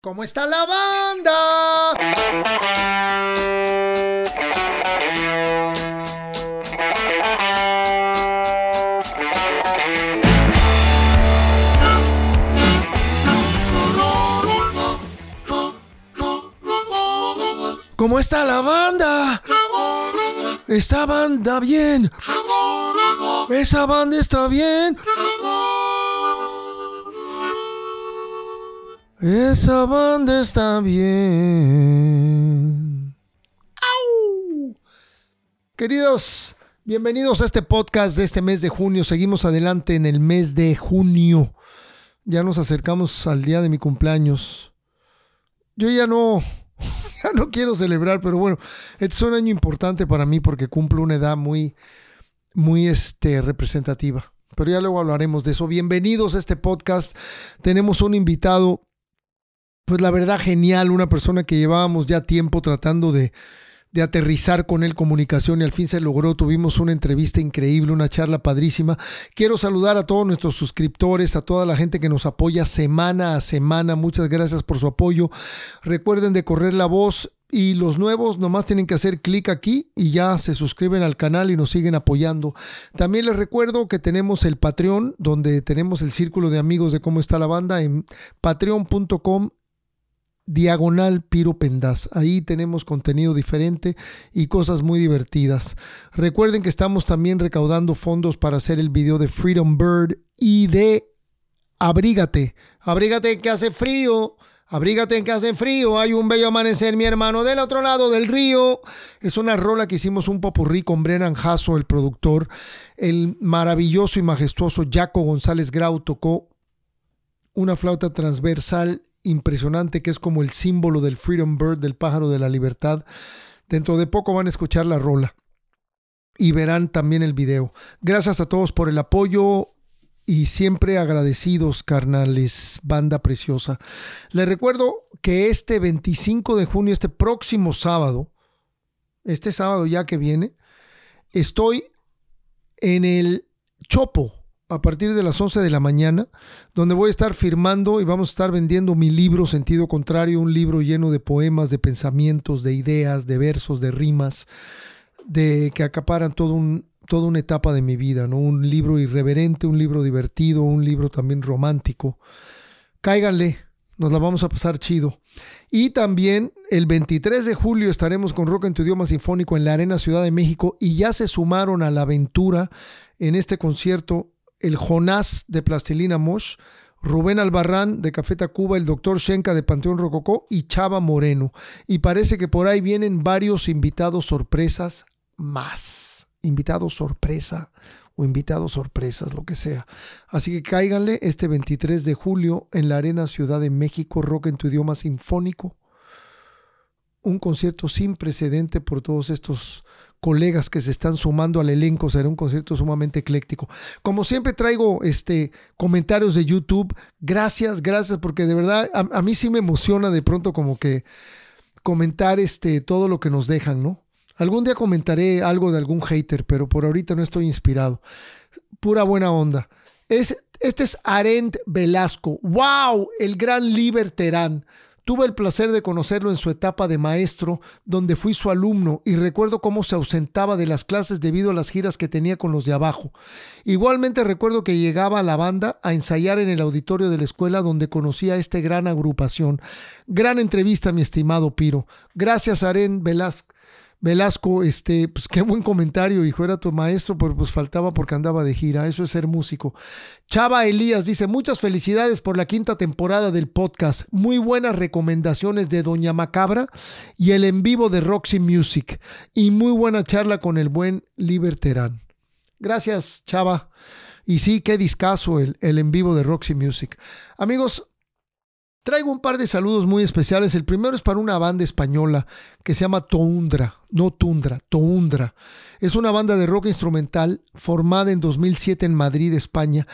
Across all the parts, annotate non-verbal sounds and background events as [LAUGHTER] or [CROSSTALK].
¿Cómo está la banda? ¿Cómo está la banda? Esa banda bien. Esa banda está bien. Esa banda está bien. ¡Au! Queridos, bienvenidos a este podcast de este mes de junio. Seguimos adelante en el mes de junio. Ya nos acercamos al día de mi cumpleaños. Yo ya no, [LAUGHS] ya no quiero celebrar, pero bueno, este es un año importante para mí porque cumplo una edad muy, muy este, representativa. Pero ya luego hablaremos de eso. Bienvenidos a este podcast. Tenemos un invitado pues la verdad genial, una persona que llevábamos ya tiempo tratando de, de aterrizar con él comunicación y al fin se logró. Tuvimos una entrevista increíble, una charla padrísima. Quiero saludar a todos nuestros suscriptores, a toda la gente que nos apoya semana a semana. Muchas gracias por su apoyo. Recuerden de correr la voz y los nuevos nomás tienen que hacer clic aquí y ya se suscriben al canal y nos siguen apoyando. También les recuerdo que tenemos el Patreon, donde tenemos el círculo de amigos de cómo está la banda en patreon.com diagonal Piro Pendaz. Ahí tenemos contenido diferente y cosas muy divertidas. Recuerden que estamos también recaudando fondos para hacer el video de Freedom Bird y de Abrígate. Abrígate que hace frío. Abrígate en que hace frío. Hay un bello amanecer, mi hermano, del otro lado del río. Es una rola que hicimos un popurrí con Brennan Jasso, el productor. El maravilloso y majestuoso Jaco González Grau tocó una flauta transversal impresionante que es como el símbolo del Freedom Bird, del pájaro de la libertad. Dentro de poco van a escuchar la rola y verán también el video. Gracias a todos por el apoyo y siempre agradecidos, carnales, banda preciosa. Les recuerdo que este 25 de junio, este próximo sábado, este sábado ya que viene, estoy en el Chopo, a partir de las 11 de la mañana, donde voy a estar firmando y vamos a estar vendiendo mi libro Sentido Contrario, un libro lleno de poemas, de pensamientos, de ideas, de versos, de rimas, de que acaparan todo un, toda una etapa de mi vida, ¿no? Un libro irreverente, un libro divertido, un libro también romántico. Cáiganle, nos la vamos a pasar chido. Y también el 23 de julio estaremos con Rock en tu idioma sinfónico en la Arena Ciudad de México y ya se sumaron a la aventura en este concierto el Jonás de Plastilina Mosh, Rubén Albarrán de Café Tacuba, el doctor Shenka de Panteón Rococó y Chava Moreno. Y parece que por ahí vienen varios invitados sorpresas más. Invitados sorpresa o invitados sorpresas, lo que sea. Así que cáiganle este 23 de julio en la Arena Ciudad de México, rock en tu idioma sinfónico. Un concierto sin precedente por todos estos colegas que se están sumando al elenco. Será un concierto sumamente ecléctico. Como siempre traigo este, comentarios de YouTube. Gracias, gracias, porque de verdad a, mí sí me emociona de pronto como que comentar este, todo lo que nos dejan, ¿no? Algún día comentaré algo de algún hater, pero por ahorita no estoy inspirado. Pura buena onda. Es, este es Arend Velasco. ¡Wow! El gran Liberterán. Tuve el placer de conocerlo en su etapa de maestro, donde fui su alumno y recuerdo cómo se ausentaba de las clases debido a las giras que tenía con los de abajo. Igualmente recuerdo que llegaba a la banda a ensayar en el auditorio de la escuela donde conocía a esta gran agrupación. Gran entrevista, mi estimado Piro. Gracias, Aren Velasco. Velasco, este, pues qué buen comentario, hijo, era tu maestro, pero pues faltaba porque andaba de gira, eso es ser músico. Chava Elías dice, muchas felicidades por la quinta temporada del podcast, muy buenas recomendaciones de Doña Macabra y el en vivo de Roxy Music, y muy buena charla con el buen Liberterán. Gracias, Chava. Y sí, qué discazo el, el en vivo de Roxy Music. Amigos, Traigo un par de saludos muy especiales. El primero es para una banda española que se llama Toundra, no Tundra, Toundra. Es una banda de rock instrumental formada en 2007 en Madrid, España.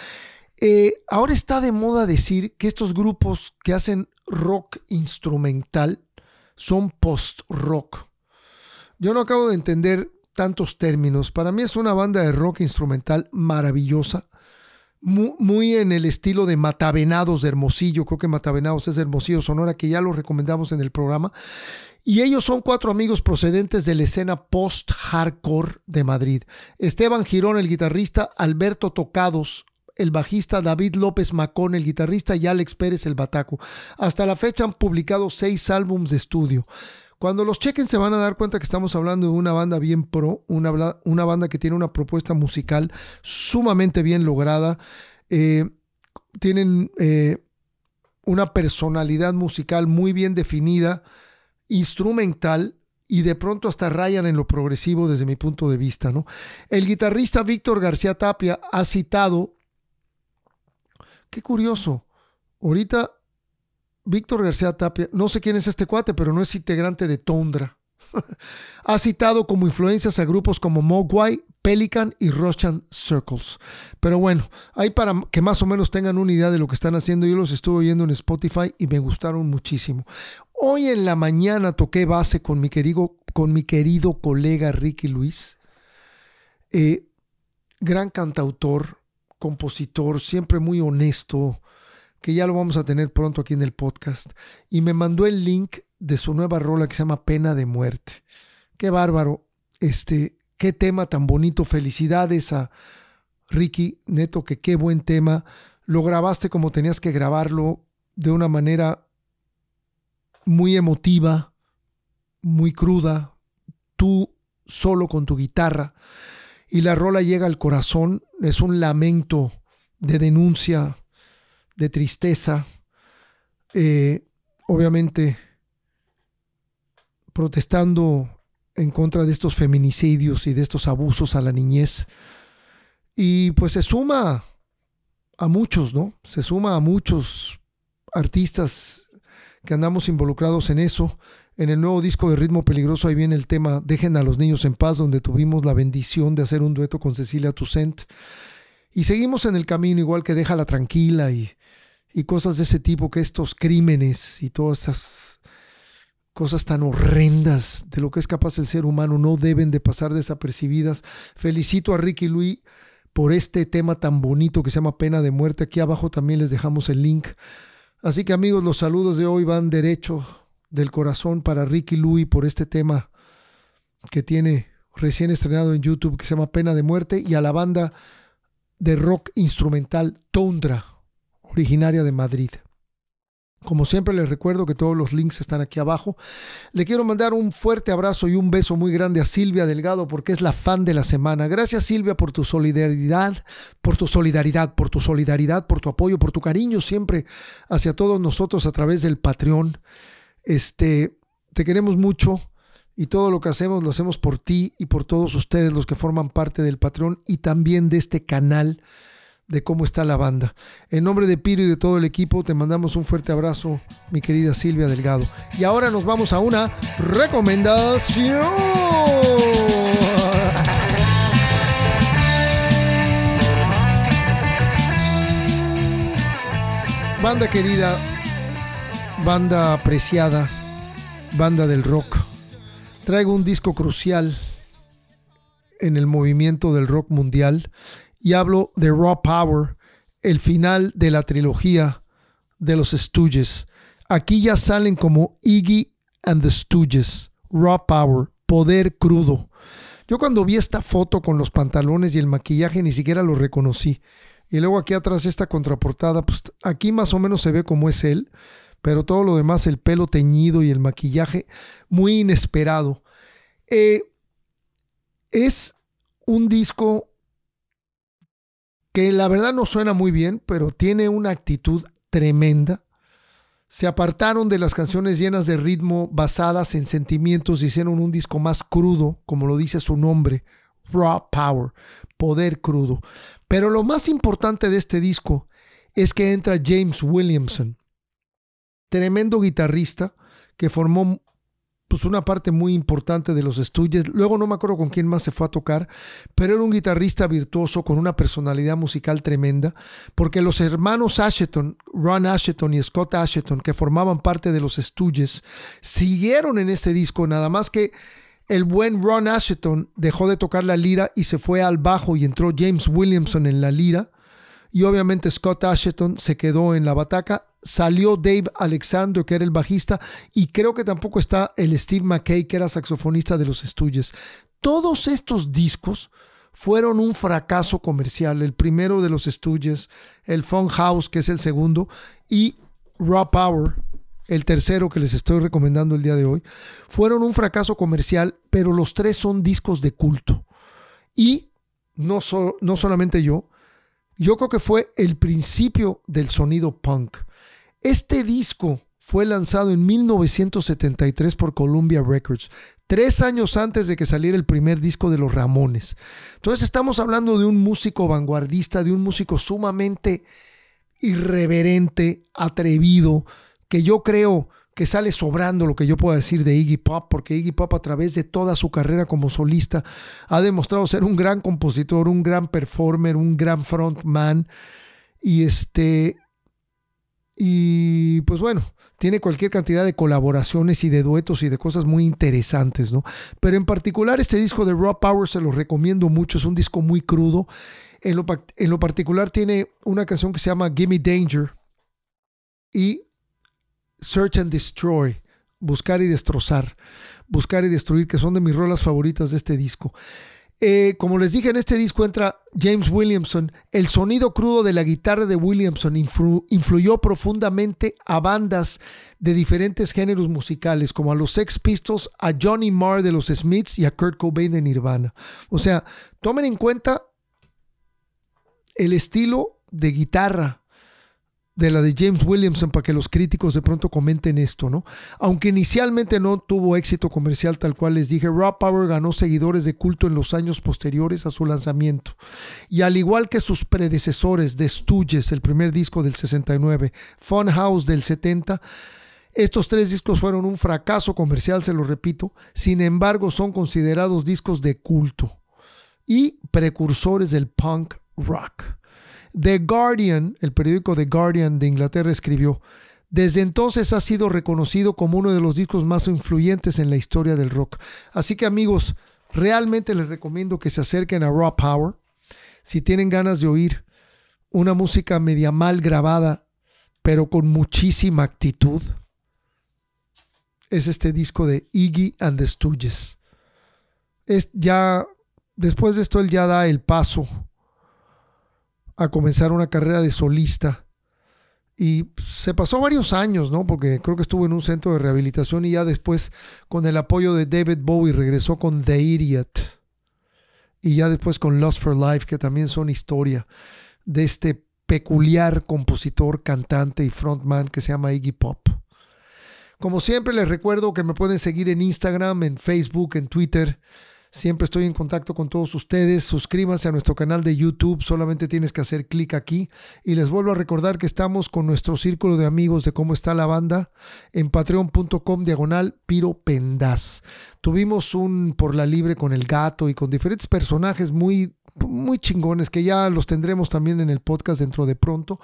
Eh, ahora está de moda decir que estos grupos que hacen rock instrumental son post-rock. Yo no acabo de entender tantos términos. Para mí es una banda de rock instrumental maravillosa muy, en el estilo de Matavenados de Hermosillo, creo que Matavenados es Hermosillo, Sonora, que ya lo recomendamos en el programa. Y ellos son cuatro amigos procedentes de la escena post-hardcore de Madrid. Esteban Girón, el guitarrista, Alberto Tocados, el bajista, David López Macón, el guitarrista, y Alex Pérez, el bataco. Hasta la fecha han publicado seis álbumes de estudio. Cuando los chequen se van a dar cuenta que estamos hablando de una banda bien pro, una, una banda que tiene una propuesta musical sumamente bien lograda. Eh, tienen eh, una personalidad musical muy bien definida, instrumental, y de pronto hasta rayan en lo progresivo desde mi punto de vista. ¿no? El guitarrista Víctor García Tapia ha citado, qué curioso, ahorita Víctor García Tapia, no sé quién es este cuate, pero no es integrante de Tondra. [LAUGHS] ha citado como influencias a grupos como Mogwai, Pelican y Russian Circles. Pero bueno, ahí para que más o menos tengan una idea de lo que están haciendo, yo los estuve oyendo en Spotify y me gustaron muchísimo. Hoy en la mañana toqué base con mi querido, con mi querido colega Ricky Luis, eh, gran cantautor, compositor, siempre muy honesto, que ya lo vamos a tener pronto aquí en el podcast, y me mandó el link de su nueva rola que se llama Pena de Muerte. Qué bárbaro, este, qué tema tan bonito. Felicidades a Ricky, neto, que qué buen tema. Lo grabaste como tenías que grabarlo, de una manera muy emotiva, muy cruda, tú solo con tu guitarra. Y la rola llega al corazón, es un lamento de denuncia de tristeza, eh, obviamente protestando en contra de estos feminicidios y de estos abusos a la niñez. Y pues se suma a muchos, ¿no? Se suma a muchos artistas que andamos involucrados en eso. En el nuevo disco de Ritmo Peligroso ahí viene el tema Dejen a los niños en paz, donde tuvimos la bendición de hacer un dueto con Cecilia Toussaint. Y seguimos en el camino igual que Déjala tranquila y y cosas de ese tipo, que estos crímenes y todas esas cosas tan horrendas de lo que es capaz el ser humano no deben de pasar desapercibidas. Felicito a Ricky Louis por este tema tan bonito que se llama Pena de Muerte. Aquí abajo también les dejamos el link. Así que amigos, los saludos de hoy van derecho del corazón para Ricky Louis por este tema que tiene recién estrenado en YouTube que se llama Pena de Muerte y a la banda de rock instrumental Tundra originaria de Madrid. Como siempre les recuerdo que todos los links están aquí abajo. Le quiero mandar un fuerte abrazo y un beso muy grande a Silvia Delgado porque es la fan de la semana. Gracias Silvia por tu solidaridad, por tu solidaridad, por tu solidaridad, por tu apoyo, por tu cariño siempre hacia todos nosotros a través del Patreon. Este, te queremos mucho y todo lo que hacemos lo hacemos por ti y por todos ustedes los que forman parte del Patreon y también de este canal de cómo está la banda. En nombre de Piro y de todo el equipo, te mandamos un fuerte abrazo, mi querida Silvia Delgado. Y ahora nos vamos a una recomendación. Banda querida, banda apreciada, banda del rock. Traigo un disco crucial en el movimiento del rock mundial y hablo de Raw Power, el final de la trilogía de los Stooges. Aquí ya salen como Iggy and the Stooges, Raw Power, poder crudo. Yo cuando vi esta foto con los pantalones y el maquillaje ni siquiera lo reconocí. Y luego aquí atrás esta contraportada, pues aquí más o menos se ve como es él, pero todo lo demás, el pelo teñido y el maquillaje, muy inesperado. Eh, es un disco que la verdad no suena muy bien, pero tiene una actitud tremenda. Se apartaron de las canciones llenas de ritmo basadas en sentimientos y hicieron un disco más crudo, como lo dice su nombre, Raw Power, poder crudo. Pero lo más importante de este disco es que entra James Williamson, tremendo guitarrista que formó pues una parte muy importante de los estudios. Luego no me acuerdo con quién más se fue a tocar, pero era un guitarrista virtuoso con una personalidad musical tremenda, porque los hermanos Asheton, Ron Asheton y Scott Asheton, que formaban parte de los estudios, siguieron en este disco, nada más que el buen Ron Asheton dejó de tocar la lira y se fue al bajo y entró James Williamson en la lira y obviamente Scott Ashton se quedó en la bataca. Salió Dave Alexander, que era el bajista, y creo que tampoco está el Steve McKay, que era saxofonista de los Stooges. Todos estos discos fueron un fracaso comercial. El primero de los Stooges, el Fun House, que es el segundo, y Raw Power, el tercero que les estoy recomendando el día de hoy, fueron un fracaso comercial, pero los tres son discos de culto. Y no, no solamente yo, yo creo que fue el principio del sonido punk. Este disco fue lanzado en 1973 por Columbia Records, tres años antes de que saliera el primer disco de los Ramones. Entonces estamos hablando de un músico vanguardista, de un músico sumamente irreverente, atrevido, que yo creo que sale sobrando lo que yo puedo decir de Iggy Pop, porque Iggy Pop a través de toda su carrera como solista ha demostrado ser un gran compositor, un gran performer, un gran frontman. Y este. Y pues bueno, tiene cualquier cantidad de colaboraciones y de duetos y de cosas muy interesantes, ¿no? Pero en particular este disco de Raw Power se lo recomiendo mucho, es un disco muy crudo. En lo, en lo particular tiene una canción que se llama Gimme Danger y Search and Destroy, buscar y destrozar, buscar y destruir, que son de mis rolas favoritas de este disco. Eh, como les dije, en este disco entra James Williamson. El sonido crudo de la guitarra de Williamson influyó profundamente a bandas de diferentes géneros musicales, como a los Sex Pistols, a Johnny Marr de los Smiths y a Kurt Cobain de Nirvana. O sea, tomen en cuenta el estilo de guitarra de la de James Williamson para que los críticos de pronto comenten esto, ¿no? Aunque inicialmente no tuvo éxito comercial tal cual les dije, Raw Power ganó seguidores de culto en los años posteriores a su lanzamiento. Y al igual que sus predecesores de Stooges, el primer disco del 69, Fun House del 70, estos tres discos fueron un fracaso comercial, se lo repito, sin embargo son considerados discos de culto y precursores del punk rock. The Guardian, el periódico The Guardian de Inglaterra, escribió, desde entonces ha sido reconocido como uno de los discos más influyentes en la historia del rock. Así que amigos, realmente les recomiendo que se acerquen a Raw Power. Si tienen ganas de oír una música media mal grabada, pero con muchísima actitud, es este disco de Iggy and the Stooges. Es ya, después de esto, él ya da el paso a comenzar una carrera de solista. Y se pasó varios años, ¿no? Porque creo que estuvo en un centro de rehabilitación y ya después, con el apoyo de David Bowie, regresó con The Idiot. Y ya después con Lost for Life, que también son historia de este peculiar compositor, cantante y frontman que se llama Iggy Pop. Como siempre, les recuerdo que me pueden seguir en Instagram, en Facebook, en Twitter. Siempre estoy en contacto con todos ustedes. Suscríbanse a nuestro canal de YouTube. Solamente tienes que hacer clic aquí. Y les vuelvo a recordar que estamos con nuestro círculo de amigos de cómo está la banda en patreon.com diagonal Piro Pendaz. Tuvimos un por la libre con el gato y con diferentes personajes muy muy chingones que ya los tendremos también en el podcast dentro de pronto.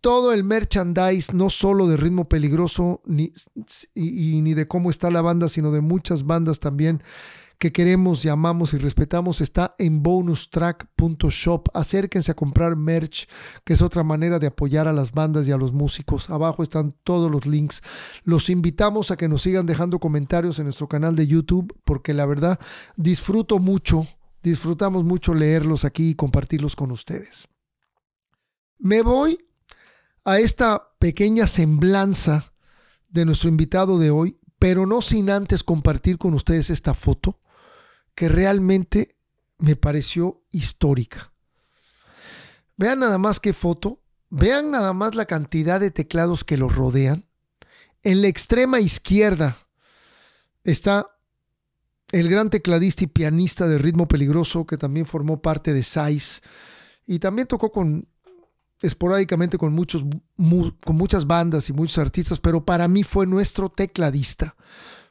Todo el merchandise, no solo de ritmo peligroso ni, ni de cómo está la banda, sino de muchas bandas también que queremos, llamamos y respetamos está en bonustrack.shop. Acérquense a comprar merch, que es otra manera de apoyar a las bandas y a los músicos. Abajo están todos los links. Los invitamos a que nos sigan dejando comentarios en nuestro canal de YouTube, porque la verdad disfruto mucho, disfrutamos mucho leerlos aquí y compartirlos con ustedes. Me voy a esta pequeña semblanza de nuestro invitado de hoy, pero no sin antes compartir con ustedes esta foto que realmente me pareció histórica. Vean nada más qué foto, vean nada más la cantidad de teclados que los rodean. En la extrema izquierda está el gran tecladista y pianista de ritmo peligroso que también formó parte de Size y también tocó con esporádicamente con muchos con muchas bandas y muchos artistas, pero para mí fue nuestro tecladista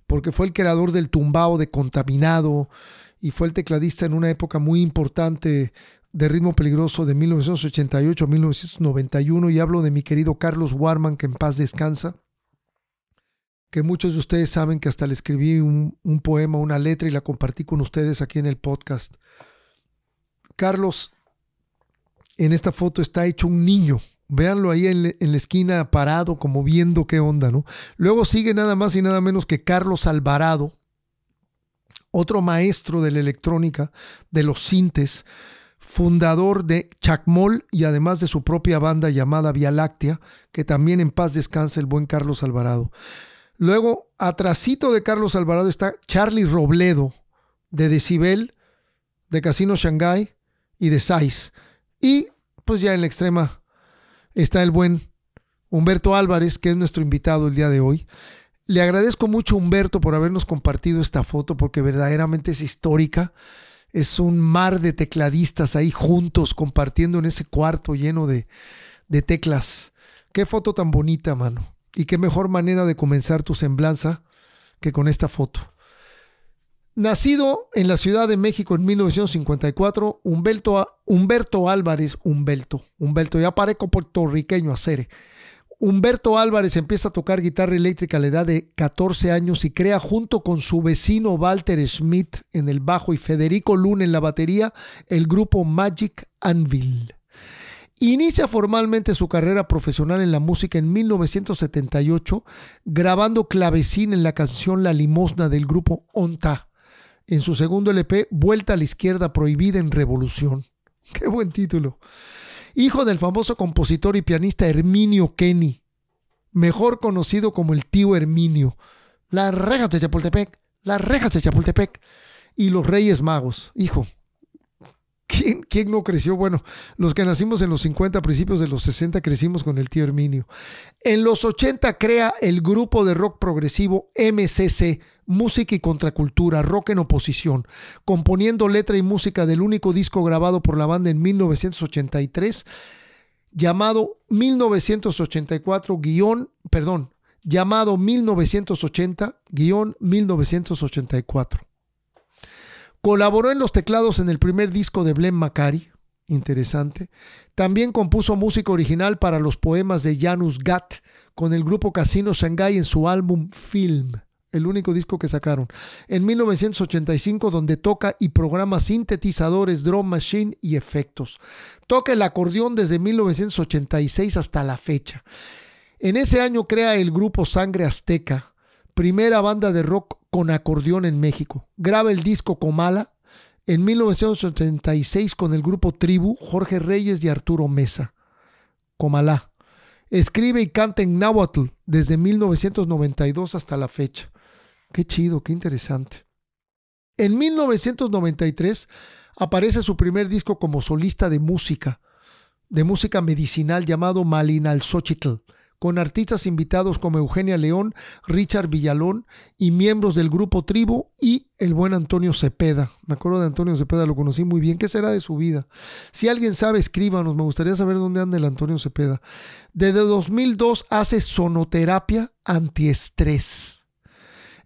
porque fue el creador del tumbao de Contaminado y fue el tecladista en una época muy importante de ritmo peligroso de 1988 a 1991 y hablo de mi querido Carlos Warman, que en paz descansa, que muchos de ustedes saben que hasta le escribí un, poema, una letra y la compartí con ustedes aquí en el podcast. Carlos en esta foto está hecho un niño. Véanlo ahí en, en, la esquina parado, como viendo qué onda, ¿no? Luego sigue nada más y nada menos que Carlos Alvarado, otro maestro de la electrónica, de los sintes, fundador de Chacmol y además de su propia banda llamada Vía Láctea, que también en paz descansa el buen Carlos Alvarado. Luego, atrasito de Carlos Alvarado está Charlie Robledo, de Decibel, de Casino Shanghai y de Sais. Y pues ya en la extrema está el buen Humberto Álvarez, que es nuestro invitado el día de hoy. Le agradezco mucho Humberto por habernos compartido esta foto porque verdaderamente es histórica es un mar de tecladistas ahí juntos compartiendo en ese cuarto lleno de, de teclas. Qué foto tan bonita, mano. Y qué mejor manera de comenzar tu semblanza que con esta foto. Nacido en la Ciudad de México en 1954, Humberto, Humberto Álvarez, Humberto, Humberto, ya pareco puertorriqueño a ser, Humberto Álvarez empieza a tocar guitarra eléctrica a la edad de 14 años y crea junto con su vecino Walter Schmidt en el bajo y Federico Luna en la batería el grupo Magic Anvil. Inicia formalmente su carrera profesional en la música en 1978, grabando clavecín en la canción La Limosna del grupo Onta. En su segundo LP, Vuelta a la Izquierda Prohibida en Revolución. [LAUGHS] Qué buen título hijo del famoso compositor y pianista Herminio Kenny, mejor conocido como el tío Herminio, las rejas de Chapultepec, las rejas de Chapultepec y los Reyes Magos, hijo. ¿Quién, ¿Quién, no creció? Bueno, los que nacimos en los 50, principios de los 60, crecimos con el tío Herminio. En los 80 crea el grupo de rock progresivo MCC, música y contracultura, rock en oposición, componiendo letra y música del único disco grabado por la banda en 1983, llamado 1984 perdón, llamado 1980-1984. Colaboró en los teclados en el primer disco de Blen Macari, interesante. También compuso música original para los poemas de Janus Gatt con el grupo Casino Shanghai en su álbum Film el único disco que sacaron, en 1985 donde toca y programa sintetizadores, drum machine y efectos. Toca el acordeón desde 1986 hasta la fecha. En ese año crea el grupo Sangre Azteca, primera banda de rock con acordeón en México. Graba el disco Comala en 1986 con el grupo Tribu, Jorge Reyes y Arturo Mesa. Comalá. Escribe y canta en náhuatl desde 1992 hasta la fecha. Qué chido, qué interesante. En 1993 aparece su primer disco como solista de música, de música medicinal llamado Malinalxochitl, con artistas invitados como Eugenia León, Richard Villalón y miembros del grupo Tribu y el buen Antonio Cepeda. Me acuerdo de Antonio Cepeda, lo conocí muy bien. ¿Qué será de su vida? Si alguien sabe, escríbanos. Me gustaría saber dónde anda el Antonio Cepeda. Desde 2002 hace sonoterapia antiestrés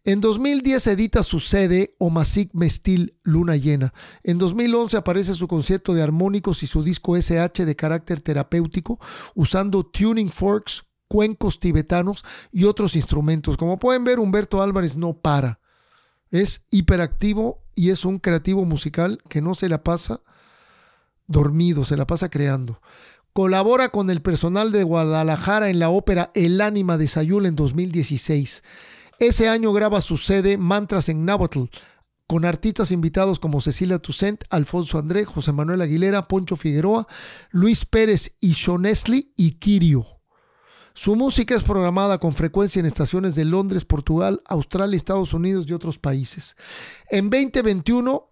en 2010 edita su sede Omasik Mestil Luna Llena. En 2011 aparece su concierto de armónicos y su disco SH de carácter terapéutico usando tuning forks, cuencos tibetanos y otros instrumentos. Como pueden ver, Humberto Álvarez no para. Es hiperactivo y es un creativo musical que no se la pasa dormido, se la pasa creando. Colabora con el personal de Guadalajara en la ópera El ánima de Sayul en 2016. Ese año graba su sede Mantras en Náhuatl, con artistas invitados como Cecilia Toussaint, Alfonso André, José Manuel Aguilera, Poncho Figueroa, Luis Pérez y Shonesli y Kirio. Su música es programada con frecuencia en estaciones de Londres, Portugal, Australia, Estados Unidos y otros países. En 2021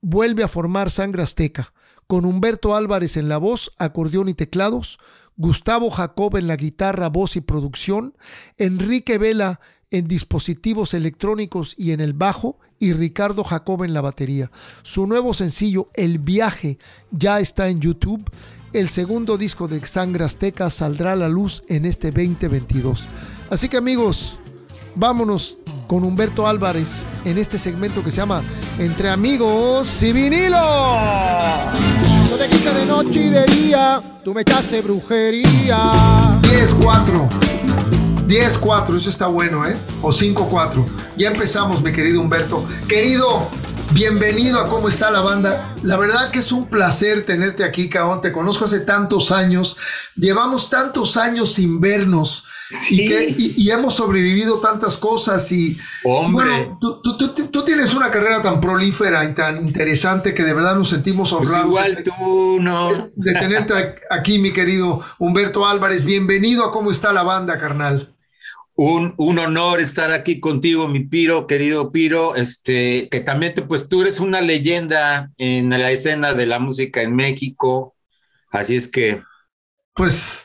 vuelve a formar Sangre Azteca, con Humberto Álvarez en la voz, acordeón y teclados, Gustavo Jacob en la guitarra, voz y producción, Enrique Vela en dispositivos electrónicos y en el bajo y Ricardo Jacob en la batería. Su nuevo sencillo El viaje ya está en YouTube. El segundo disco de Sangre Azteca saldrá a la luz en este 2022. Así que amigos, vámonos con Humberto Álvarez en este segmento que se llama Entre amigos y vinilo. Yo te quise de noche y de día, tú me echaste brujería. 10-4. 10-4, eso está bueno, ¿eh? O 5-4. Ya empezamos, mi querido Humberto. Querido, Bienvenido a cómo está la banda. La verdad que es un placer tenerte aquí, Caón. Te conozco hace tantos años. Llevamos tantos años sin vernos. Y, hemos sobrevivido tantas cosas y Hombre. bueno, tú, tienes una carrera tan prolífera y tan interesante que de verdad nos sentimos pues honrados. igual tú, ¿no? De, tenerte aquí, mi querido Humberto Álvarez. Bienvenido a cómo está la banda, carnal. Un, un, honor estar aquí contigo, mi Piro, querido Piro, este, que también te, pues tú eres una leyenda en la escena de la música en México, así es que... Pues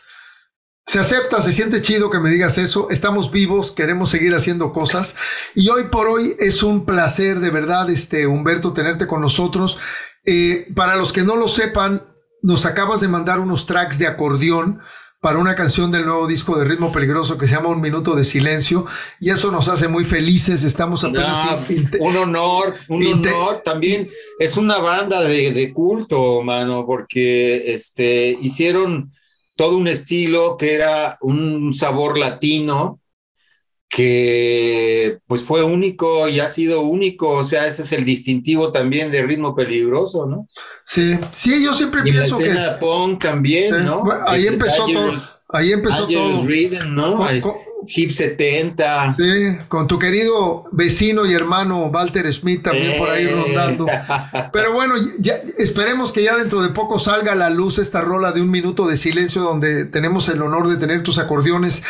se acepta, se siente chido que me digas eso. Estamos vivos, queremos seguir haciendo cosas. Y hoy por hoy es un placer, de verdad, este, Humberto, tenerte con nosotros. Eh, para los que no lo sepan, nos acabas de mandar unos tracks de acordeón para una canción del nuevo disco de Ritmo Peligroso que se llama Un Minuto de Silencio y eso nos hace muy felices, estamos apenas... un honor, un honor, también es una banda de, de, culto, mano, porque este, hicieron todo un estilo que era un sabor latino que pues fue único y ha sido único, o sea, ese es el distintivo también de ritmo peligroso, ¿no? Sí, sí, yo siempre y pienso la escena punk también, ¿no? ahí empezó todo. Ahí empezó todo. ¿no? Hip 70. Sí, con tu querido vecino y hermano Walter Smith también por ahí rondando. [LAUGHS] Pero bueno, ya, esperemos que ya dentro de poco salga a la luz esta rola de un minuto de silencio donde tenemos el honor de tener tus acordeones.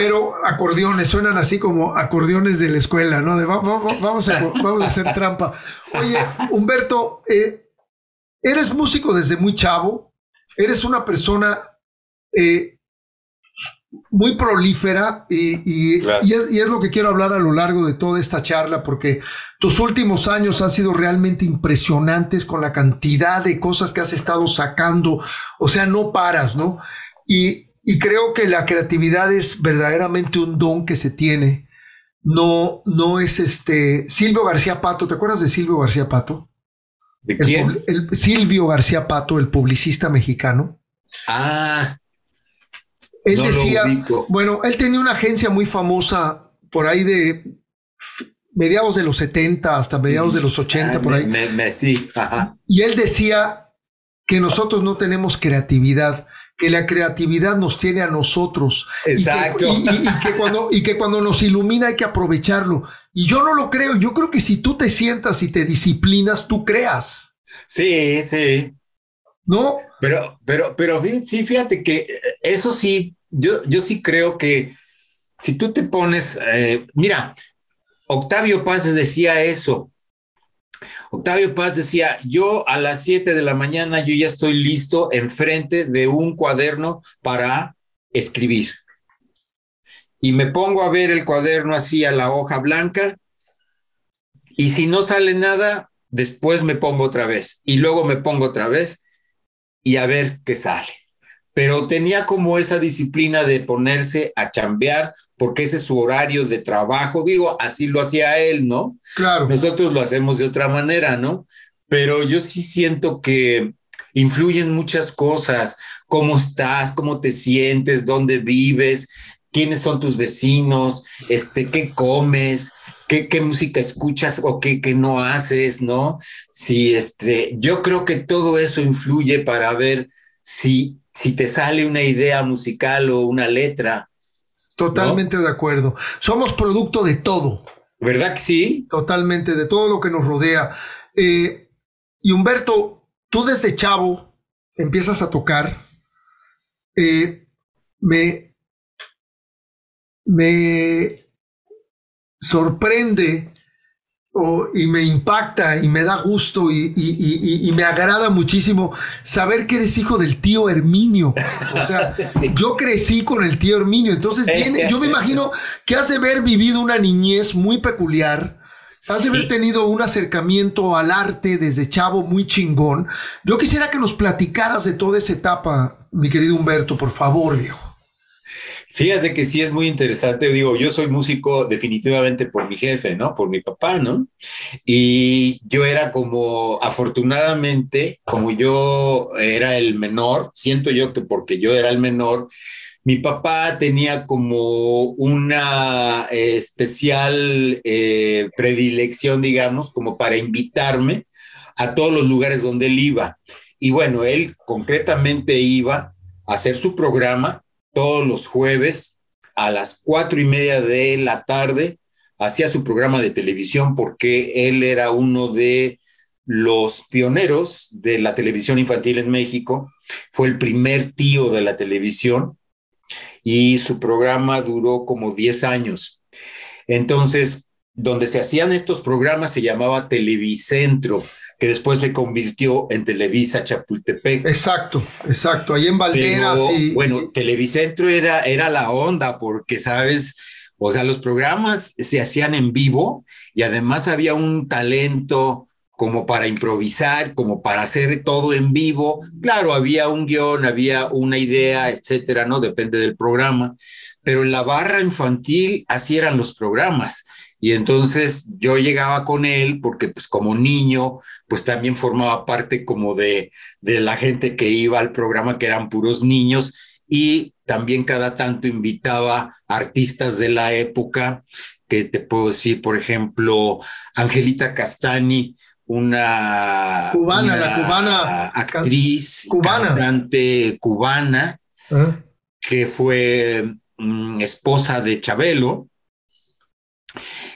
Pero acordeones suenan así como acordeones de la escuela, ¿no? De, vamos, a, vamos a hacer trampa. Oye, Humberto, eh, eres músico desde muy chavo, eres una persona eh, muy prolífera y, es, lo que quiero hablar a lo largo de toda esta charla, porque tus últimos años han sido realmente impresionantes con la cantidad de cosas que has estado sacando, o sea, no paras, ¿no? Y, creo que la creatividad es verdaderamente un don que se tiene. No, no es este Silvio García Pato, ¿te acuerdas de Silvio García Pato? ¿De quién? el, Silvio García Pato, el publicista mexicano. Ah, él decía, bueno, él tenía una agencia muy famosa por ahí de mediados de los 70 hasta mediados de los 80, ah, por ahí. Y él decía que nosotros no tenemos creatividad, que la creatividad nos tiene a nosotros. Exacto. Y que, cuando, y que cuando nos ilumina hay que aprovecharlo. Y yo no lo creo. Yo creo que si tú te sientas y te disciplinas, tú creas. Sí, sí. ¿No? Pero, pero, pero sí, fíjate que eso sí, yo, yo sí creo que si tú te pones, eh, mira, Octavio Paz decía eso. Octavio Paz decía, yo a las 7 de la mañana yo ya estoy listo enfrente de un cuaderno para escribir. Y me pongo a ver el cuaderno así a la hoja blanca y si no sale nada, después me pongo otra vez y luego me pongo otra vez y a ver qué sale. Pero tenía como esa disciplina de ponerse a chambear porque ese es su horario de trabajo. Digo, así lo hacía él, ¿no? Claro. Nosotros lo hacemos de otra manera, ¿no? Pero yo sí siento que influyen muchas cosas, cómo estás, cómo te sientes, dónde vives, quiénes son tus vecinos, este, qué comes, qué, música escuchas o qué, qué, no haces, ¿no? Si este, yo creo que todo eso influye para ver si, si te sale una idea musical o una letra. Totalmente de acuerdo. Somos producto de todo. ¿Verdad que sí? Totalmente, de todo lo que nos rodea. Eh, y Humberto, tú desde chavo empiezas a tocar. Eh, me, me sorprende y me impacta y me da gusto y, me agrada muchísimo saber que eres hijo del tío Herminio. O sea, [LAUGHS] yo crecí con el tío Herminio, entonces yo me imagino que has de haber vivido una niñez muy peculiar. Has de haber tenido un acercamiento al arte desde chavo muy chingón. Yo quisiera que nos platicaras de toda esa etapa, mi querido Humberto, por favor, viejo. Fíjate que sí es muy interesante. Digo, yo soy músico definitivamente por mi jefe, ¿no? Por mi papá, ¿no? Y yo era como, afortunadamente, como yo era el menor, siento yo que porque yo era el menor, mi papá tenía como una especial eh, predilección, digamos, como para invitarme a todos los lugares donde él iba. Y bueno, él concretamente iba a hacer su programa todos los jueves a las cuatro y media de la tarde, hacía su programa de televisión porque él era uno de los pioneros de la televisión infantil en México, fue el primer tío de la televisión y su programa duró como 10 años. Entonces, donde se hacían estos programas se llamaba Televicentro, que después se convirtió en Televisa Chapultepec. Exacto, exacto, ahí en Valderas. y, bueno, Televicentro era, era la onda, porque, ¿sabes? O sea, los programas se hacían en vivo y además había un talento como para improvisar, como para hacer todo en vivo. Claro, había un guion, había una idea, etcétera, ¿no? Depende del programa. Pero en la barra infantil así eran los programas. Y entonces yo llegaba con él porque pues como niño, pues también formaba parte como de, de la gente que iba al programa, que eran puros niños, y también cada tanto invitaba artistas de la época, que te puedo decir, por ejemplo, Angelita Castani, una cubana, la cubana actriz, cubana. cantante cubana, que fue mm, esposa de Chabelo.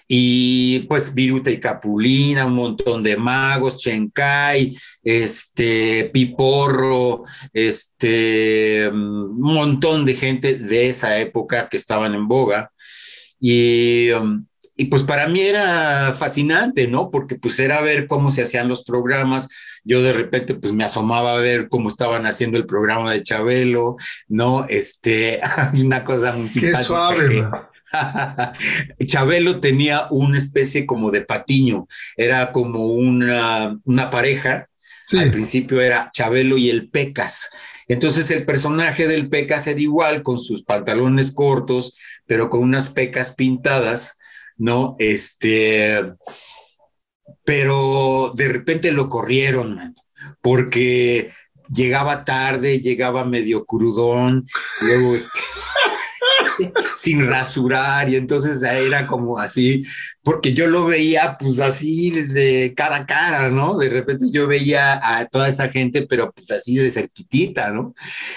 Y pues Viruta y Capulina, un montón de magos, Chencay, este, Piporro, este, mm, un montón de gente de esa época que estaban en boga. Y um, y pues para mí era fascinante, ¿no? Porque pues era ver cómo se hacían los programas. Yo de repente pues me asomaba a ver cómo estaban haciendo el programa de Chabelo, ¿no? Este, [LAUGHS] hay una cosa muy simpática. Qué suave, [LAUGHS] Chabelo tenía una especie como de patiño, era como una, una pareja. Al principio era Chabelo y el Pecas. Entonces el personaje del Pecas era igual, con sus pantalones cortos, pero con unas pecas pintadas ¿no? Este, pero de repente lo corrieron, porque llegaba tarde, llegaba medio crudón, luego este, [LAUGHS] [LAUGHS] sin rasurar y entonces era como así, porque yo lo veía pues así de cara a cara, ¿no? De repente yo veía a toda esa gente, pero pues así de cerquitita, ¿no?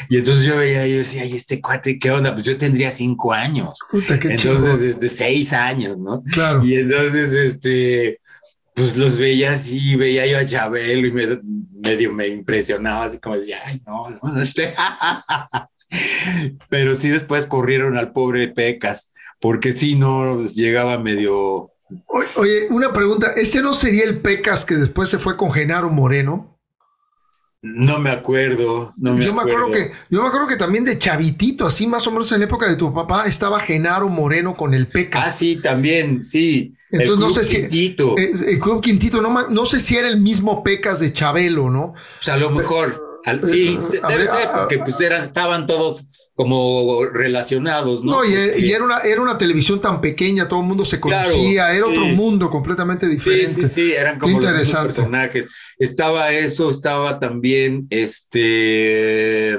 Y entonces yo veía y yo decía, ay, este cuate, ¿qué onda? Pues yo tendría cinco años. entonces, desde seis años, ¿no? Claro. Y entonces, este, pues los veía así, veía yo a Chabelo y me, medio me impresionaba, así como decía, ay, no, no, este, [LAUGHS] Pero sí después corrieron al pobre Pecas, porque si no llegaba medio... Oye, una pregunta, ¿ese no sería el Pecas que después se fue con Genaro Moreno? No me acuerdo, no me yo Me acuerdo que, yo me acuerdo que también de Chavitito, así más o menos en la época de tu papá, estaba Genaro Moreno con el Pecas. Ah, sí, también, sí. Entonces no sé si. Eh, el Club Quintito, no, no sé si era el mismo Pecas de Chabelo, ¿no? O sea, a lo mejor sí, debe ser, porque pues estaban todos como relacionados, ¿no? No, y, era, una, era una televisión tan pequeña, todo el mundo se conocía, era otro mundo completamente diferente. Sí, sí, sí, eran como los personajes. Estaba eso, estaba también este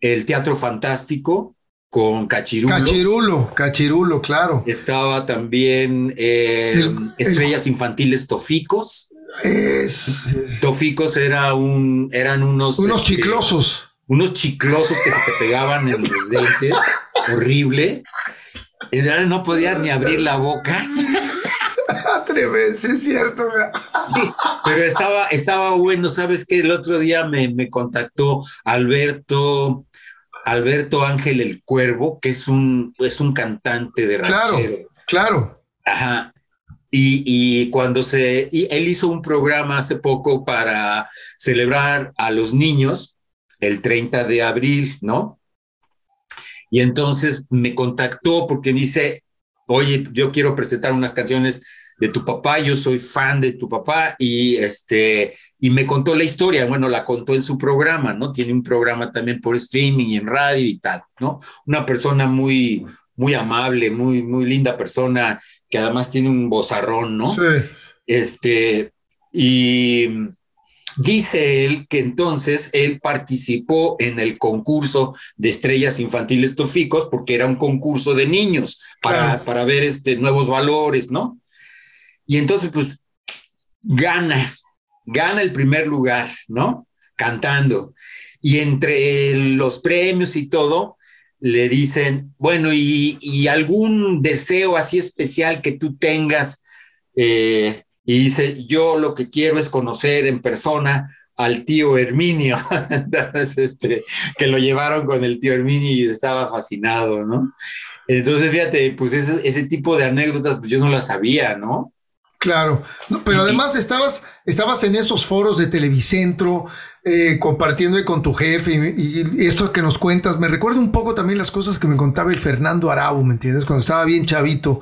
el teatro fantástico con Cachirulo. Cachirulo, Cachirulo, claro. Estaba también eh, Estrellas Infantiles Toficos. Es... Toficos era un, eran unos... Unos este, chiclosos. Unos chiclosos que se te pegaban en los dientes. horrible. Y no podías ni abrir la boca. Atreves, es cierto. pero estaba, estaba bueno. ¿Sabes qué? El otro día me, me contactó Alberto... Alberto Ángel el Cuervo, que es un, es un cantante de ranchero. Claro, claro. Ajá. Y, cuando se, él hizo un programa hace poco para celebrar a los niños el 30 de abril, ¿no? Y entonces me contactó porque dice, oye, yo quiero presentar unas canciones de tu papá, yo soy fan de tu papá y este y me contó la historia, bueno, la contó en su programa, ¿no? Tiene un programa también por streaming y en radio y tal, ¿no? Una persona muy muy amable, muy muy linda persona que además tiene un bozarrón, ¿no? Sí. Este, y Dice él que entonces él participó en el concurso de estrellas infantiles toficos porque era un concurso de niños para, para ver este, nuevos valores, ¿no? Y entonces, pues, gana, gana el primer lugar, ¿no? Cantando. Y entre los premios y todo, le dicen, bueno, y, algún deseo así especial que tú tengas. Eh, y dice, yo lo que quiero es conocer en persona al tío Herminio, [LAUGHS] este, que lo llevaron con el tío Herminio y estaba fascinado, ¿no? Entonces, fíjate, pues ese, ese tipo de anécdotas, pues yo no las sabía, ¿no? Claro, pero además estabas, estabas en esos foros de Televicentro, eh, compartiendo con tu jefe y, esto que nos cuentas, me recuerda un poco también las cosas que me contaba el Fernando Arau, ¿me entiendes? Cuando estaba bien chavito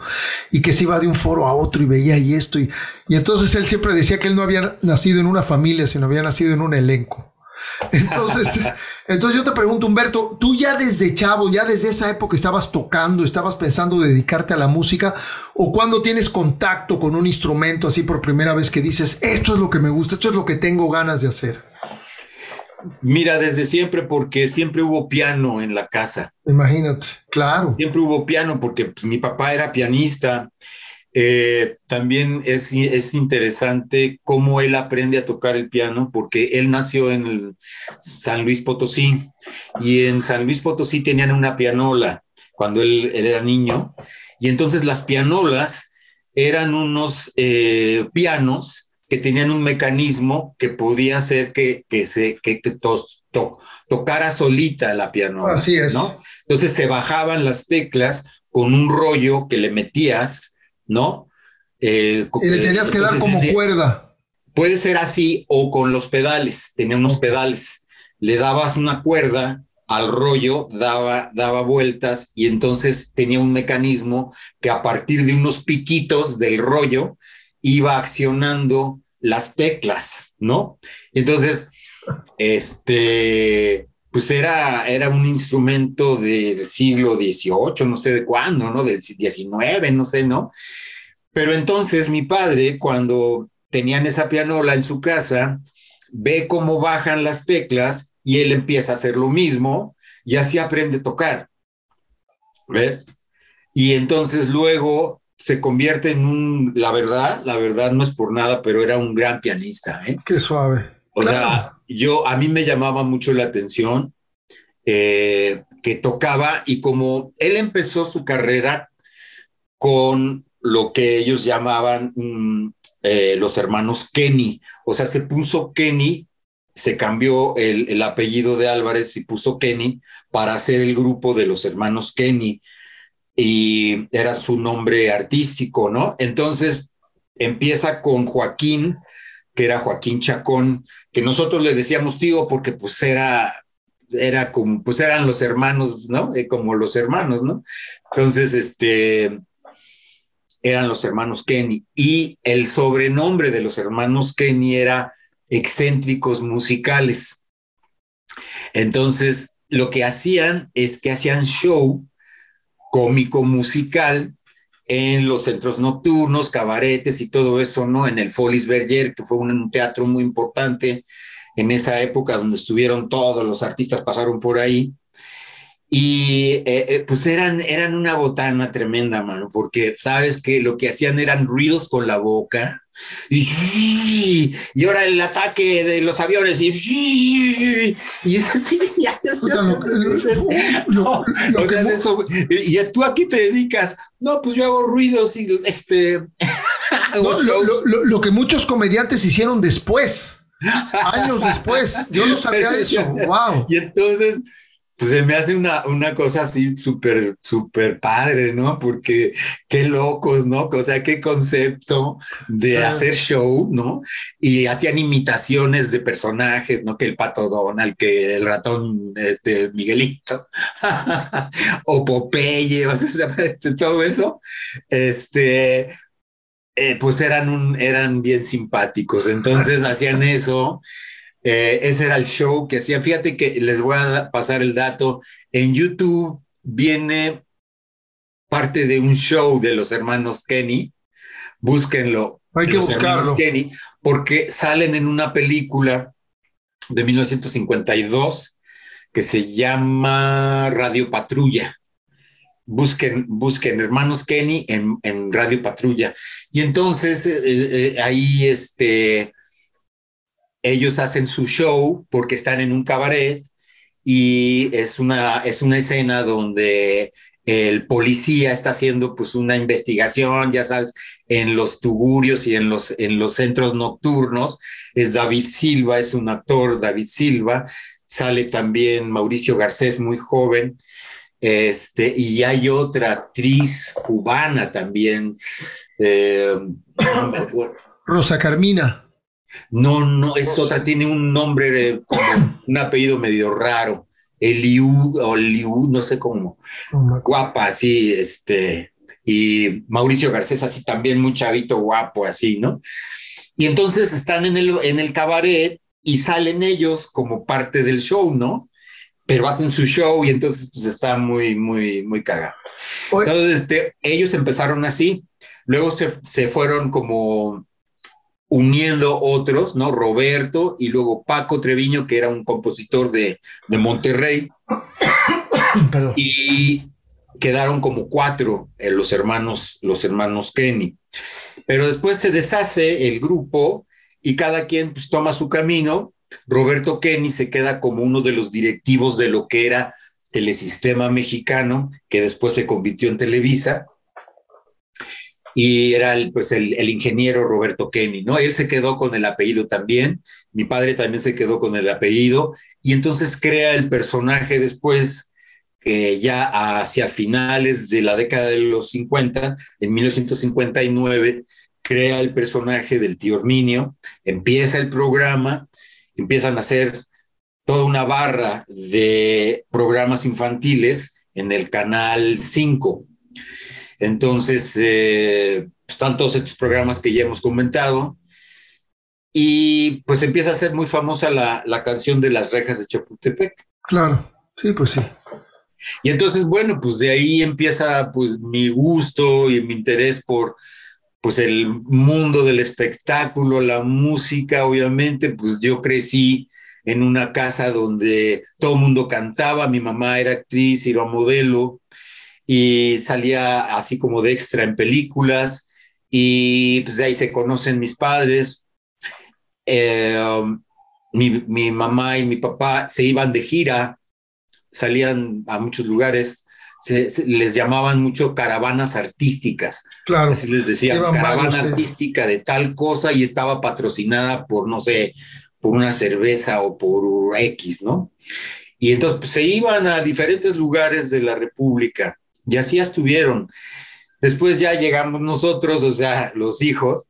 y que se iba de un foro a otro y veía y esto, y, y entonces él siempre decía que él no había nacido en una familia, sino había nacido en un elenco. [LAUGHS] Entonces, entonces yo te pregunto, Humberto, tú ya desde chavo, ya desde esa época estabas tocando, estabas pensando dedicarte a la música, o cuando tienes contacto con un instrumento así por primera vez que dices, esto es lo que me gusta, esto es lo que tengo ganas de hacer. Mira, desde siempre, porque siempre hubo piano en la casa. Imagínate, claro. Siempre hubo piano, porque pues, mi papá era pianista eh, también es, es, interesante cómo él aprende a tocar el piano, porque él nació en San Luis Potosí y en San Luis Potosí tenían una pianola cuando él, era niño, y entonces las pianolas eran unos eh, pianos que tenían un mecanismo que podía hacer que, que se que, tocara solita la pianola. Así es. ¿no? Entonces se bajaban las teclas con un rollo que le metías ¿no? Eh, y le tenías que dar como cuerda. Puede ser así o con los pedales, tenía unos pedales. Le dabas una cuerda al rollo, daba, daba vueltas y entonces tenía un mecanismo que a partir de unos piquitos del rollo iba accionando las teclas, ¿no? Entonces, este, pues era, era un instrumento del siglo XVIII, no sé de cuándo, ¿no? Del XIX, no sé, ¿no? Pero entonces mi padre, cuando tenían esa pianola en su casa, ve cómo bajan las teclas y él empieza a hacer lo mismo y así aprende a tocar. ¿Ves? Y entonces luego se convierte en un, la verdad, la verdad no es por nada, pero era un gran pianista. ¿eh? Qué suave. O sea, yo, a mí me llamaba mucho la atención eh, que tocaba y como él empezó su carrera con lo que ellos llamaban mm, eh, los hermanos Kenny, o sea, se puso Kenny, se cambió el, el, apellido de Álvarez y puso Kenny para hacer el grupo de los hermanos Kenny y era su nombre artístico, ¿no? Entonces empieza con Joaquín, que era Joaquín Chacón, que nosotros le decíamos tío porque pues era, era como, pues eran los hermanos, ¿no? Eh, como los hermanos, ¿no? Entonces, este, eran los hermanos Kenny. Y el sobrenombre de los hermanos Kenny era excéntricos musicales. Entonces, lo que hacían es que hacían show cómico musical en los centros nocturnos, cabaretes y todo eso, ¿no? En el Folies Berger, que fue un teatro muy importante en esa época donde estuvieron todos los artistas, pasaron por ahí. Y eh, eh, pues eran, eran una botana tremenda, mano, porque sabes que lo que hacían eran ruidos con la boca. Y, y ahora el ataque de los aviones y, y es así, [LAUGHS] ya, y tú aquí te dedicas, no, pues yo hago ruidos y este... [LAUGHS] lo, que muchos comediantes hicieron después, años después, yo no sabía [LAUGHS] eso, wow. Y entonces pues se me hace una, una cosa así súper, súper padre, ¿no? Porque qué locos, ¿no? O sea, qué concepto de hacer show, ¿no? Y hacían imitaciones de personajes, ¿no? Que el pato Donald, que el ratón, este, Miguelito, [LAUGHS] o Popeye, o sea, [LAUGHS] este, todo eso, este, eh, pues eran, un, eran bien simpáticos. Entonces hacían eso eh, ese era el show que hacían. Fíjate que les voy a pasar el dato. En YouTube viene parte de un show de los hermanos Kenny. Búsquenlo. Hay que buscarlo. Kenny, porque salen en una película de 1952 que se llama Radio Patrulla. Busquen, busquen hermanos Kenny en, Radio Patrulla. Y entonces eh, eh, ahí este, ellos hacen su show porque están en un cabaret y es una, es una escena donde el policía está haciendo pues una investigación, ya sabes, en los tugurios y en los, en los centros nocturnos. Es David Silva, es un actor, David Silva. Sale también Mauricio Garcés, muy joven. Este, y hay otra actriz cubana también. Eh, Rosa Carmina. No, no, es otra, tiene un nombre, como [CLEARS THROAT] un apellido medio raro. Eliú o Liu, no sé cómo. Guapa, así, este. Y Mauricio Garcés, así también, muy chavito, guapo, así, ¿no? Y entonces están en el, en el cabaret y salen ellos como parte del show, ¿no? Pero hacen su show y entonces pues está muy, muy, muy cagado. Entonces, este, ellos empezaron así, luego se, se fueron como uniendo otros, ¿no? Roberto y luego Paco Treviño, que era un compositor de, de Monterrey. [COUGHS] Y quedaron como cuatro eh, los hermanos, los hermanos Kenny. Pero después se deshace el grupo y cada quien pues, toma su camino. Roberto Kenny se queda como uno de los directivos de lo que era Telesistema Mexicano, que después se convirtió en Televisa y era el, pues el, ingeniero Roberto Kenny, ¿no? Él se quedó con el apellido también, mi padre también se quedó con el apellido, y entonces crea el personaje después, ya hacia finales de la década de los 50, en 1959, crea el personaje del tío Herminio, empieza el programa, empiezan a hacer toda una barra de programas infantiles en el canal 5 entonces, eh, están todos estos programas que ya hemos comentado. Y pues empieza a ser muy famosa la, la canción de las rejas de Chapultepec. Claro, sí, pues sí. Y entonces, bueno, pues de ahí empieza pues mi gusto y mi interés por pues el mundo del espectáculo, la música, obviamente, pues yo crecí en una casa donde todo el mundo cantaba, mi mamá era actriz, iba modelo, y salía así como de extra en películas y pues de ahí se conocen mis padres. Eh, um, mi, mamá y mi papá se iban de gira, salían a muchos lugares, se, les llamaban mucho caravanas artísticas. Claro. Así les decían, caravana artística de tal cosa y estaba patrocinada por, no sé, por una cerveza o por X, ¿no? Y entonces pues, se iban a diferentes lugares de la República y así estuvieron. Después ya llegamos nosotros, o sea, los hijos,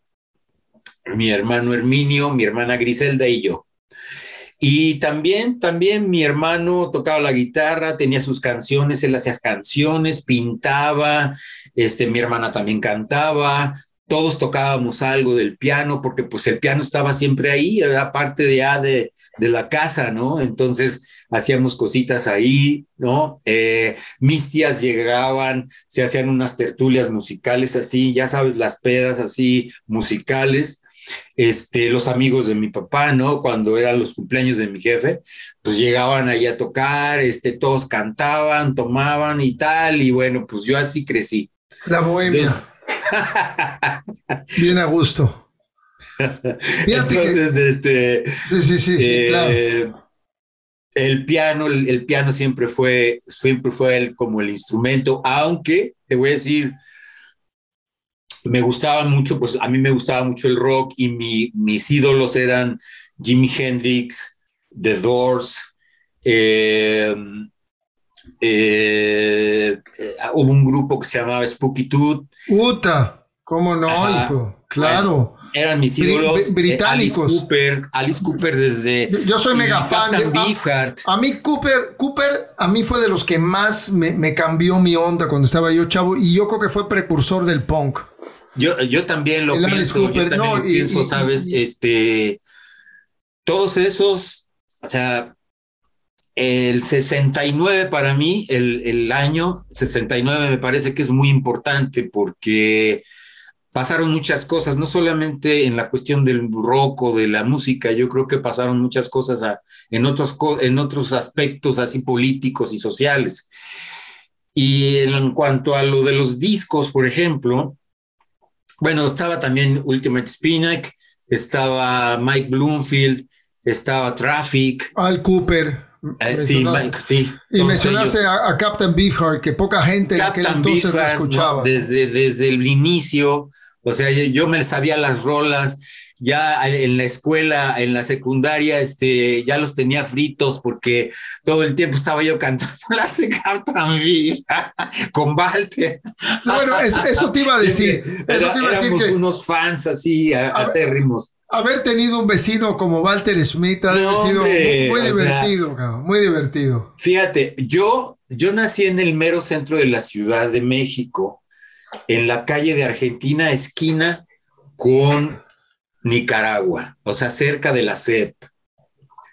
mi hermano Herminio, mi hermana Griselda y yo. Y también, también mi hermano tocaba la guitarra, tenía sus canciones, él hacía canciones, pintaba, este, mi hermana también cantaba, todos tocábamos algo del piano, porque pues el piano estaba siempre ahí, era parte de, de, de la casa, ¿no? Entonces, hacíamos cositas ahí, ¿no? Eh, mis tías llegaban, se hacían unas tertulias musicales así, ya sabes, las pedas así musicales. Este, los amigos de mi papá, ¿no? Cuando eran los cumpleaños de mi jefe, pues llegaban ahí a tocar, este, todos cantaban, tomaban y tal, y bueno, pues yo así crecí. La bohemia. Bien a gusto. [LAUGHS] Entonces, este. Sí, sí, sí, eh, claro el piano, el, piano siempre fue, siempre fue el, como el instrumento, aunque te voy a decir, me gustaba mucho, pues a mí me gustaba mucho el rock y mi, mis ídolos eran Jimi Hendrix, The Doors, eh, eh, hubo un grupo que se llamaba Spooky Tooth. Puta, ¿cómo no, hijo? Claro eran mis ídolos. Eh, británicos. Alice Cooper, Alice Cooper desde. Yo, soy mega fan. De, a, a, mí, Cooper, Cooper, a mí fue de los que más me, cambió mi onda cuando estaba yo chavo y yo creo que fue precursor del punk. Yo, yo también lo pienso, yo también lo pienso, ¿sabes? este, todos esos, o sea, el 69 para mí, el, el año 69 me parece que es muy importante porque pasaron muchas cosas, no solamente en la cuestión del rock o de la música, yo creo que pasaron muchas cosas en, otros, en otros aspectos así políticos y sociales. Y en cuanto a lo de los discos, por ejemplo, bueno, estaba también Ultimate Spinac, estaba Mike Bloomfield, estaba Traffic. Al Cooper. Eh, sí, Mike, sí. Y mencionaste a, Captain Beefheart, que poca gente Captain Beefheart, escuchaba. desde, desde el inicio, o sea, yo me sabía las rolas, ya en la escuela, en la secundaria, este, ya los tenía fritos porque todo el tiempo estaba yo cantando [LAUGHS] la también [LAUGHS] con Walter. Bueno, eso, te iba a decir. eso te iba a decir que unos fans así acérrimos. Haber tenido un vecino como Walter Smith ha sido muy, divertido, muy divertido. Fíjate, yo, yo nací en el mero centro de la Ciudad de México en la calle de Argentina, esquina con Nicaragua, o sea, cerca de la CEP,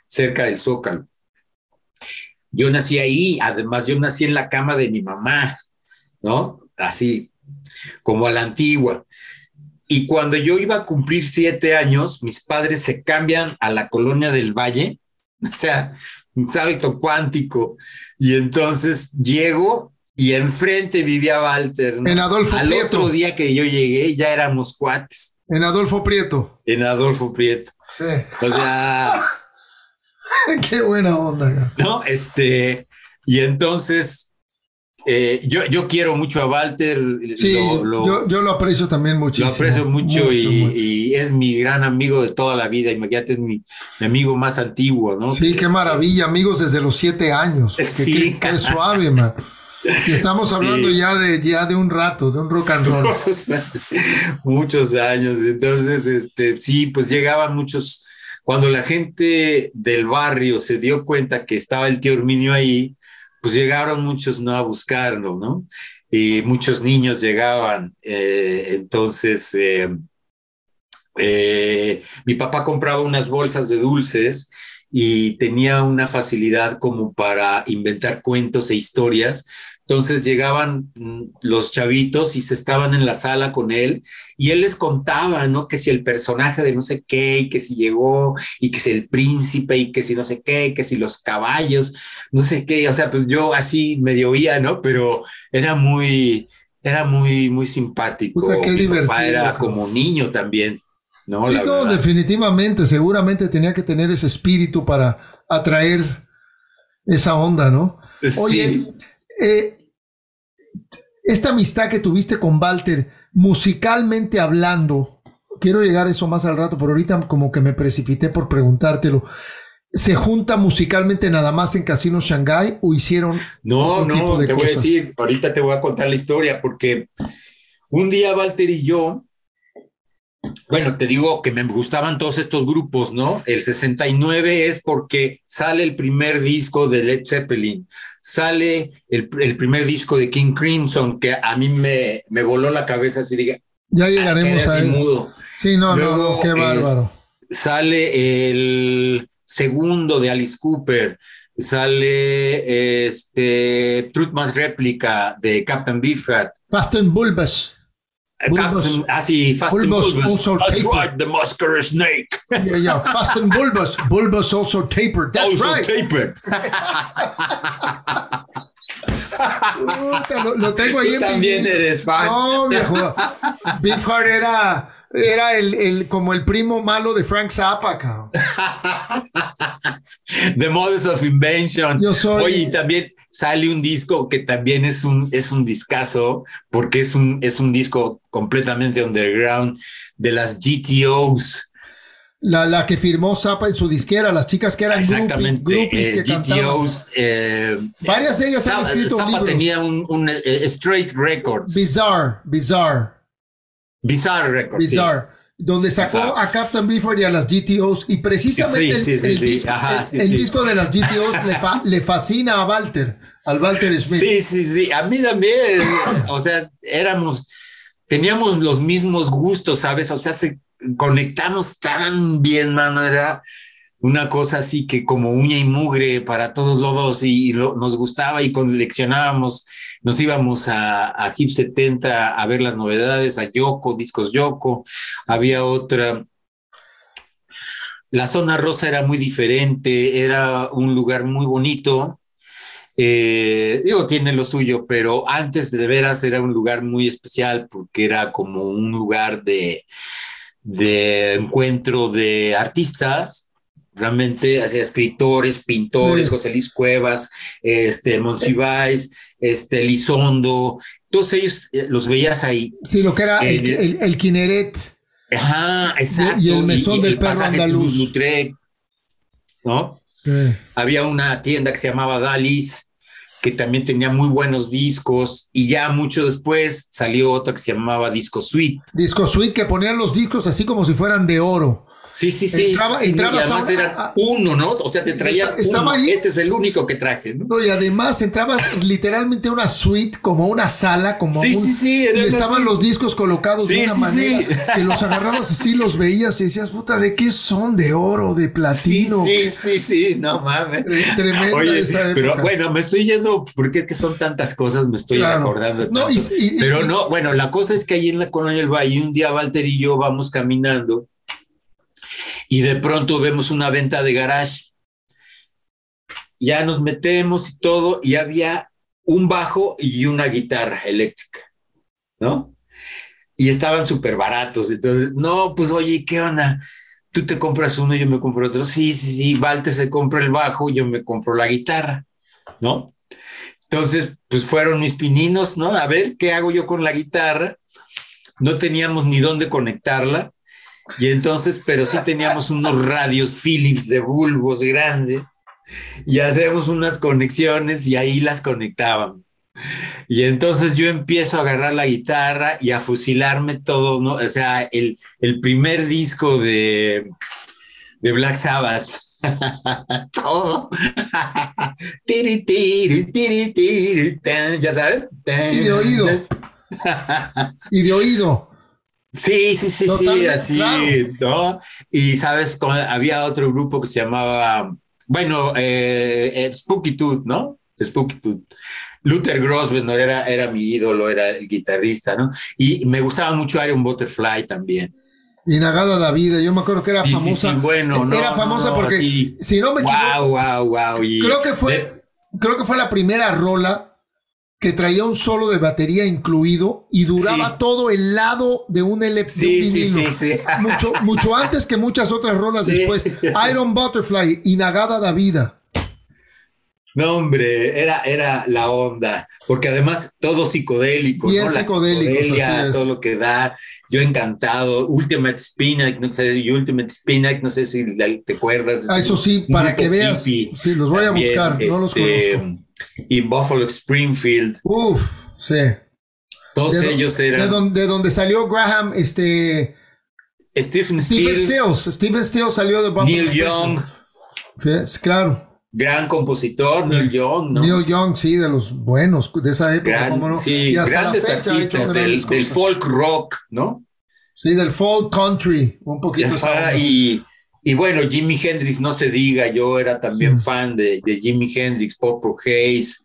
cerca del Zócalo. Yo nací ahí, además yo nací en la cama de mi mamá, ¿no? Así, como a la antigua. Y cuando yo iba a cumplir siete años, mis padres se cambian a la colonia del Valle, [LAUGHS] o sea, un salto cuántico. Y entonces llego y enfrente vivía Walter. En Adolfo Al otro día que yo llegué ya éramos cuates. En Adolfo Prieto. En Adolfo Prieto. Sí. O sea. [LAUGHS] Qué buena onda. No, este. Y entonces, eh, yo, yo quiero mucho a Walter. Sí, yo, yo, lo aprecio también muchísimo. Lo aprecio mucho, y, es mi gran amigo de toda la vida. Imagínate, es mi, mi amigo más antiguo, ¿no? Sí, qué maravilla, amigos desde los siete años. [LAUGHS] Sí. Qué, qué suave, man. Y estamos hablando ya de, ya de un rato, de un rock and roll. [LAUGHS] muchos años. Entonces, este, sí, pues llegaban muchos. Cuando la gente del barrio se dio cuenta que estaba el tío Herminio ahí, pues llegaron muchos no a buscarlo, ¿no? Y muchos niños llegaban. Eh, entonces, eh, eh, mi papá compraba unas bolsas de dulces y tenía una facilidad como para inventar cuentos e historias. Entonces llegaban mm, los chavitos y se estaban en la sala con él y él les contaba, ¿no? Que si el personaje de no sé qué y que si llegó y que si el príncipe y que si no sé qué, y que si los caballos, no sé qué, o sea, pues yo así medio oía, ¿no? Pero era muy, era muy, muy simpático. Mi papá era como niño también, ¿no? Sí, todo, definitivamente, seguramente tenía que tener ese espíritu para atraer esa onda, ¿no? Oye, eh, esta amistad que tuviste con Walter, musicalmente hablando, quiero llegar a eso más al rato, pero ahorita como que me precipité por preguntártelo. ¿Se junta musicalmente nada más en Casino Shanghai o hicieron? No, no, te voy a decir, ahorita te voy a contar la historia porque un día Walter y yo bueno, te digo que me gustaban todos estos grupos, ¿no? El 69 es porque sale el primer disco de Led Zeppelin, sale el, primer disco de King Crimson, que a mí me, me voló la cabeza así, diga. Ya llegaremos a mudo. Sí, no, no, qué bárbaro. sale el segundo de Alice Cooper, sale este Truth Más Réplica de Captain Beefheart. Fast and Bulbous. Captain, ah, sí, Fast bulbous, and Bulbous. Also tapered. right, the muscular snake. Yeah, yeah, [LAUGHS] Fast and Bulbous. Bulbous also tapered. That's also right. tapered. [LAUGHS] [LAUGHS] lo, lo, tengo ahí Tú también eres fan. No, viejo. Beefheart era era el, el, como el primo malo de Frank Zappa, cabrón. [LAUGHS] The Models of Invention. Yo soy. Oye, también sale un disco que también es un, es un discazo, porque es un, es un disco completamente underground de las GTOs. La, la que firmó Zappa en su disquera, las chicas que eran Exactamente, groupies, eh, que GTOs. Eh, Varias de ellas han escrito Zappa libros. tenía un, un uh, Straight Records. Bizarre, Bizarre. Bizarre Records. Bizarre. Sí. Donde sacó Bizarre. a Captain Beefheart y a las GTOs y precisamente sí, sí, el, el, disco, Ajá, el, el disco, de las GTOs le, fa, le, fascina a Walter, al Walter Smith. Sí, sí, sí, a mí también, o sea, éramos, teníamos los mismos gustos, ¿sabes? O sea, se, conectamos tan bien, mano, era una cosa así que como uña y mugre para todos los dos y, y lo, nos gustaba y coleccionábamos nos íbamos a, a Hip 70 a ver las novedades, a Yoko, discos Yoko, había otra. La zona rosa era muy diferente, era un lugar muy bonito, eh, digo, tiene lo suyo, pero antes de veras era un lugar muy especial porque era como un lugar de, de encuentro de artistas, realmente hacía escritores, pintores, José Luis Cuevas, este, Monsiváis, este, Lizondo, todos ellos eh, los veías ahí. Sí, lo que era el, el, el Kineret. Ajá, exacto. Y el mesón del perro andaluz. ¿no? Había una tienda que se llamaba Dalis, que también tenía muy buenos discos, y ya mucho después salió otra que se llamaba Disco Suite. Disco Suite, que ponían los discos así como si fueran de oro. Sí, sí, sí. Entraba, sí, entraba y además era uno, ¿no? O sea, te traían estaba uno. Ahí, este es el único que traje, ¿no? no y además entraba literalmente una suite, como una sala, como sí, un, sí, sí, y estaban así. los discos colocados sí, de una sí, manera sí. que los agarrabas así, los veías y decías, puta, ¿de qué son? ¿De oro? ¿De platino? Sí, sí, sí, no mames. Tremenda Oye, esa época. pero bueno, me estoy yendo, porque es que son tantas cosas, me estoy Claro. acordando. de No, y- tanto. y- pero no, bueno, la cosa es que ahí en la colonia del Valle, un día Walter y yo vamos caminando y de pronto vemos una venta de garage. Ya nos metemos y todo, y había un bajo y una guitarra eléctrica, ¿no? Y estaban súper baratos. Entonces, no, pues oye, ¿qué onda? Tú te compras uno, yo me compro otro. Sí, sí, sí, Walter se compra el bajo, yo me compro la guitarra, ¿no? Entonces, pues fueron mis pininos, ¿no? A ver, ¿qué hago yo con la guitarra? No teníamos ni dónde conectarla. Y entonces, pero sí teníamos unos radios Philips de bulbos grandes y hacemos unas conexiones y ahí las conectábamos. Y entonces yo empiezo a agarrar la guitarra y a fusilarme todo, ¿no? O sea, el, el primer disco de, de Black Sabbath. [LAUGHS] todo. [LAUGHS] Tiri, tiri, tiri, tiri, ya sabes. Y de oído. [LAUGHS] Y de oído. Sí, sí, sí, sí, así, claro. ¿no? Y sabes, con- había otro grupo que se llamaba, bueno, eh, eh, Spooky Tooth, ¿no? Spooky Tooth. Luther Grosvenor era, era mi ídolo, era el guitarrista, ¿no? Y me gustaba mucho Iron Butterfly también. Y Nagada David, yo me acuerdo que era Sí, sí, famosa. sí, bueno, no, era no, famosa no, porque, sí. si no me equivoco, Wow, wow, wow. Y creo que fue, de- creo que fue la primera rola que traía un solo de batería incluido y duraba Sí. todo el lado de un LP. sí, sí, sí, sí. [LAUGHS] Mucho, mucho antes que muchas otras rolas después. Iron Butterfly y Nagada da Vida. No, hombre, era, era la onda, porque además todo psicodélico, Bien es. todo lo que da. Yo encantado. Ultimate Spinac, no sé, Ultimate Spinac, no sé si te acuerdas. Ah, eso sí, un para que veas. Sí, los voy a buscar, no los este, conozco. Y Buffalo Springfield, Uf, sí. todos De ellos De, eran de donde salió Graham, este. Stephen Stephen Stills, Stills. Stephen Stills salió de Buffalo Neil. Young, Sí, claro. gran compositor, Neil Young, ¿no? Neil Young, sí, de los buenos de esa época. Gran- cómo no. sí, grandes fecha artistas del, folk rock, ¿no? Sí, del folk country, un poquito. Ajá, y, y bueno, Jimi Hendrix, no se diga, yo era también Sí. fan de, de Jimi Hendrix, Purple Haze,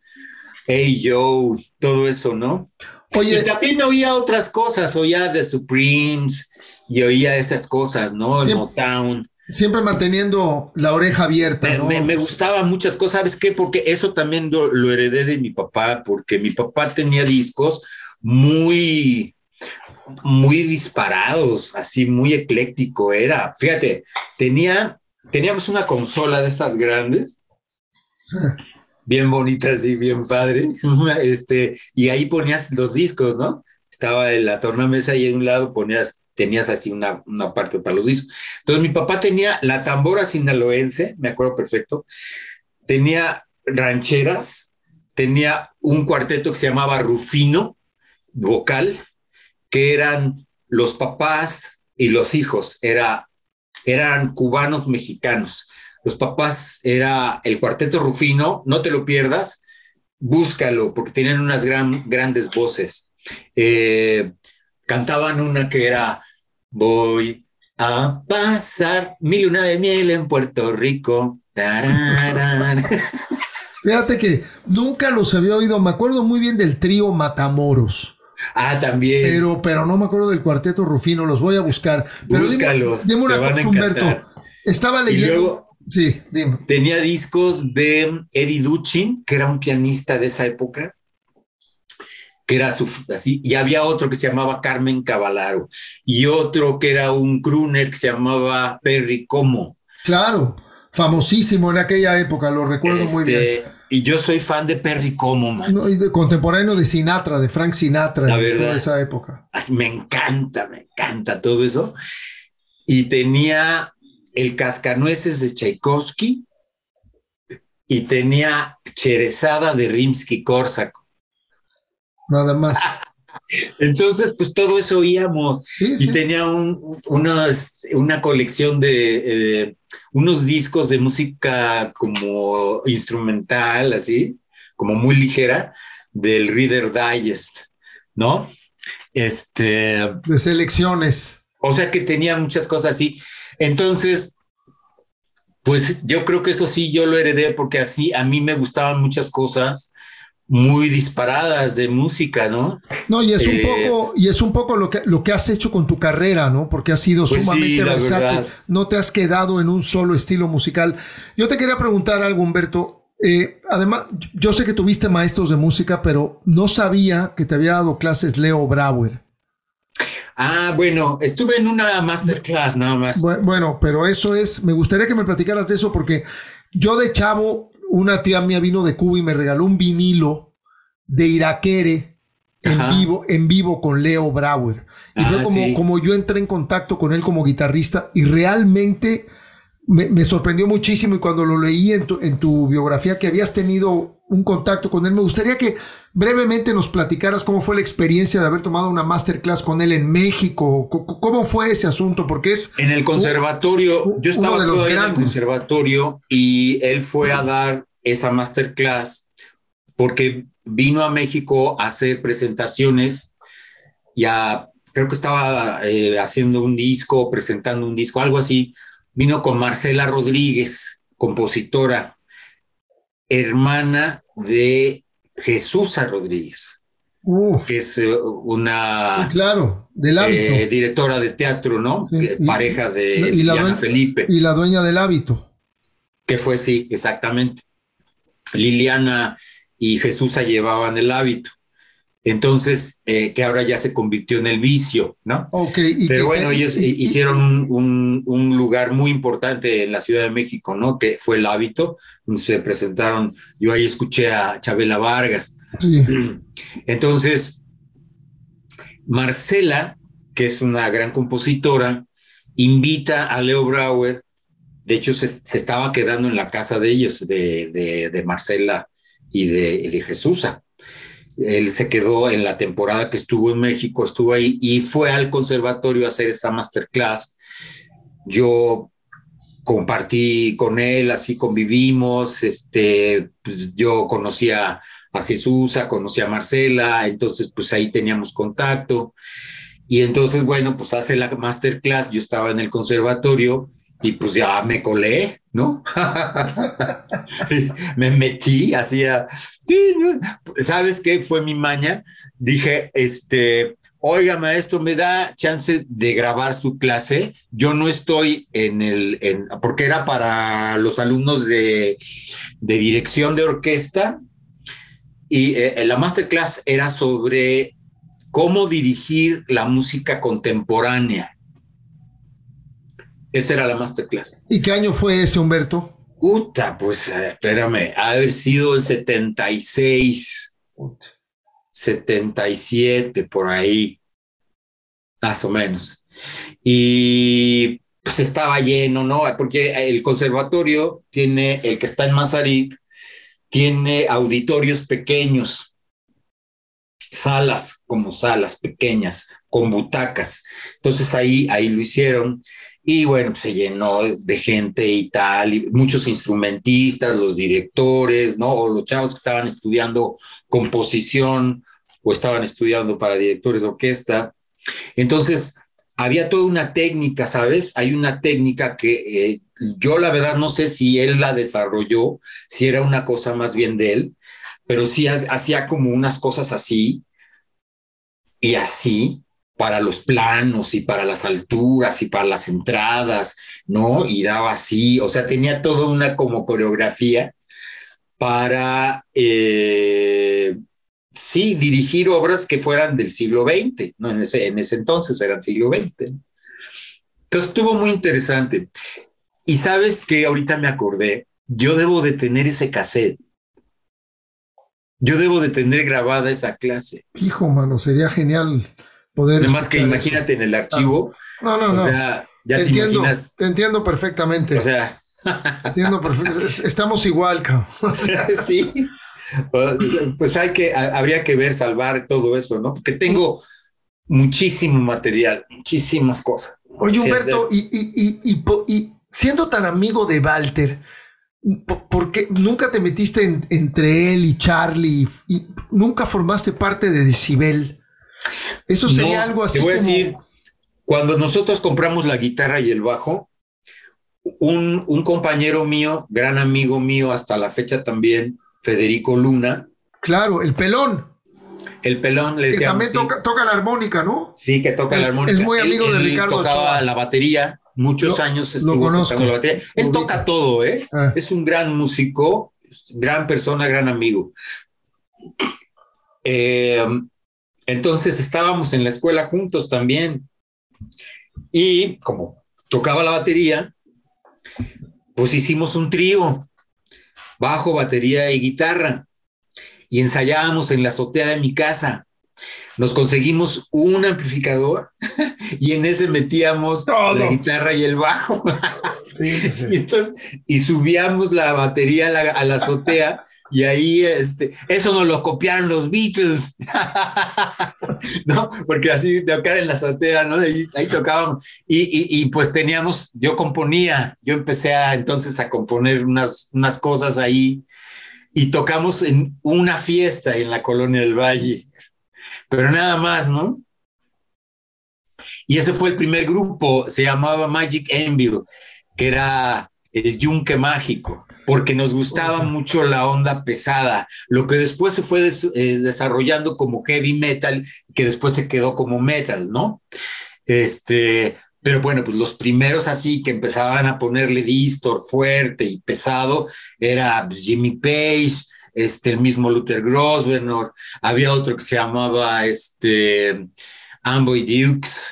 Hey Joe, todo eso, ¿no? Oye, Y también oía otras cosas, oía The Supremes y oía esas cosas, ¿no? El Sí. Motown. siempre manteniendo la oreja abierta, Me, ¿no? me- me gustaban muchas cosas, ¿sabes qué? Porque eso también lo, lo heredé de mi papá, porque mi papá tenía discos muy, muy disparados, así muy ecléctico era. Fíjate, tenía, teníamos una consola de estas grandes, bien bonita, así, bien padre, [LAUGHS] este, y ahí ponías los discos, ¿no? Estaba en la tornamesa y en un lado ponías, tenías así una, una parte para los discos. Entonces mi papá tenía la tambora sinaloense, me acuerdo perfecto, tenía rancheras, tenía un cuarteto que se llamaba Rufino, vocal, que eran los papás y los hijos, era, eran cubanos mexicanos. Los papás era el cuarteto Rufino, no te lo pierdas, búscalo, porque tienen unas gran, grandes voces. Eh, cantaban una que era Voy a pasar mil una de miel en Puerto Rico. Fíjate que nunca los había oído. Me acuerdo muy bien del trío Matamoros. Ah, también. Pero, pero no me acuerdo del cuarteto Rufino, los voy a buscar. Pero Búscalo. Dime, una cosa, Humberto. Estaba leyendo. Y luego, sí, dime. Tenía discos de Eddie Duchin, que era un pianista de esa época, que era su, así, y había otro que se llamaba Carmen Cavalaro, y otro que era un crooner que se llamaba Perry Como. Claro, famosísimo en aquella época, lo recuerdo muy bien. Y yo soy fan de Perry Como, man. contemporáneo de Sinatra, de Frank Sinatra, La verdad, toda esa época. Me encanta, me encanta todo eso. Y tenía el Cascanueces de Tchaikovsky y tenía Cherezada de Rimsky-Korsakov. Nada más. [LAUGHS] Entonces, pues todo eso oíamos. y tenía un, una colección de eh, unos discos de música como instrumental, así, como muy ligera, del Reader Digest, ¿no? Este. De selecciones. O sea que tenía muchas cosas así. Entonces, pues yo creo que eso sí, yo lo heredé porque así a mí me gustaban muchas cosas muy disparadas de música, ¿no? No, y es un eh, poco, y es un poco lo que, lo que has hecho con tu carrera, ¿no? Porque has sido pues sumamente versátil, no te has quedado en un solo estilo musical. Yo te quería preguntar algo, Humberto. Eh, además, yo sé que tuviste maestros de música, pero no sabía que te había dado clases Leo Brauer. Ah, bueno, estuve en una masterclass nada más. Bueno, pero eso es, me gustaría que me platicaras de eso porque yo de chavo una tía mía vino de Cuba y me regaló un vinilo de Iraquere en vivo, en vivo con Leo Brauer. Y fue ah, como, como yo entré en contacto con él como guitarrista y realmente me, sorprendió muchísimo y cuando lo leí en tu, en tu biografía que habías tenido un contacto con él, me gustaría que brevemente nos platicaras cómo fue la experiencia de haber tomado una masterclass con él en México, cómo fue ese asunto, porque es... En el conservatorio, yo estaba todavía en el conservatorio y él fue a dar esa masterclass porque vino a México a hacer presentaciones, ya creo que estaba eh, haciendo un disco, presentando un disco, algo así, vino con Marcela Rodríguez, compositora, hermana de Jesús Rodríguez, que es eh, una claro, del eh, directora de teatro, ¿no? Pareja de Liliana Felipe. Y la dueña del hábito. Que fue, sí, exactamente. Liliana y Jesús llevaban el hábito. Entonces, eh, que ahora ya se convirtió en el vicio, ¿no? Ok. Pero bueno, ellos hicieron un, lugar muy importante en la Ciudad de México, ¿no? Que fue el hábito. Se presentaron, yo ahí escuché a Chabela Vargas. Sí. [CLEARS THROAT] Entonces, Marcela, que es una gran compositora, invita a Leo Brauer. De hecho, se, estaba quedando en la casa de ellos, de, Marcela y de, de Jesusa él se quedó en la temporada que estuvo en México, estuvo ahí y fue al conservatorio a hacer esta masterclass. Yo compartí con él, así convivimos, este, pues yo conocía a Jesús, conocí a Marcela, entonces pues ahí teníamos contacto. Y entonces, bueno, pues hace la masterclass, yo estaba en el conservatorio y pues ya me colé, ¿no? [LAUGHS] me metí, hacía, ¿sabes qué fue mi maña? Dije, este, oiga maestro, me da chance de grabar su clase. Yo no estoy en el, porque era para los alumnos de, dirección de orquesta y eh, la masterclass era sobre cómo dirigir la música contemporánea. Esa era la masterclass. ¿Y qué año fue ese, Humberto? Puta, pues eh, espérame, ha haber sido el 76, 77, por ahí, más o menos. Y pues estaba lleno, ¿no? Porque el conservatorio tiene, el que está en Mazarik, tiene auditorios pequeños, salas como salas pequeñas, con butacas. Entonces ahí, ahí lo hicieron y bueno, se llenó de gente y tal, muchos instrumentistas, los directores, ¿no? O los chavos que estaban estudiando composición o estaban estudiando para directores de orquesta. Entonces, había toda una técnica, ¿sabes? Hay una técnica que, eh, yo la verdad no sé si él la desarrolló, si era una cosa más bien de él, pero sí hacía como unas cosas así y así para los planos y para las alturas y para las entradas, ¿no? Y daba así, o sea, tenía toda una como coreografía para, eh, sí, dirigir obras que fueran del siglo XX, ¿no? En ese, en ese entonces eran siglo XX. Entonces estuvo muy interesante. Y sabes que ahorita me acordé, yo debo de tener ese cassette. Yo debo de tener grabada esa clase. Hijo, mano, sería genial poder. Además que imagínate en el archivo. No, no, no. O sea, ya te, entiendo, imaginas. Te entiendo perfectamente. O sea. [LAUGHS] entiendo perfectamente. Estamos igual, cabrón. [LAUGHS] [LAUGHS] sí. Pues hay que, habría que ver, salvar todo eso, ¿no? Porque tengo muchísimo material, muchísimas cosas. Oye, Humberto, y, y, y, y, siendo tan amigo de Walter, ¿por qué nunca te metiste entre él y Charlie y nunca formaste parte de Decibel? Eso sería algo así. Te voy a decir, cuando nosotros compramos la guitarra y el bajo, un, un, compañero mío, gran amigo mío hasta la fecha también, Federico Luna. Claro, el pelón. El pelón le decía. Que también toca, toca, la armónica, ¿no? Sí, que toca es, la armónica. Es muy amigo él, de él Ricardo. Tocaba Ochoa. la batería, muchos lo, años estuvo lo conozco. tocando la batería. Él toca todo, ¿eh? Ah. Es un gran músico, gran persona, gran amigo. Eh, entonces estábamos en la escuela juntos también. Y como tocaba la batería, pues hicimos un trío, bajo, batería y guitarra. Y ensayábamos en la azotea de mi casa. Nos conseguimos un amplificador [LAUGHS] y en ese metíamos Todo. la guitarra y el bajo. Sí, sí. [LAUGHS] y, entonces, y subíamos la batería a la, a la azotea y ahí este, eso nos lo copiaron los Beatles, [LAUGHS] ¿no? Porque así tocar en la azotea, ¿no? Ahí, tocábamos. Y, y, y, pues teníamos, yo componía, yo empecé a, entonces a componer unas, unas cosas ahí y tocamos en una fiesta en la colonia del Valle, pero nada más, ¿no? Y ese fue el primer grupo, se llamaba Magic Anvil, que era el yunque mágico porque nos gustaba mucho la onda pesada, lo que después se fue des eh, desarrollando como heavy metal, que después se quedó como metal, ¿no? Este, pero bueno, pues los primeros así que empezaban a ponerle distor fuerte y pesado era pues, Jimmy Page, este, el mismo Luther Grosvenor, había otro que se llamaba este, Amboy Dukes.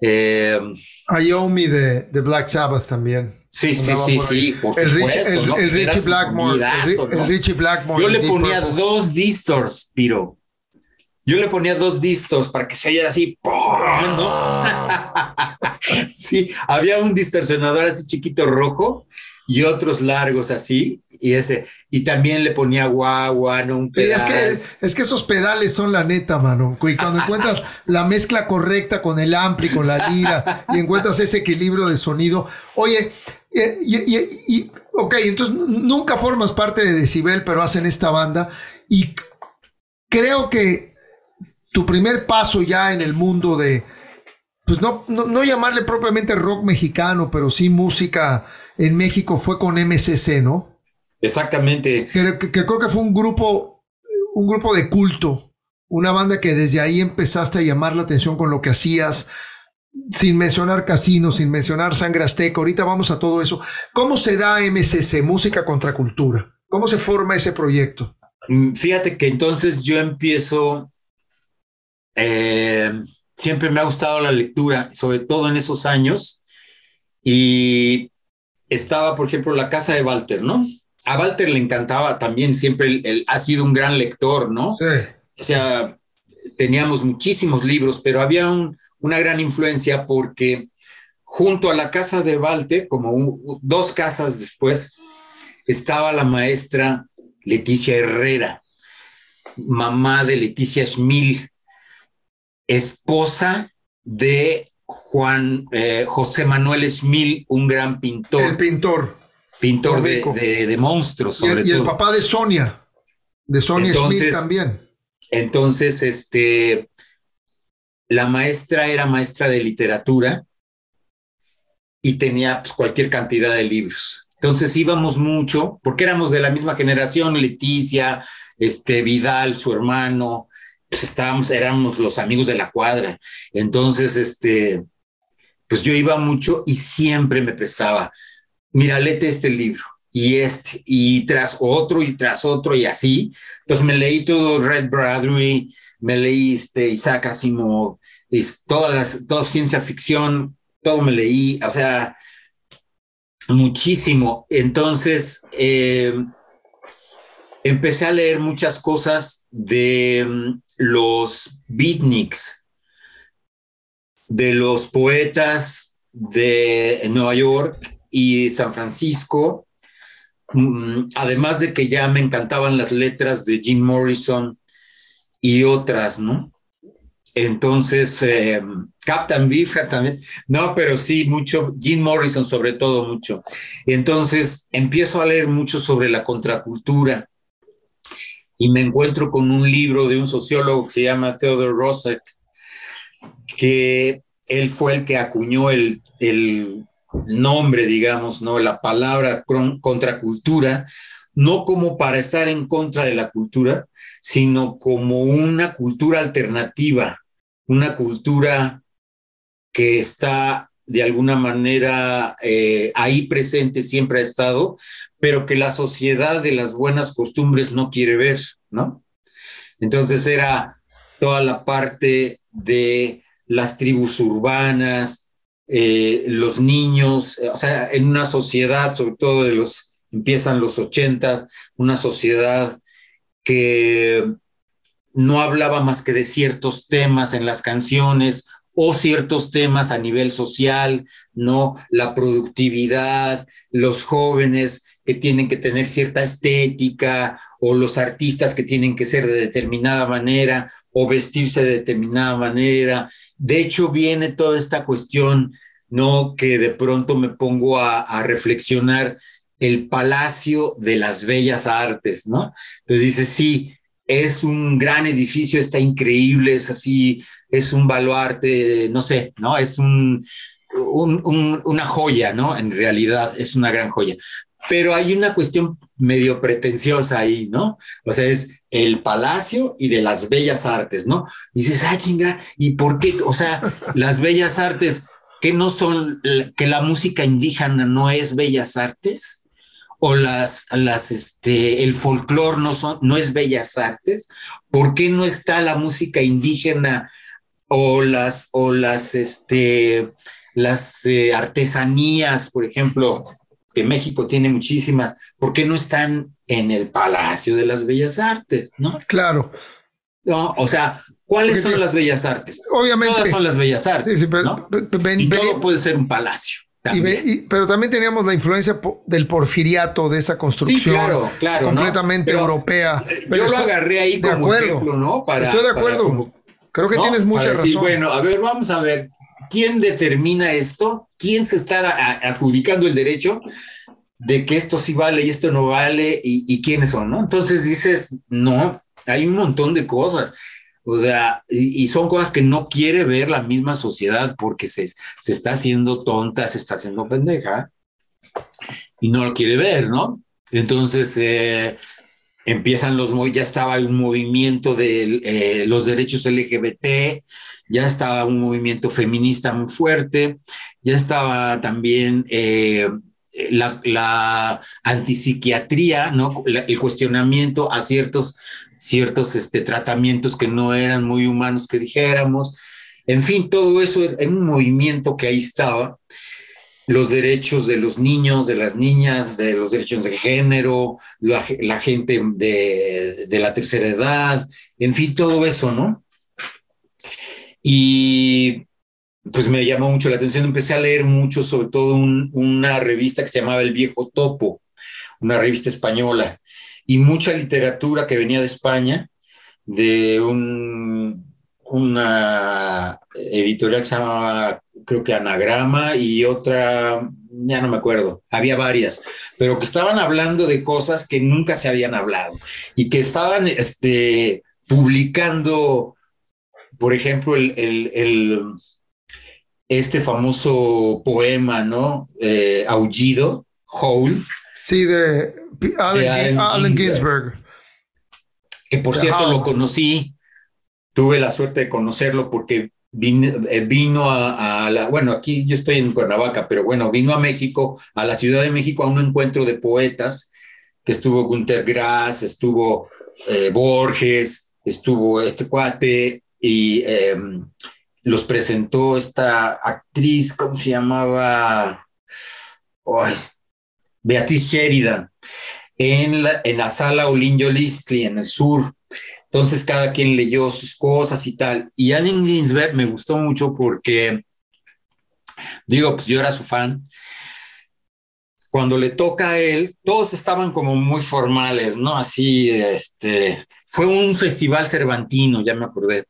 Eh, Ayomi de, de Black Sabbath también. Sí, sí, sí, sí, por el supuesto. Richie, el, ¿no? el Richie Blackmore. El, ¿no? el, Richie Blackmore. Yo le ponía Purple. dos distors, Piro. Yo le ponía dos distors para que se oyera así. ¿no? [LAUGHS] sí, había un distorsionador así chiquito rojo y otros largos así, y ese, y también le ponía guagua, no un pedal. Sí, es, que, es que esos pedales son la neta, mano. Y cuando encuentras la mezcla correcta con el ampli, con la lira, y encuentras ese equilibrio de sonido. Oye, y, y, y, ok, entonces nunca formas parte de Decibel, pero hacen esta banda, y creo que tu primer paso ya en el mundo de, pues no, no, no llamarle propiamente rock mexicano, pero sí música en México fue con MCC, ¿no? Exactamente. Que, que, que, creo que fue un grupo, un grupo de culto, una banda que desde ahí empezaste a llamar la atención con lo que hacías, sin mencionar Casino, sin mencionar Sangre Azteca. Ahorita vamos a todo eso. ¿Cómo se da MCC, Música contra Cultura? ¿Cómo se forma ese proyecto? Mm, Fíjate que entonces yo empiezo, eh, siempre me ha gustado la lectura, sobre todo en esos años, y estaba, por ejemplo, la casa de Walter, ¿no? A Walter le encantaba también, siempre él, él ha sido un gran lector, ¿no? Sí. O sea, teníamos muchísimos libros, pero había un, una gran influencia porque junto a la casa de Walter, como un, dos casas después, estaba la maestra Leticia Herrera, mamá de Leticia Schmil, esposa de Juan eh, José Manuel Schmil, un gran pintor. El pintor. Pintor de, de, de, monstruos, sobre y todo. Y el papá de Sonia, de Sonia entonces, Schmil también. Entonces, este, la maestra era maestra de literatura y tenía pues, cualquier cantidad de libros. Entonces íbamos mucho, porque éramos de la misma generación, Leticia, este, Vidal, su hermano, pues estábamos, éramos los amigos de la cuadra. Entonces, este, pues yo iba mucho y siempre me prestaba, mira, léete este libro y este, y tras otro y tras otro y así. Entonces me leí todo Red Bradbury, me leí este, Isaac Asimov, todas las, ciencia ficción, todo me leí, o sea, muchísimo. Entonces, eh, empecé a leer muchas cosas de mm, los beatniks, de los poetas de Nueva York y San Francisco, mm, además de que ya me encantaban las letras de Jim Morrison y otras, ¿no? Entonces, eh, Captain Bifra también, no, pero sí, mucho, Jim Morrison sobre todo mucho. Entonces, empiezo a leer mucho sobre la contracultura y me encuentro con un libro de un sociólogo que se llama Theodore Roosevelt, que él fue el que acuñó el, el nombre, digamos, ¿no? La palabra contracultura, no como para estar en contra de la cultura, sino como una cultura alternativa una cultura que está de alguna manera eh, ahí presente, siempre ha estado, pero que la sociedad de las buenas costumbres no quiere ver, ¿no? Entonces era toda la parte de las tribus urbanas, eh, los niños, o sea, en una sociedad, sobre todo de los, empiezan los 80, una sociedad que no hablaba más que de ciertos temas en las canciones o ciertos temas a nivel social, ¿no? La productividad, los jóvenes que tienen que tener cierta estética o los artistas que tienen que ser de determinada manera o vestirse de determinada manera. De hecho, viene toda esta cuestión, ¿no? Que de pronto me pongo a, reflexionar el Palacio de las Bellas Artes, ¿no? Entonces dice, sí, es un gran edificio, está increíble, es así, es un baluarte, no sé, ¿no? Es un, una joya, ¿no? En realidad es una gran joya. Pero hay una cuestión medio pretenciosa ahí, ¿no? O sea, es el palacio y de las bellas artes, ¿no? Y dices, ah, chinga, ¿y por qué? O sea, [LAUGHS] las bellas artes, que no son, que la música indígena no es bellas artes? o las, las este, el folclore no, son, no es bellas artes? ¿Por qué no está la música indígena o las, o las, este, las eh, artesanías, por ejemplo, que México tiene muchísimas, ¿por qué no están en el Palacio de las Bellas Artes? ¿No? Claro. No, o sea, ¿cuáles son las bellas artes? Obviamente. Todas son las bellas artes. ¿no? y todo puede ser un palacio pero también teníamos la influencia del porfiriato de esa construcción. claro, claro. Completamente europea. Yo lo agarré ahí como ejemplo, ¿no? estoy de acuerdo. Creo que tienes mucha razón. Bueno, a ver, vamos a ver. ¿Quién determina esto? ¿Quién se está adjudicando el derecho de que esto sí vale y esto no vale? ¿Y, y quiénes son? ¿no? Entonces dices, no, hay un montón de cosas. O sea, y, son cosas que no quiere ver la misma sociedad porque se, se está haciendo tonta, se está haciendo pendeja y no lo quiere ver, ¿no? Entonces, eh, empiezan los, ya estaba un movimiento de eh, los derechos LGBT, ya estaba un movimiento feminista muy fuerte, ya estaba también eh, la, la, antipsiquiatría, ¿no? el cuestionamiento a ciertos ciertos este, tratamientos que no eran muy humanos que dijéramos. En fin, todo eso en un movimiento que ahí estaba. Los derechos de los niños, de las niñas, de los derechos de género, la, gente de, de, la tercera edad, en fin, todo eso, ¿no? Y pues me llamó mucho la atención, empecé a leer mucho, sobre todo una revista que se llamaba El Viejo Topo, una revista española, y mucha literatura que venía de España, de un, una editorial que se llamaba, creo que Anagrama, y otra, ya no me acuerdo, había varias, pero que estaban hablando de cosas que nunca se habían hablado y que estaban este, publicando, por ejemplo, el, el, este famoso poema, ¿no? Eh, Aullido, Howl. Sí, de Allen, Ginsberg. Que por cierto lo conocí, tuve la suerte de conocerlo porque eh, vino, a, la, bueno, aquí yo estoy en Cuernavaca, pero bueno, vino a México, a la Ciudad de México, a un encuentro de poetas, que estuvo Gunter Grass, estuvo eh, Borges, estuvo este cuate, y em, los presentó esta actriz, ¿cómo se llamaba? Beatriz Sheridan, en la, en la sala Olinjo Listli, en el sur. Entonces cada quien leyó sus cosas y tal. Y Allen Ginsberg me gustó mucho porque, digo, pues yo era su fan. Cuando le toca a él, todos estaban como muy formales, ¿no? Así, este, fue un festival cervantino, ya me acordé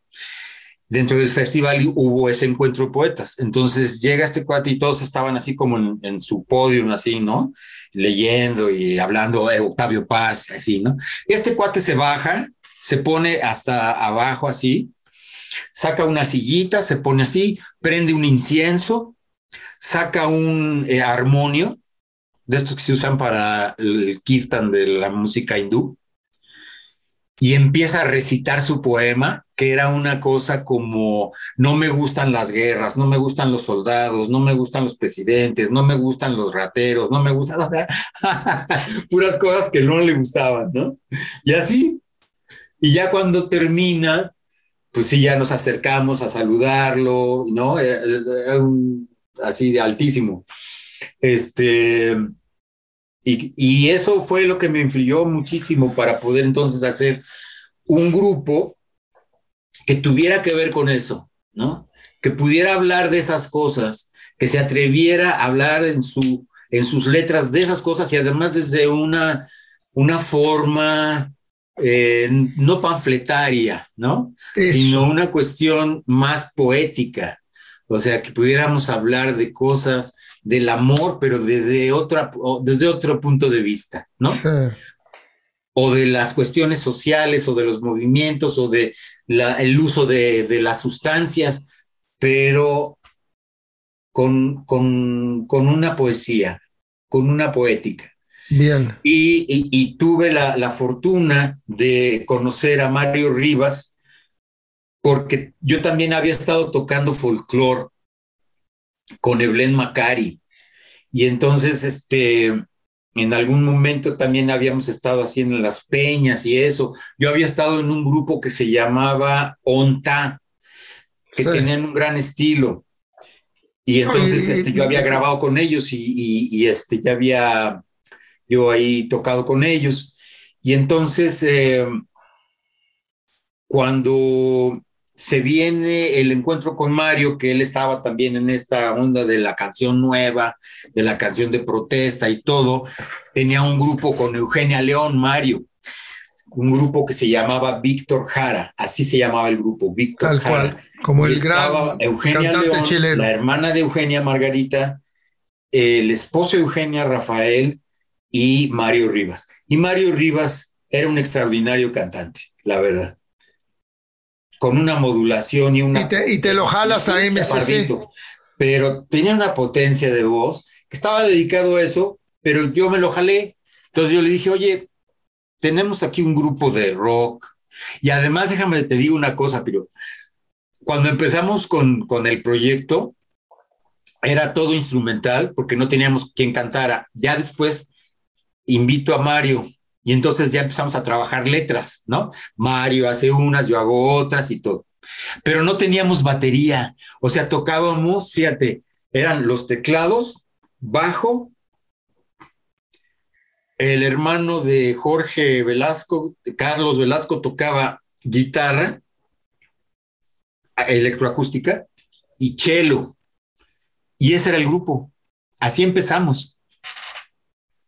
dentro del festival hubo ese encuentro de poetas. Entonces llega este cuate y todos estaban así como en, su podio, así, ¿no? Leyendo y hablando de Octavio Paz, así, ¿no? Este cuate se baja, se pone hasta abajo así, saca una sillita, se pone así, prende un incienso, saca un eh, armonio, de estos que se usan para el kirtan de la música hindú, y empieza a recitar su poema, que era una cosa como, no me gustan las guerras, no me gustan los soldados, no me gustan los presidentes, no me gustan los rateros, no me gustan, [LAUGHS] [LAUGHS] puras cosas que no le gustaban, ¿no? Y así, y ya cuando termina, pues sí, ya nos acercamos a saludarlo, ¿no? Era, un, así de altísimo. Este, y, eso fue lo que me influyó muchísimo para poder entonces hacer un grupo que tuviera que ver con eso, ¿no? Que pudiera hablar de esas cosas, que se atreviera a hablar en, su, en sus letras de esas cosas y además desde una, una forma eh, no panfletaria, ¿no? Sino una cuestión más poética. O sea, que pudiéramos hablar de cosas del amor, pero desde, otra, desde otro punto de vista, ¿no? O de las cuestiones sociales, o de los movimientos, o de el uso de, las sustancias, pero con, con, una poesía, con una poética. Bien. Y, tuve la, la, fortuna de conocer a Mario Rivas, porque yo también había estado tocando folclore con Evelyn Macari. Y entonces, este, en algún momento también habíamos estado haciendo las peñas y eso. Yo había estado en un grupo que se llamaba Onta, que tenían un gran estilo. Y entonces este, yo había grabado con ellos y, este, ya había yo ahí tocado con ellos. Y entonces, eh, cuando se viene el encuentro con Mario, que él estaba también en esta onda de la canción nueva, de la canción de protesta y todo. Tenía un grupo con Eugenia León, Mario, un grupo que se llamaba Víctor Jara, así se llamaba el grupo, Víctor Jara. como el gran Eugenia León, la hermana de Eugenia Margarita, el esposo de Eugenia Rafael y Mario Rivas. Y Mario Rivas era un extraordinario cantante, la verdad con una modulación y una... Y te, lo jalas a MCC. Pero tenía una potencia de voz que estaba dedicado a eso, pero yo me lo jalé. Entonces yo le dije, oye, tenemos aquí un grupo de rock. Y además, déjame te digo una cosa, pero cuando empezamos con, con el proyecto, era todo instrumental porque no teníamos quien cantara. Ya después invito a Mario y entonces ya empezamos a trabajar letras, ¿no? Mario hace unas, yo hago otras y todo. Pero no teníamos batería, o sea, tocábamos, fíjate, eran los teclados, bajo, el hermano de Jorge Velasco, Carlos Velasco, tocaba guitarra electroacústica y cello. Y ese era el grupo. Así empezamos.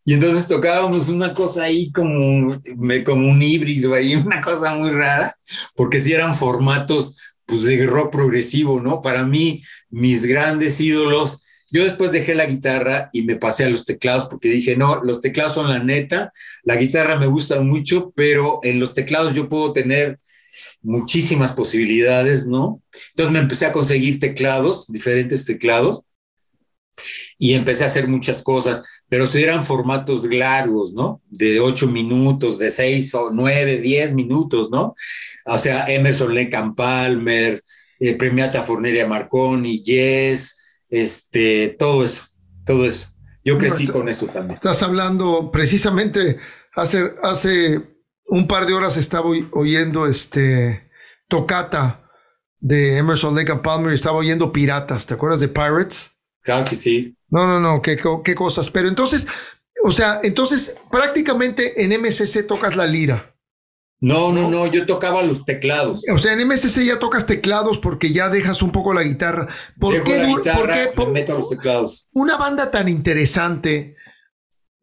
Y entonces tocábamos una cosa ahí como, como un híbrido ahí, [LAUGHS] una cosa muy rara, porque sí eran formatos pues de rock progresivo, ¿no? Para mí, mis grandes ídolos, yo después dejé la guitarra y me pasé a los teclados porque dije, no, los teclados son la neta, la guitarra me gusta mucho, pero en los teclados yo puedo tener muchísimas posibilidades, ¿no? Entonces me empecé a conseguir teclados, diferentes teclados, y empecé a hacer muchas cosas, pero eran formatos largos, ¿no? De ocho minutos, de seis o nueve, diez minutos, ¿no? O sea, Emerson Lake Palmer, eh, Premiata Forneria Marconi, Yes, este, todo eso, todo eso. Yo crecí con eso también. Estás hablando precisamente hace, hace un par de horas estaba oyendo este Tocata de Emerson Lake Palmer y estaba oyendo Piratas. ¿Te acuerdas de Pirates? Claro que sí. No, no, no, qué, qué cosas. Pero entonces, o sea, entonces prácticamente en MCC tocas la lira. No, no, no, yo tocaba los teclados. O sea, en MSC ya tocas teclados porque ya dejas un poco la guitarra. ¿Por qué, meto los teclados. Una banda tan interesante,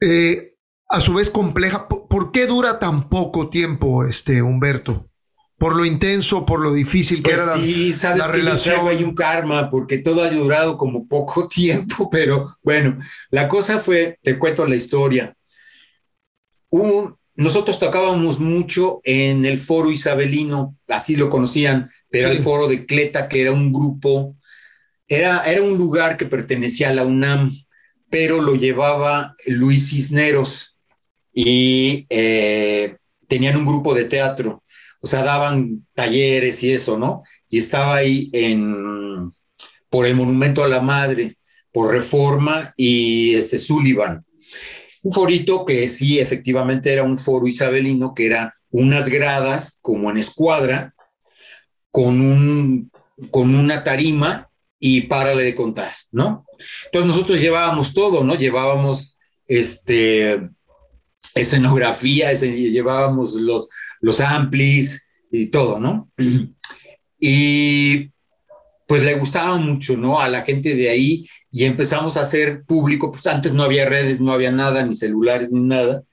eh, a su vez compleja, ¿por, qué dura tan poco tiempo, este Humberto? Por lo intenso, por lo difícil que pues era sí, sabes que relación. hay un karma porque todo ha durado como poco [LAUGHS] tiempo, pero bueno, la cosa fue, te cuento la historia. Nosotros tocábamos mucho en el foro isabelino, así lo conocían, pero el foro de Cleta, que era un grupo, era, era un lugar que pertenecía a la UNAM, pero lo llevaba Luis Cisneros y eh, tenían un grupo de teatro, o sea, daban talleres y eso, ¿no? Y estaba ahí en, por el Monumento a la Madre, por Reforma y este Sullivan. Un forito que sí, efectivamente era un foro isabelino, que era unas gradas como en escuadra, con, un, con una tarima y párale de contar, ¿no? Entonces nosotros llevábamos todo, ¿no? Llevábamos este, escenografía, llevábamos los, los amplis y todo, ¿no? Y pues le gustaba mucho, ¿no? A la gente de ahí y empezamos a hacer público, pues antes no había redes, no había nada, ni celulares, ni nada.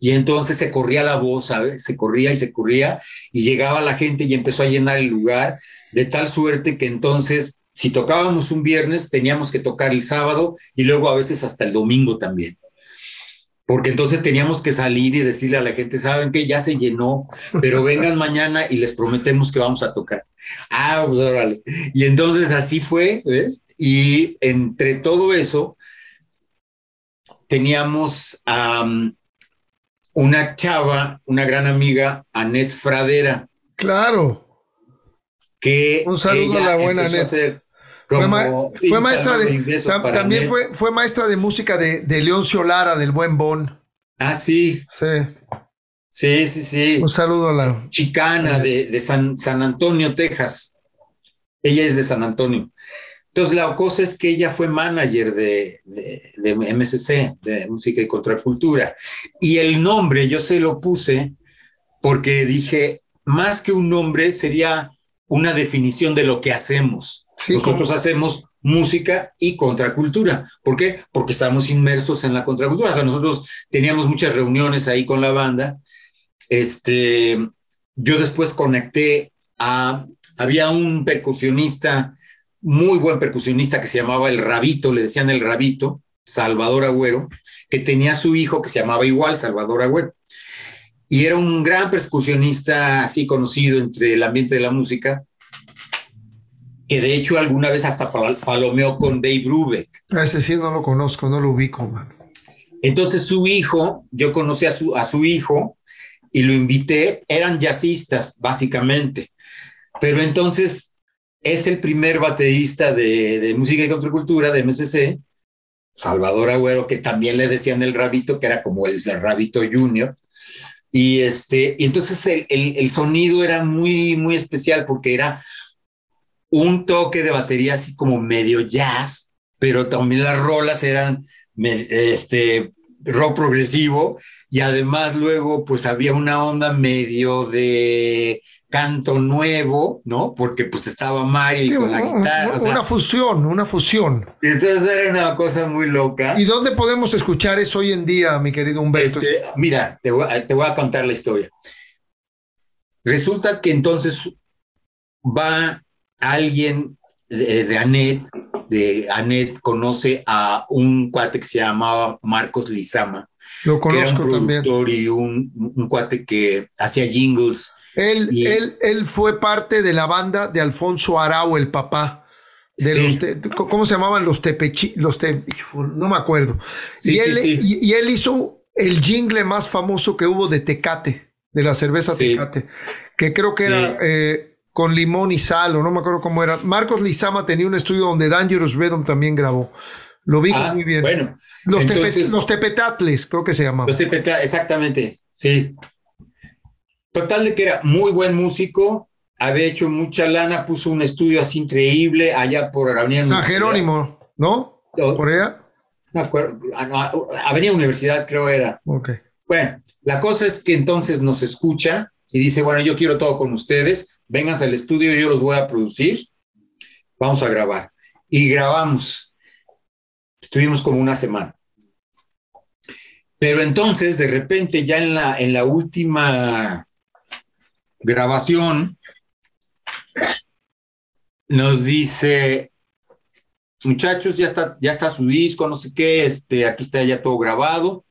Y entonces se corría la voz. Se corría y se corría y llegaba la gente y empezó a llenar el lugar de tal suerte que entonces si tocábamos un viernes teníamos que tocar el sábado y luego a veces hasta el domingo también porque entonces teníamos que salir y decirle a la gente, saben que ya se llenó, pero vengan [LAUGHS] mañana y les prometemos que vamos a tocar. Ah, pues órale. Y entonces así fue, ¿ves? Y entre todo eso, teníamos a una chava, una gran amiga, Anet Fradera. Claro. Que Un saludo a la buena Anet. Fue, maestra de, también fue, fue, maestra de música de, de Leoncio Lara, del Buen Bon. Ah, sí. Sí. Sí, sí, sí. Un saludo a la chicana de, de San, San, Antonio, Texas. Ella es de San Antonio. Entonces, la cosa es que ella fue manager de, de, MSC, de Música y Contracultura. Y el nombre yo se lo puse porque dije, más que un nombre, sería una definición de lo que hacemos. Nosotros hacemos música y contracultura. ¿Por qué? Porque estamos inmersos en la contracultura. O sea, nosotros teníamos muchas reuniones ahí con la banda. Este, yo después conecté a, había un percusionista, muy buen percusionista que se llamaba El Rabito, le decían El Rabito, Salvador Agüero, que tenía su hijo que se llamaba igual Salvador Agüero. Y era un gran percusionista así conocido entre el ambiente de la música que de hecho alguna vez hasta palomeó con Dave Brubeck. A ese sí no lo conozco, no lo ubico, man. Entonces su hijo, yo conocí a su, a su hijo y lo invité, eran jazzistas básicamente, pero entonces es el primer baterista de, de música y contracultura de MSC, Salvador Agüero, que también le decían el rabito, que era como el, el rabito junior. Y, este, y entonces el, el, el, sonido era muy, muy especial porque era un toque de batería así como medio jazz, pero también las rolas eran este, rock progresivo y además luego pues había una onda medio de canto nuevo, ¿no? Porque pues estaba Mario con la guitarra. Una, fusión, una fusión. Entonces era una cosa muy loca. ¿Y dónde podemos escuchar eso hoy en día, mi querido Humberto? Este, mira, te voy, te voy a contar la historia. Resulta que entonces va alguien de, Anet, de Anet conoce a un cuate que se llamaba Marcos Lizama. Lo conozco que era un productor y un, cuate que hacía jingles Él, él, él fue parte de la banda de Alfonso Arau, el papá. De los ¿Cómo se llamaban los tepechi? Los te, no me acuerdo. y, él, y, él, hizo el jingle más famoso que hubo de Tecate, de la cerveza Tecate, que creo que era eh, con limón y sal, o no me acuerdo cómo era. Marcos Lizama tenía un estudio donde Dangerous Rhythm también grabó. Lo vi ah, muy bien. Bueno, los, los, tepetatles, creo que se llamaban. Los tepetatles, exactamente, sí. Total de que era muy buen músico, había hecho mucha lana, puso un estudio así increíble allá por Avenida San Jerónimo, ¿no? ¿Por allá? No acuerdo, ah, Avenida Universidad creo era. Ok. Bueno, la cosa es que entonces nos escucha y dice, bueno, yo quiero todo con ustedes, vengan al estudio, yo los voy a producir, vamos a grabar. Y grabamos. Estuvimos como una semana. Pero entonces, de repente, ya en la, en la última grabación, nos dice, muchachos, ya está, ya está su disco, no sé qué, este, aquí está ya todo grabado.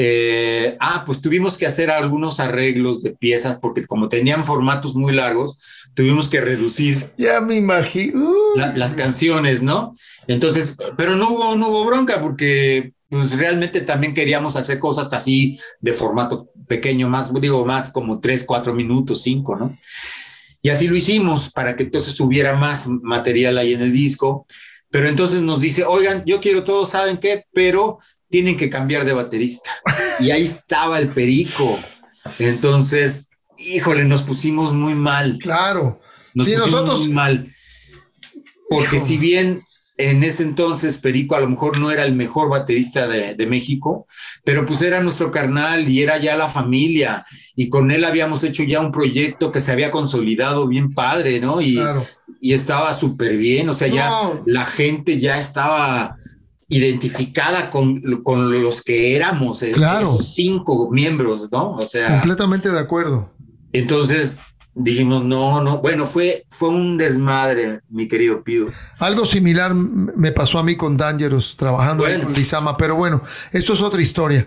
Eh, ah, pues tuvimos que hacer algunos arreglos de piezas porque como tenían formatos muy largos, tuvimos que reducir. Ya me imagino. las canciones, ¿no? Entonces, pero no hubo, no hubo bronca porque pues realmente también queríamos hacer cosas así de formato pequeño, más, digo, más como tres, cuatro minutos, cinco, ¿no? Y así lo hicimos para que entonces hubiera más material ahí en el disco. Pero entonces nos dice, oigan, yo quiero todo, ¿saben qué? Pero tienen que cambiar de baterista. Y ahí estaba el perico. Entonces, híjole, nos pusimos muy mal. Claro. Nos pusimos nosotros... muy mal. Porque si bien en ese entonces Perico a lo mejor no era el mejor baterista de, México, pero pues era nuestro carnal y era ya la familia y con él habíamos hecho ya un proyecto que se había consolidado bien padre, ¿no? Y, y estaba súper bien, o sea, ya la gente ya estaba identificada con, con los que éramos, eh, esos cinco miembros, ¿no? O sea... Completamente de acuerdo. Entonces, dijimos, no, no, bueno, fue, fue un desmadre, mi querido Pido. Algo similar me pasó a mí con Dangerous, trabajando con Lizama, pero bueno, eso es otra historia.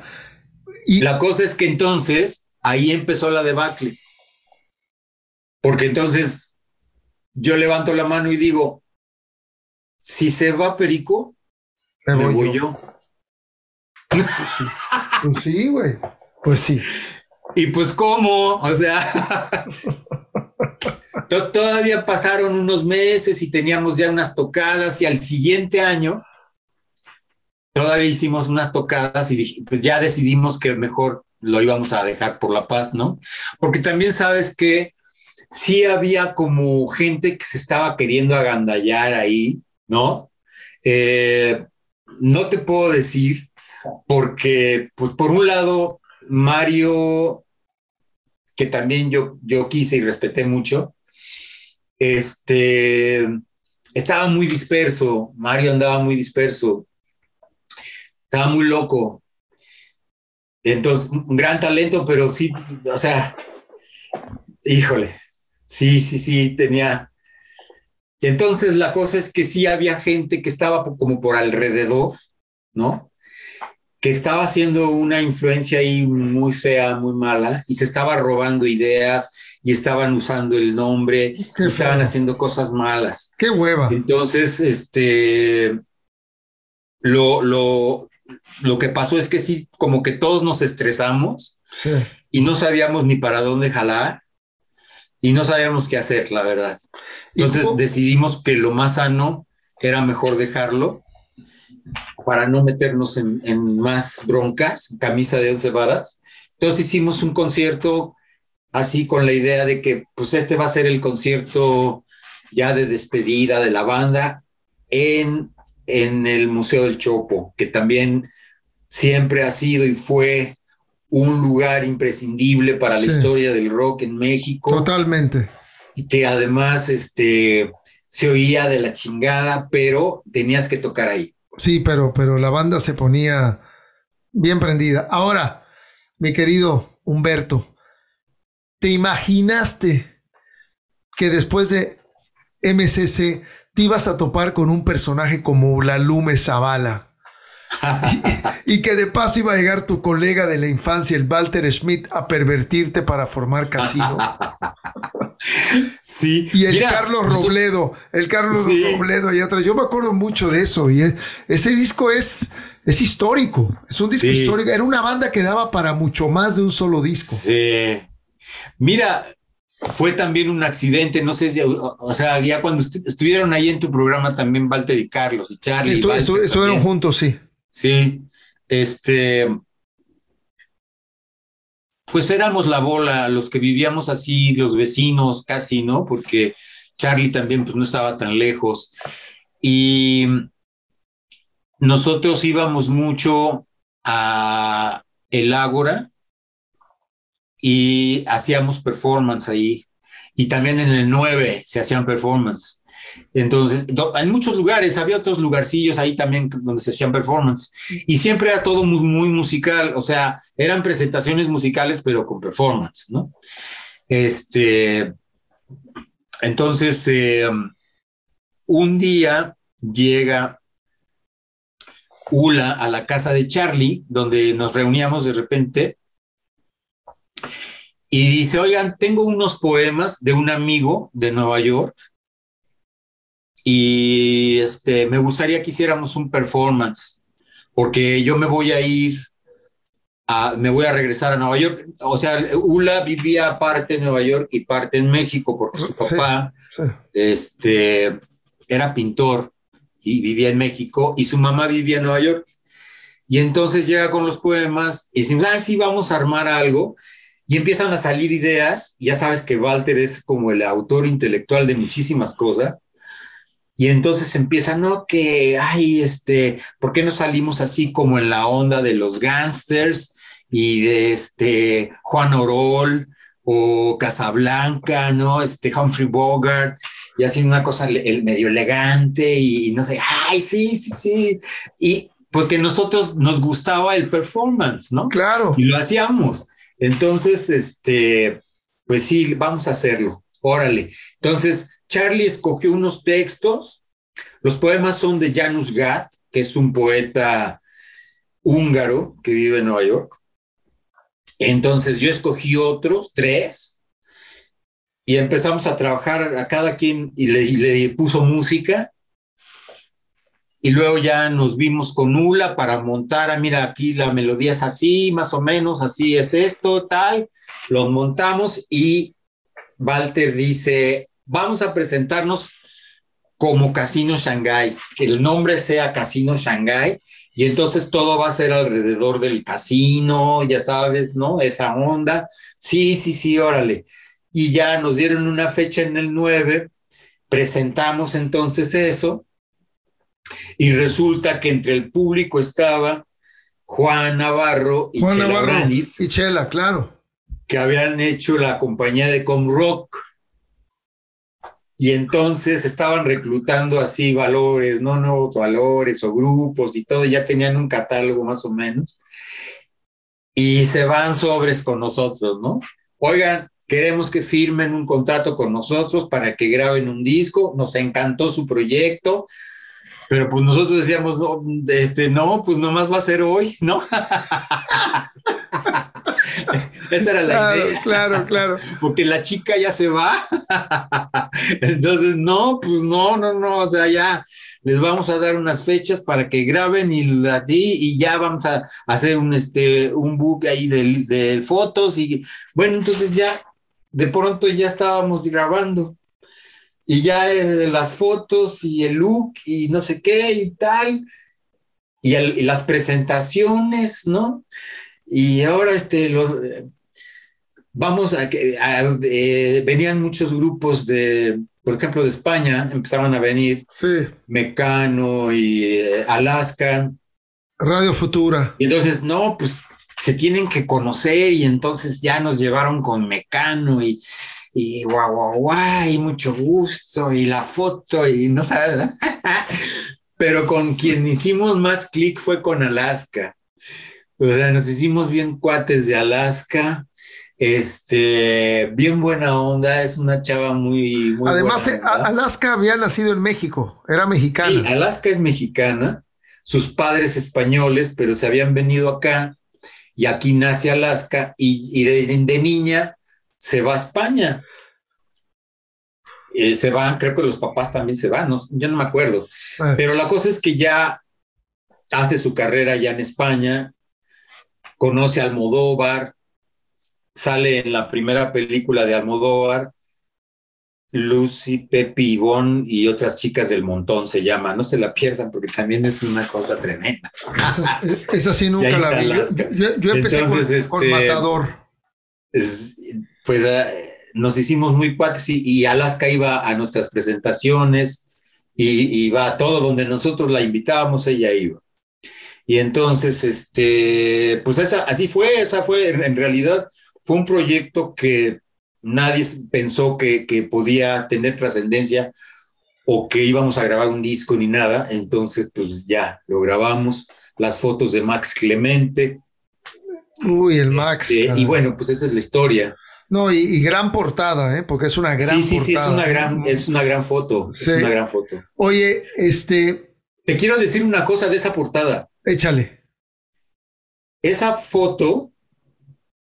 Y la cosa es que entonces ahí empezó la debacle. Porque entonces yo levanto la mano y digo, si se va Perico, me, voy, yo. Pues sí, güey. Pues sí. Y pues cómo, o sea, entonces todavía pasaron unos meses y teníamos ya unas tocadas y al siguiente año todavía hicimos unas tocadas y pues ya decidimos que mejor lo íbamos a dejar por la paz, ¿no? Porque también sabes que sí había como gente que se estaba queriendo agandallar ahí, ¿no? Eh, no te puedo decir porque, pues por un lado, Mario, que también yo, yo quise y respeté mucho, este, estaba muy disperso, Mario andaba muy disperso, estaba muy loco. Entonces, un gran talento, pero sí, o sea, híjole, sí, sí, sí, tenía. Entonces, la cosa es que sí había gente que estaba como por alrededor, ¿no? que estaba haciendo una influencia ahí muy fea, muy mala, y se estaba robando ideas y estaban usando el nombre, y estaban haciendo cosas malas. Qué hueva. Entonces, este, lo, lo, lo que pasó es que sí, como que todos nos estresamos y no sabíamos ni para dónde jalar y no sabíamos qué hacer, la verdad. Entonces decidimos que lo más sano era mejor dejarlo para no meternos en, más broncas, camisa de once varas. Entonces hicimos un concierto así con la idea de que pues este va a ser el concierto ya de despedida de la banda en, en el Museo del Chopo, que también siempre ha sido y fue un lugar imprescindible para la historia del rock en México. Totalmente. Y que además este, se oía de la chingada, pero tenías que tocar ahí. Sí, pero, pero la banda se ponía bien prendida. Ahora, mi querido Humberto, ¿te imaginaste que después de MCC te ibas a topar con un personaje como la Lume Zavala? Y, que de paso iba a llegar tu colega de la infancia, el Walter Schmidt, a pervertirte para formar casino. sí. Y el Carlos Robledo, el Carlos Robledo allá atrás. Yo me acuerdo mucho de eso. Y ese disco es, es histórico. Es un disco histórico. Era una banda que daba para mucho más de un solo disco. Sí. Mira, fue también un accidente, no sé, o, sea, ya cuando estuvieron ahí en tu programa también Walter y Carlos y Charlie. Sí, estuvieron juntos, sí. Sí, este, pues éramos la bola, los que vivíamos así, los vecinos casi, ¿no? Porque Charlie también pues no estaba tan lejos. Y nosotros íbamos mucho a el Ágora y hacíamos performance ahí. Y también en el 9 se hacían performance. Entonces, en muchos lugares, había otros lugarcillos ahí también donde se hacían performance. Y siempre era todo muy, musical, o sea, eran presentaciones musicales, pero con performance, ¿no? Este, entonces, eh, un día llega Ula a la casa de Charlie, donde nos reuníamos de repente, y dice, oigan, tengo unos poemas de un amigo de Nueva York y este, me gustaría que hiciéramos un performance, porque yo me voy a ir, a, me voy a regresar a Nueva York. O sea, Ula vivía parte en Nueva York y parte en México, porque su papá Este, era pintor y vivía en México, y su mamá vivía en Nueva York. Y entonces llega con los poemas y decimos, ah, sí, vamos a armar algo. Y empiezan a salir ideas. Ya sabes que Walter es como el autor intelectual de muchísimas cosas. Y entonces empieza, no, que, ay, este, ¿por qué no salimos así como en la onda de los gangsters y de este Juan Orol o Casablanca, ¿no? Este Humphrey Bogart, y así una cosa el medio elegante y, no sé, ay, sí, sí, sí. Y porque nosotros nos gustaba el performance, ¿no? Claro. Y lo hacíamos. Entonces, este, pues sí, vamos a hacerlo. Órale. Entonces, Charlie escogió unos textos. Los poemas son de Janus Gat, que es un poeta húngaro que vive en Nueva York. Entonces yo escogí otros, tres, y empezamos a trabajar a cada quien y le, puso música. Y luego ya nos vimos con Ula para montar, ah, mira, aquí la melodía es así, más o menos, así es esto, tal. Los montamos y Walter dice, vamos a presentarnos como Casino Shanghai, que el nombre sea Casino Shanghai, y entonces todo va a ser alrededor del casino, ya sabes, ¿no? Esa onda. Sí, sí, sí, órale. Y ya nos dieron una fecha en el 9, presentamos entonces eso, y resulta que entre el público estaba Juan Navarro y Chela Y Chela, claro. Que habían hecho la compañía de Comrock y entonces estaban reclutando así valores, no nuevos valores o grupos y todo, ya tenían un catálogo más o menos. Y se van sobres con nosotros, ¿no? Oigan, queremos que firmen un contrato con nosotros para que graben un disco, nos encantó su proyecto, pero pues nosotros decíamos, no, este, no, pues nomás va a ser hoy, ¿no? [LAUGHS] [LAUGHS] Esa era la idea. Claro, claro. [LAUGHS] Porque la chica ya se va. [LAUGHS] Entonces, no, pues no, no, no, o sea, ya les vamos a dar unas fechas para que graben y, y ya vamos a hacer un, este, un book ahí de, de fotos y bueno, entonces ya de pronto ya estábamos grabando y ya las fotos y el look y no sé qué y tal y, y las presentaciones, ¿no? Y ahora este, los, vamos a que eh, venían muchos grupos de, por ejemplo, de España, empezaban a venir sí. Mecano y eh, Alaska. Radio Futura. Y entonces, no, pues se tienen que conocer y entonces ya nos llevaron con Mecano y, y guau, guau, guau, y mucho gusto y la foto y no sabes. [LAUGHS] Pero con quien hicimos más clic fue con Alaska. O sea, nos hicimos bien cuates de Alaska. Este, bien buena onda, es una chava muy, Además, eh, Alaska había nacido en México, era mexicana. Sí, Alaska es mexicana. sus padres españoles, pero se habían venido acá y aquí nace Alaska y, de, niña se va a España. Eh, se van, creo que los papás también se van, no, yo no me acuerdo. Ah. Pero la cosa es que ya hace su carrera ya en España, conoce a Almodóvar, sale en la primera película de Almodóvar, Lucy, Pepi, Ivonne y otras chicas del montón se llama. No se la pierdan porque también es una cosa tremenda. [LAUGHS] Esa, sí nunca la vi. Yo, empecé Entonces, con, este, Matador. pues ah, nos hicimos muy cuates y, Alaska iba a nuestras presentaciones y iba a todo donde nosotros la invitábamos, ella iba. Y entonces, este, pues esa, así fue, esa fue, en realidad fue un proyecto que nadie pensó que, podía tener trascendencia o que íbamos a grabar un disco ni nada. Entonces, pues ya lo grabamos, las fotos de Max Clemente. Uy, el Max. Este, y bueno, pues esa es la historia. No, y, gran portada, ¿eh? porque es una gran sí, sí, Sí, es una gran, es una gran foto. Es una gran foto. Oye, este. Te quiero decir una cosa de esa portada. Échale. Esa foto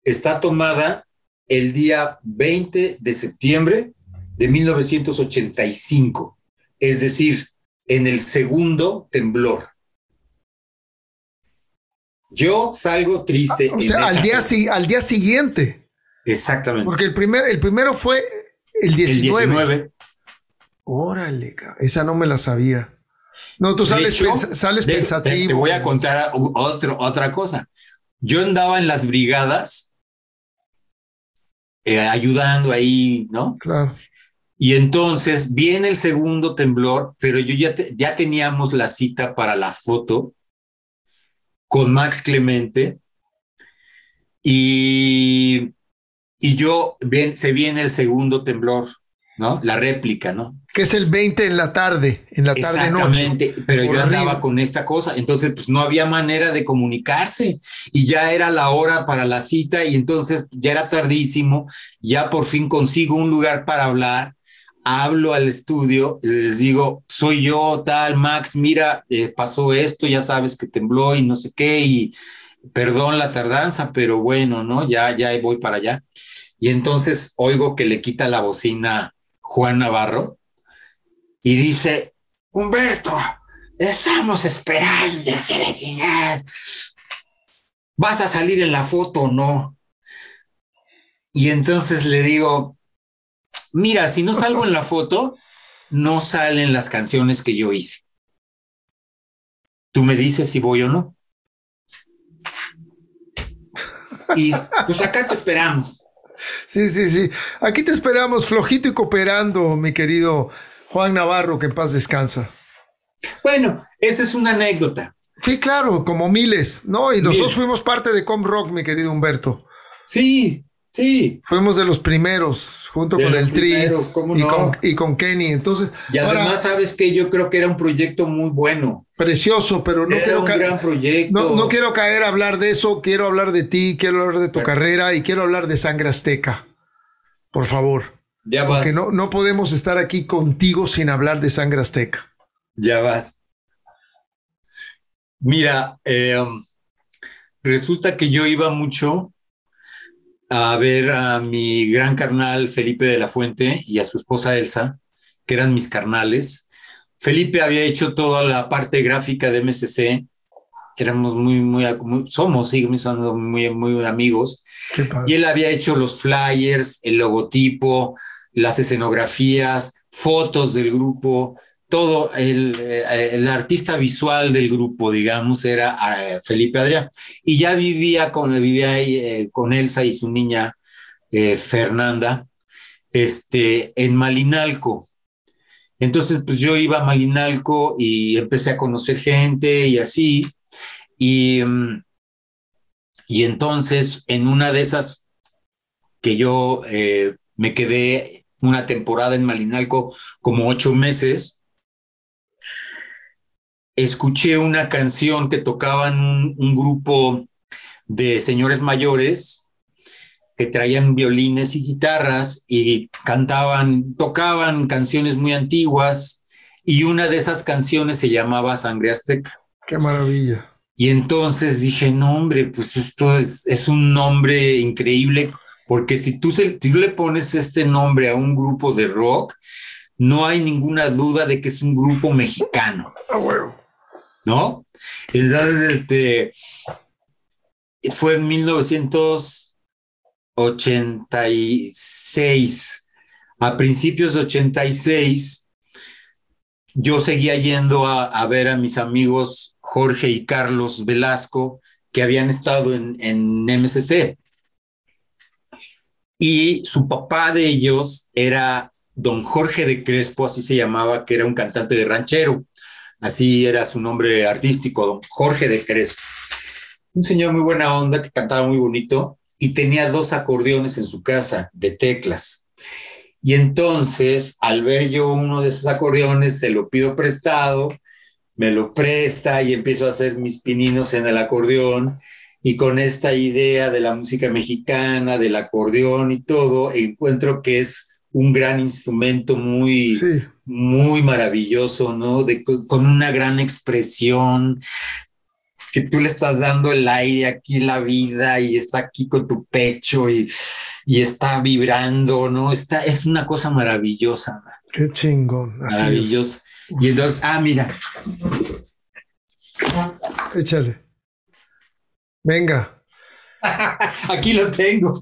está tomada el día 20 de septiembre de 1985, es decir, en el segundo temblor. Yo salgo triste. O sea, al día, al día siguiente. Exactamente. Porque el, primer, el primero fue el 19. El 19. Órale, esa no me la sabía. No, tú sales, sales pensativo. Te, voy a contar otro, otra cosa. Yo andaba en las brigadas eh, ayudando ahí, ¿no? Claro. Y entonces viene el segundo temblor, pero yo ya, ya teníamos la cita para la foto con Max Clemente y, y yo, ven, se viene el segundo temblor, ¿no? La réplica, ¿no? Que es el 20 en la tarde, en la tarde Exactamente, pero yo andaba con esta cosa, entonces pues no había manera de comunicarse y ya era la hora para la cita y entonces ya era tardísimo, ya por fin consigo un lugar para hablar, hablo al estudio, les digo, soy yo, tal, Max, mira, eh, pasó esto, ya sabes que tembló y no sé qué, y perdón la tardanza, pero bueno, ¿no? Ya, ya voy para allá. Y entonces oigo que le quita la bocina Juan Navarro y dice, Humberto, estamos esperando ¿Vas a salir en la foto o no? Y entonces le digo, mira, si no salgo en la foto, no salen las canciones que yo hice. Tú me dices si voy o no. Y pues acá te esperamos. Sí, sí, sí. Aquí te esperamos flojito y cooperando, mi querido Juan Navarro, que en paz descansa. Bueno, esa es una anécdota. Sí, claro, como miles, ¿no? Y nosotros fuimos parte de Com Rock, mi querido Humberto. Sí, sí. Fuimos de los primeros, junto con el Tri y, con, Kenny. Entonces, y además, sabes que yo creo que era un proyecto muy bueno. Precioso, pero no quiero un gran proyecto. No, quiero caer a hablar de eso, quiero hablar de ti, quiero hablar de tu carrera y quiero hablar de Sangre Azteca. Por favor. Ya vas. Porque no, no podemos estar aquí contigo sin hablar de sangre azteca. Ya vas. Mira, eh, resulta que yo iba mucho a ver a mi gran carnal Felipe de la Fuente y a su esposa Elsa, que eran mis carnales. Felipe había hecho toda la parte gráfica de MSC, éramos muy, muy, somos, seguimos siendo muy, muy amigos. Y él había hecho los flyers, el logotipo, las escenografías, fotos del grupo, todo el, eh, artista visual del grupo, digamos, era eh, Felipe Adrián. Y ya vivía con, vivía eh, con Elsa y su niña Fernanda este, en Malinalco. Entonces, pues yo iba a Malinalco y empecé a conocer gente y así. Y, mm, y entonces, en una de esas que yo me quedé una temporada en Malinalco como ocho meses, escuché una canción que tocaban un, grupo de señores mayores que traían violines y guitarras y cantaban, tocaban canciones muy antiguas y una de esas canciones se llamaba Sangre Azteca. Qué maravilla. Y entonces dije, no, hombre, pues esto es, es un nombre increíble, porque si tú, se, tú le pones este nombre a un grupo de rock, no hay ninguna duda de que es un grupo mexicano. Ah, bueno. ¿No? Entonces, este, fue en 1986. A principios de 86, yo seguía yendo a, a ver a mis amigos Jorge y Carlos Velasco, que habían estado en, en MCC. Y su papá de ellos era don Jorge de Crespo, así se llamaba, que era un cantante de ranchero. Así era su nombre artístico, don Jorge de Crespo. Un señor muy buena onda que cantaba muy bonito y tenía dos acordeones en su casa de teclas. Y entonces, al ver yo uno de esos acordeones, se lo pido prestado, me lo presta y empiezo a hacer mis pininos en el acordeón. Y con esta idea de la música mexicana, del acordeón y todo, encuentro que es un gran instrumento muy. Muy maravilloso, ¿no? De, con una gran expresión, que tú le estás dando el aire aquí, la vida, y está aquí con tu pecho y, y está vibrando, ¿no? Está, es una cosa maravillosa, man, Qué chingón. Así maravillosa. Y entonces, ah, mira. Échale. Venga. [LAUGHS] aquí lo tengo.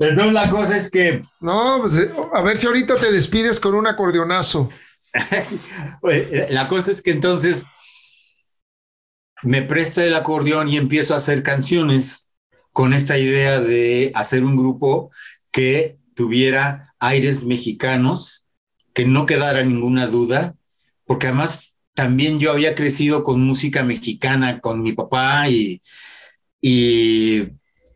Entonces la cosa es que No, pues eh, a ver si ahorita te despides con un acordeonazo. [LAUGHS] La cosa es que entonces me presta el acordeón y empiezo a hacer canciones con esta idea de hacer un grupo que tuviera aires mexicanos, que no quedara ninguna duda, porque además también yo había crecido con música mexicana con mi papá y, y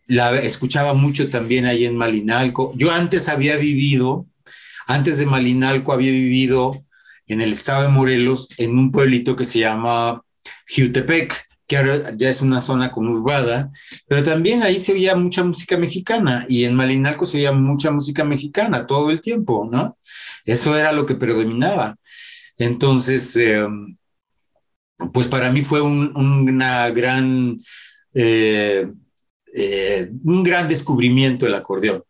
la escuchaba mucho también ahí en Malinalco. Yo antes había vivido, antes de Malinalco había vivido en el estado de Morelos, en un pueblito que se llama Jutepec, que ahora ya es una zona conurbada, pero también ahí se oía mucha música mexicana y en Malinalco se oía mucha música mexicana todo el tiempo, ¿no? Eso era lo que predominaba. Entonces, eh, pues para mí fue un, una gran, eh, eh, un gran descubrimiento el acordeón.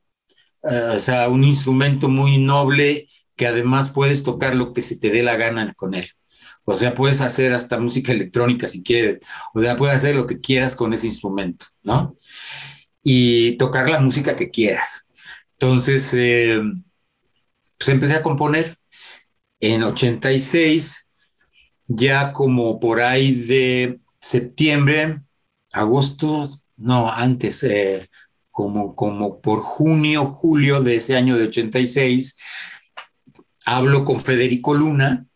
o sea, un instrumento muy noble que además puedes tocar lo que se te dé la gana con él. O sea, puedes hacer hasta música electrónica si quieres. O sea, puedes hacer lo que quieras con ese instrumento, ¿no? Y tocar la música que quieras. Entonces, eh, pues empecé a componer. En 86, ya como por ahí de septiembre, agosto, no, antes, eh, como, como por junio, julio de ese año de 86, hablo con Federico Luna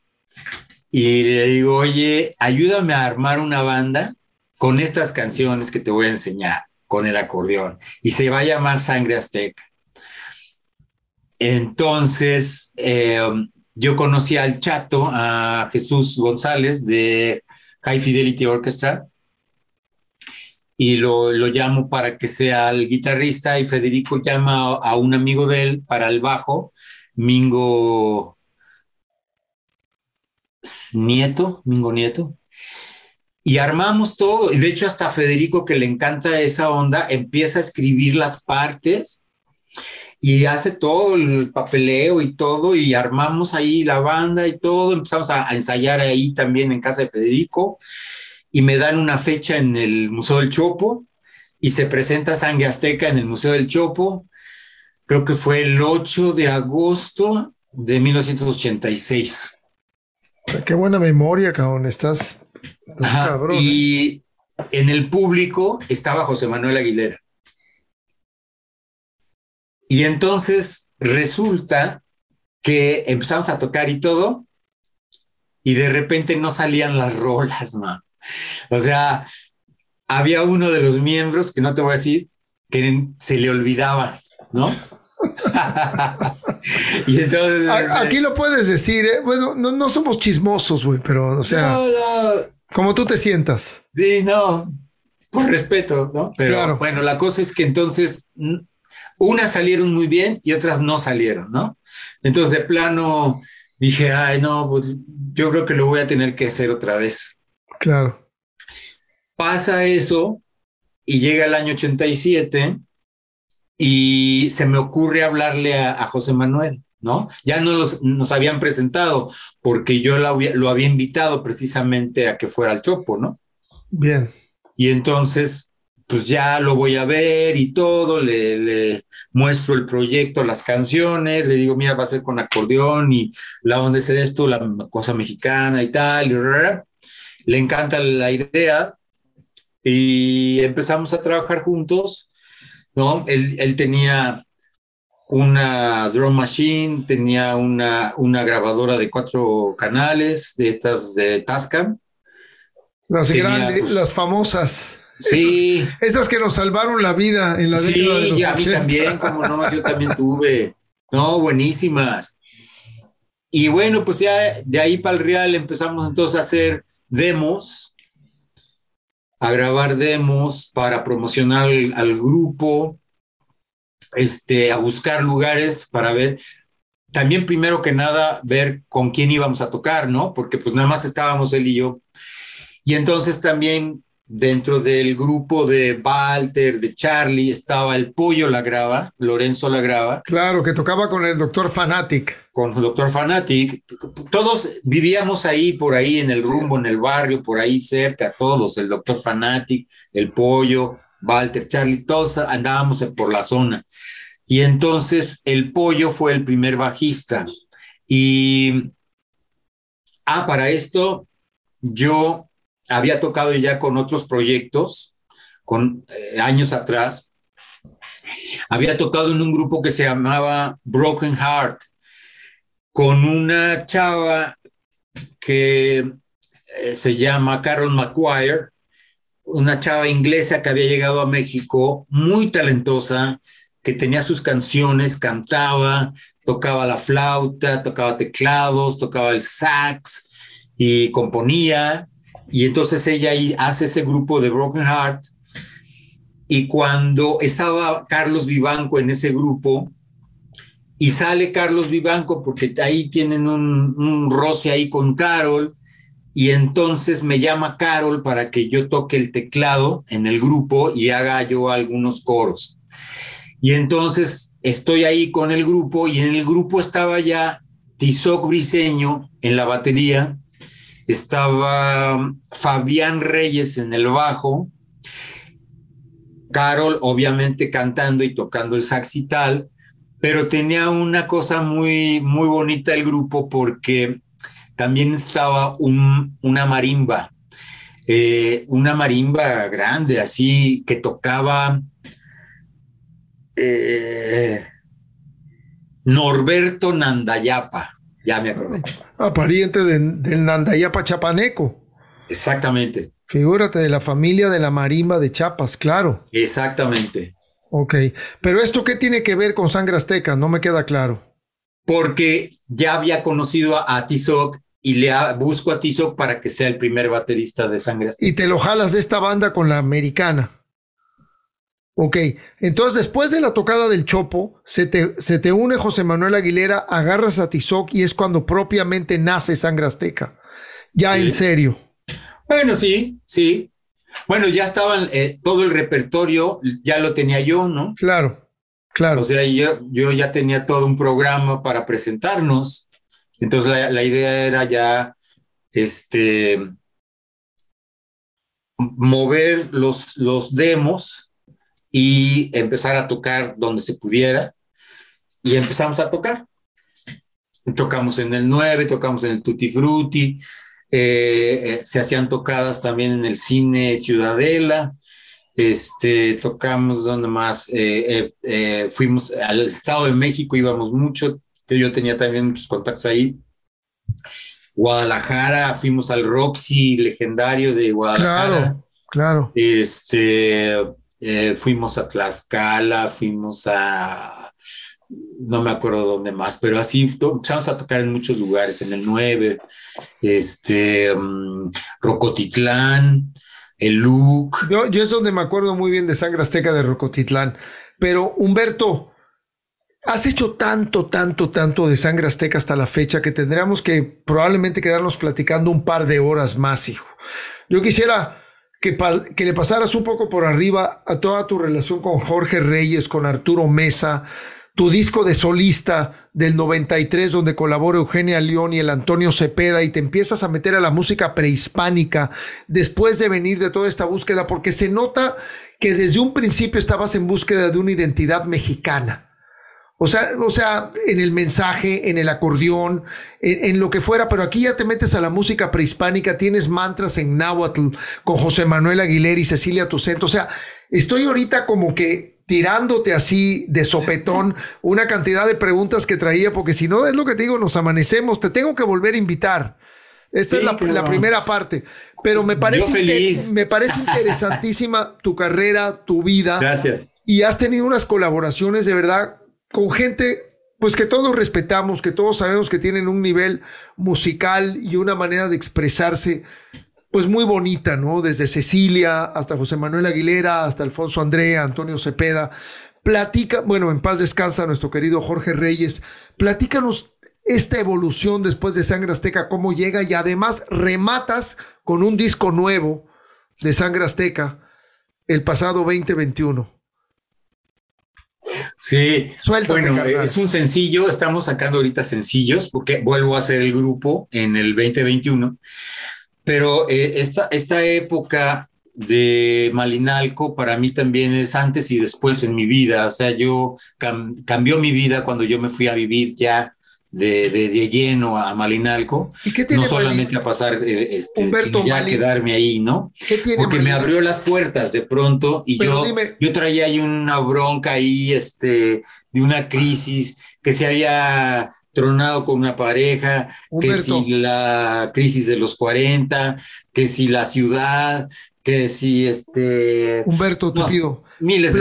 y le digo, oye, ayúdame a armar una banda con estas canciones que te voy a enseñar, con el acordeón, y se va a llamar Sangre Azteca. Entonces, eh, yo conocí al chato, a Jesús González de High Fidelity Orchestra, y lo, lo, llamo para que sea el guitarrista, y Federico llama a un amigo de él para el bajo, Mingo Nieto, Mingo Nieto, y armamos todo. Y de hecho, hasta Federico, que le encanta esa onda, empieza a escribir las partes y hace todo el papeleo y todo, y armamos ahí la banda y todo. Empezamos a, a ensayar ahí también en casa de Federico, y me dan una fecha en el Museo del Chopo, y se presenta Sangre Azteca en el Museo del Chopo. Creo que fue el 8 de agosto de 1986. Qué buena memoria, cabrón. Estás, estás Ajá, cabrón. ¿eh? Y en el público estaba José Manuel Aguilera. Y entonces resulta que empezamos a tocar y todo, y de repente no salían las rolas, man. O sea, había uno de los miembros, que no te voy a decir, que se le olvidaba, ¿no? [LAUGHS] y entonces. A- Aquí lo puedes decir, ¿eh? Bueno, no, no somos chismosos, güey, pero, o sea, no, no, como tú te sientas. Sí, no, por respeto, ¿no? Pero Claro. bueno, la cosa es que entonces unas salieron muy bien y otras no salieron, ¿no? Entonces de plano dije, ay, no, pues yo creo que lo voy a tener que hacer otra vez. Claro. pasa eso y llega el año 87 y se me ocurre hablarle a, José Manuel, ¿no? Ya no los, nos habían presentado porque yo lo había invitado precisamente a que fuera al Chopo, ¿no? Bien. Y entonces, pues ya lo voy a ver y todo, le, le, muestro el proyecto, las canciones, le digo, mira, va a ser con acordeón y la onda es esto, la cosa mexicana y tal, y le encanta la idea y empezamos a trabajar juntos, ¿no? Él, él tenía una drum machine, tenía una, una grabadora de cuatro canales, de estas de Tascam. Las grandes, pues, las famosas. Sí. Esas, que nos salvaron la vida en la década de los a mí también, como no, yo también tuve. No, buenísimas. Y bueno, pues ya de ahí para el Real empezamos entonces a hacer demos, a grabar demos para promocionar al, grupo, este, a buscar lugares para ver, también primero que nada ver con quién íbamos a tocar, ¿no? Porque pues nada más estábamos él y yo. Y entonces también Dentro del grupo de Walter, de Charlie, estaba el Pollo la graba, Lorenzo la graba. Claro, que tocaba con el doctor Fanatic. Con el doctor Fanatic. Todos vivíamos ahí, por ahí, en el rumbo, en el barrio, por ahí cerca, todos, el doctor Fanatic, el Pollo, Walter, Charlie, todos andábamos por la zona. Y entonces el Pollo fue el primer bajista. Y, ah, para esto, yo había tocado ya con otros proyectos, con eh, años atrás. Había tocado en un grupo que se llamaba Broken Heart, con una chava que eh, se llama Carol McGuire, una chava inglesa que había llegado a México, muy talentosa, que tenía sus canciones, cantaba, tocaba la flauta, tocaba teclados, tocaba el sax y componía. Y entonces ella hace ese grupo de Broken Heart. Y cuando estaba Carlos Vivanco en ese grupo, y sale Carlos Vivanco porque ahí tienen un, roce ahí con Carol, y entonces me llama Carol para que yo toque el teclado en el grupo y haga yo algunos coros. Y entonces estoy ahí con el grupo y en el grupo estaba ya Tizoc Briseño en la batería estaba Fabián Reyes en el bajo, Carol obviamente cantando y tocando el sax y tal, pero tenía una cosa muy, muy bonita el grupo porque también estaba una marimba, eh, una marimba grande, así que tocaba eh, Norberto Nandayapa. Ya me acordé. Ah, pariente del Nandayapa Chapaneco. Exactamente. Figúrate de la familia de la marimba de Chiapas, claro. Exactamente. Ok, pero esto qué tiene que ver con Sangre Azteca, no me queda claro. Porque ya había conocido a, Tizoc y le busco a Tizoc para que sea el primer baterista de Sangre Azteca. Y te lo jalas de esta banda con la americana. Ok, entonces después de la tocada del Chopo, se te, se te une José Manuel Aguilera, agarras a Tizoc y es cuando propiamente nace Sangre Azteca. Ya en serio. Bueno, sí, sí. Bueno, ya estaban, eh, todo el repertorio ya lo tenía yo, ¿no? Claro, claro. O sea, yo, yo ya tenía todo un programa para presentarnos. Entonces la, la idea era ya, este, mover los, los demos y empezar a tocar donde se pudiera. Y empezamos a tocar. Tocamos en el 9, tocamos en el Tutti Frutti, eh, eh, se hacían tocadas también en el cine Ciudadela, este, tocamos donde más, eh, fuimos al Estado de México, íbamos mucho, que yo tenía también muchos contactos ahí. Guadalajara, fuimos al Roxy legendario de Guadalajara. Claro, claro. Este, eh, fuimos a Tlaxcala, fuimos a, no me acuerdo dónde más, pero así empezamos a tocar en muchos lugares, en el 9, este, um, Rocotitlán, el Luc. Yo, yo es donde me acuerdo muy bien de Sangre Azteca de Rocotitlán, pero Humberto, Has hecho tanto, tanto, tanto de sangre azteca hasta la fecha que tendríamos que probablemente quedarnos platicando un par de horas más, hijo. Yo quisiera que, le pasaras un poco por arriba a toda tu relación con Jorge Reyes, con Arturo Mesa, tu disco de solista del 93 donde colabora Eugenia León y el Antonio Cepeda y te empiezas a meter a la música prehispánica después de venir de toda esta búsqueda, porque se nota que desde un principio estabas en búsqueda de una identidad mexicana. O sea, o sea, en el mensaje, en el acordeón, en, lo que fuera, pero aquí ya te metes a la música prehispánica, tienes mantras en náhuatl con José Manuel Aguilera y Cecilia Tucento. O sea, estoy ahorita como que tirándote así de sopetón una cantidad de preguntas que traía, porque si no es lo que te digo, nos amanecemos, te tengo que volver a invitar. Esta es la, primera parte, pero me parece, me parece interesantísima tu carrera, tu vida. Gracias. Y has tenido unas colaboraciones de verdad con gente pues que todos respetamos, que todos sabemos que tienen un nivel musical y una manera de expresarse pues muy bonita, ¿no? Desde Cecilia hasta José Manuel Aguilera, hasta Alfonso Andrea, Antonio Cepeda. Platica, bueno, en paz descansa nuestro querido Jorge Reyes. Platícanos esta evolución después de Sangre Azteca, cómo llega y además rematas con un disco nuevo de Sangre Azteca el pasado 2021. Sí, bueno, es un sencillo, estamos sacando ahorita sencillos porque vuelvo a hacer el grupo en el 2021, pero eh, esta, esta época de Malinalco para mí también es antes y después en mi vida, o sea, yo cambió mi vida cuando yo me fui a vivir ya de, de, lleno a Malinalco, no solamente a pasar, eh, este, sino ya quedarme ahí, ¿no? Porque me abrió las puertas de pronto y yo, yo traía ahí una bronca ahí, este, de una crisis que se había tronado con una pareja, que si la crisis de los 40, que si la ciudad, que si este... Humberto, te pido. Miles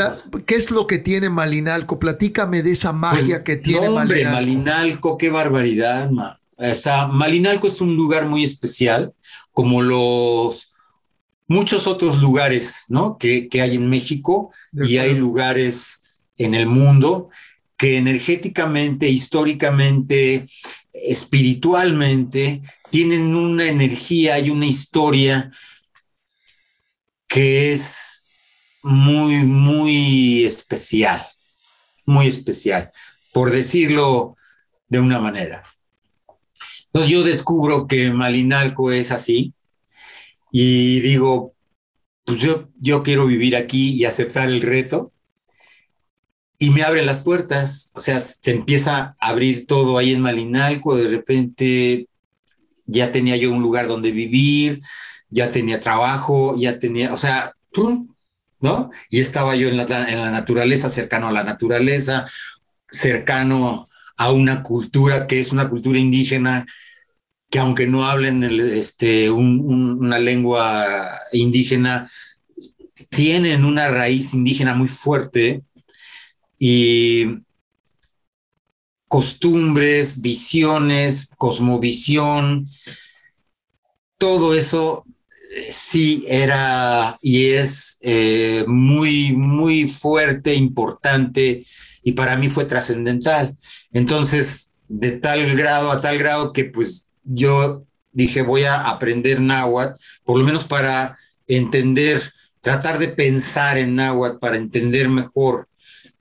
¿Qué es lo que tiene Malinalco? Platícame de esa magia pues, que tiene no, hombre, Malinalco. qué barbaridad, Malinalco es un lugar muy especial, como los muchos otros lugares, ¿no? Que, hay en México y hay lugares en el mundo que energéticamente, históricamente, espiritualmente, tienen una energía y una historia que es muy, muy especial, muy especial, por decirlo de una manera. Entonces yo descubro que Malinalco es así y digo, pues yo, yo quiero vivir aquí y aceptar el reto. Y me abren las puertas, o sea, se empieza a abrir todo ahí en Malinalco, de repente ya tenía yo un lugar donde vivir, ya tenía trabajo, ya tenía, o sea, ¿no? Y estaba yo en la, naturaleza, cercano a la naturaleza, cercano a una cultura que es una cultura indígena que aunque no hablen este, una lengua indígena, tienen una raíz indígena muy fuerte y costumbres, visiones, cosmovisión, todo eso sí era y es eh, muy, muy fuerte, importante y para mí fue trascendental. Entonces, de tal grado a tal grado que pues yo dije voy a aprender náhuatl, por lo menos para entender, tratar de pensar en náhuatl, para entender mejor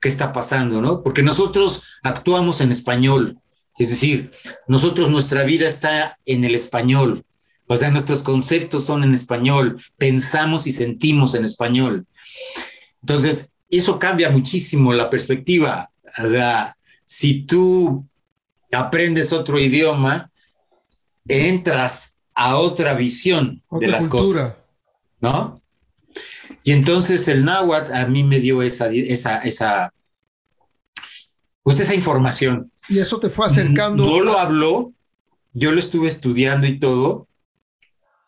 qué está pasando, ¿no? Porque nosotros actuamos en español, es decir, nosotros nuestra vida está en el español, o sea, nuestros conceptos son en español, pensamos y sentimos en español. Entonces, eso cambia muchísimo la perspectiva. O sea, si tú aprendes otro idioma, entras a otra visión de las cosas, ¿no? Y entonces el náhuatl a mí me dio esa, esa, esa, pues esa información. Y eso te fue acercando. No lo habló, yo lo estuve estudiando y todo,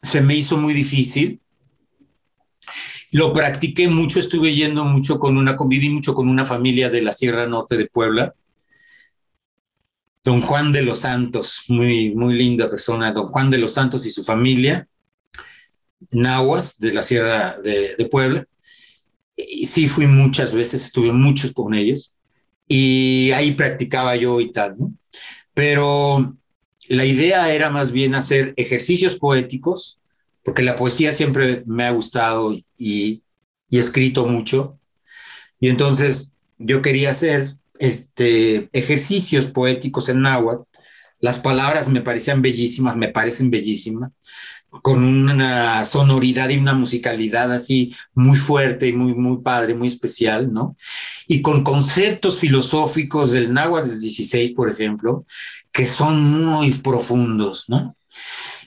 se me hizo muy difícil. Lo practiqué mucho, estuve yendo mucho con una, conviví mucho con una familia de la Sierra Norte de Puebla. Don Juan de los Santos, muy, muy linda persona, don Juan de los Santos y su familia, nahuas de la Sierra de, de Puebla. Y sí fui muchas veces, estuve mucho con ellos y ahí practicaba yo y tal, ¿no? Pero la idea era más bien hacer ejercicios poéticos porque la poesía siempre me ha gustado y, he escrito mucho. Y entonces yo quería hacer este, ejercicios poéticos en náhuatl. Las palabras me parecían bellísimas, me parecen bellísimas, con una sonoridad y una musicalidad así muy fuerte y muy, muy padre, muy especial, ¿no? Y con conceptos filosóficos del náhuatl del 16, por ejemplo, que son muy profundos, ¿no?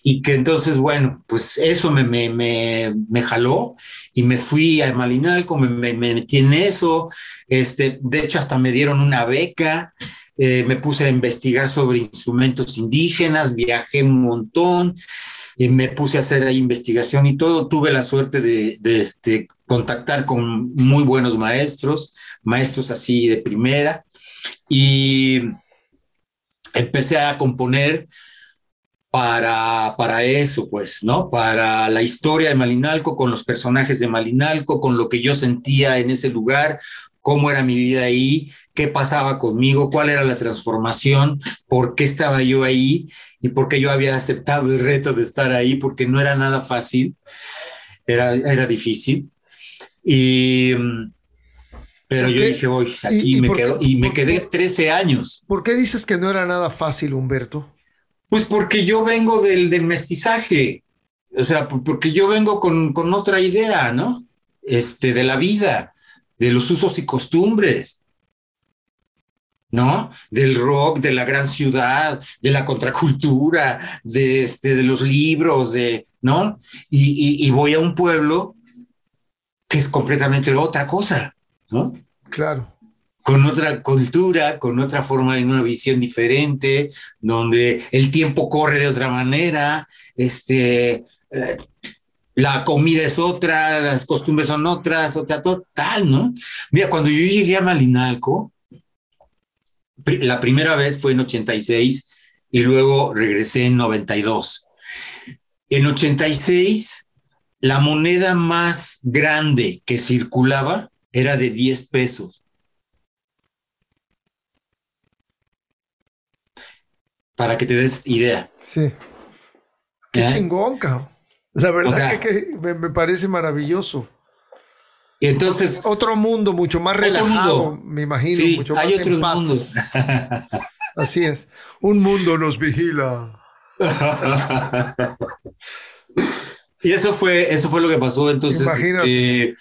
Y que entonces, bueno, pues eso me, me, me, me jaló y me fui a Malinalco, me, me, metí en eso. Este, de hecho, hasta me dieron una beca. Eh, me puse a investigar sobre instrumentos indígenas, viajé un montón y me puse a hacer ahí investigación y todo. Tuve la suerte de, este, contactar con muy buenos maestros, maestros así de primera, y empecé a componer para, para eso, pues, ¿no? Para la historia de Malinalco, con los personajes de Malinalco, con lo que yo sentía en ese lugar, cómo era mi vida ahí, qué pasaba conmigo, cuál era la transformación, por qué estaba yo ahí y por qué yo había aceptado el reto de estar ahí, porque no era nada fácil, era, era difícil. Y, pero yo dije, voy, aquí me quedo, y me quedé 13 años. ¿Por qué dices que no era nada fácil, Humberto? Pues porque yo vengo del, del mestizaje, o sea, porque yo vengo con, con, otra idea, ¿no? Este, de la vida, de los usos y costumbres, ¿no? Del rock, de la gran ciudad, de la contracultura, de, este, de los libros, de, ¿no? Y, y, y voy a un pueblo que es completamente otra cosa, ¿no? Claro con otra cultura, con otra forma de una visión diferente, donde el tiempo corre de otra manera, este, eh, la comida es otra, las costumbres son otras, otra total, ¿no? Mira, cuando yo llegué a Malinalco, la primera vez fue en 86 y luego regresé en 92. En 86, la moneda más grande que circulaba era de 10 pesos. para que te des idea. Sí. Qué ¿Eh? chingón, cabrón. La verdad o sea, que, que me, me, parece maravilloso. Y entonces. Otro mundo mucho más relajado, mundo. me imagino. Sí, mucho hay más otros mundos. [LAUGHS] Así es. Un mundo nos vigila. [LAUGHS] y eso fue, eso fue lo que pasó. Entonces, este,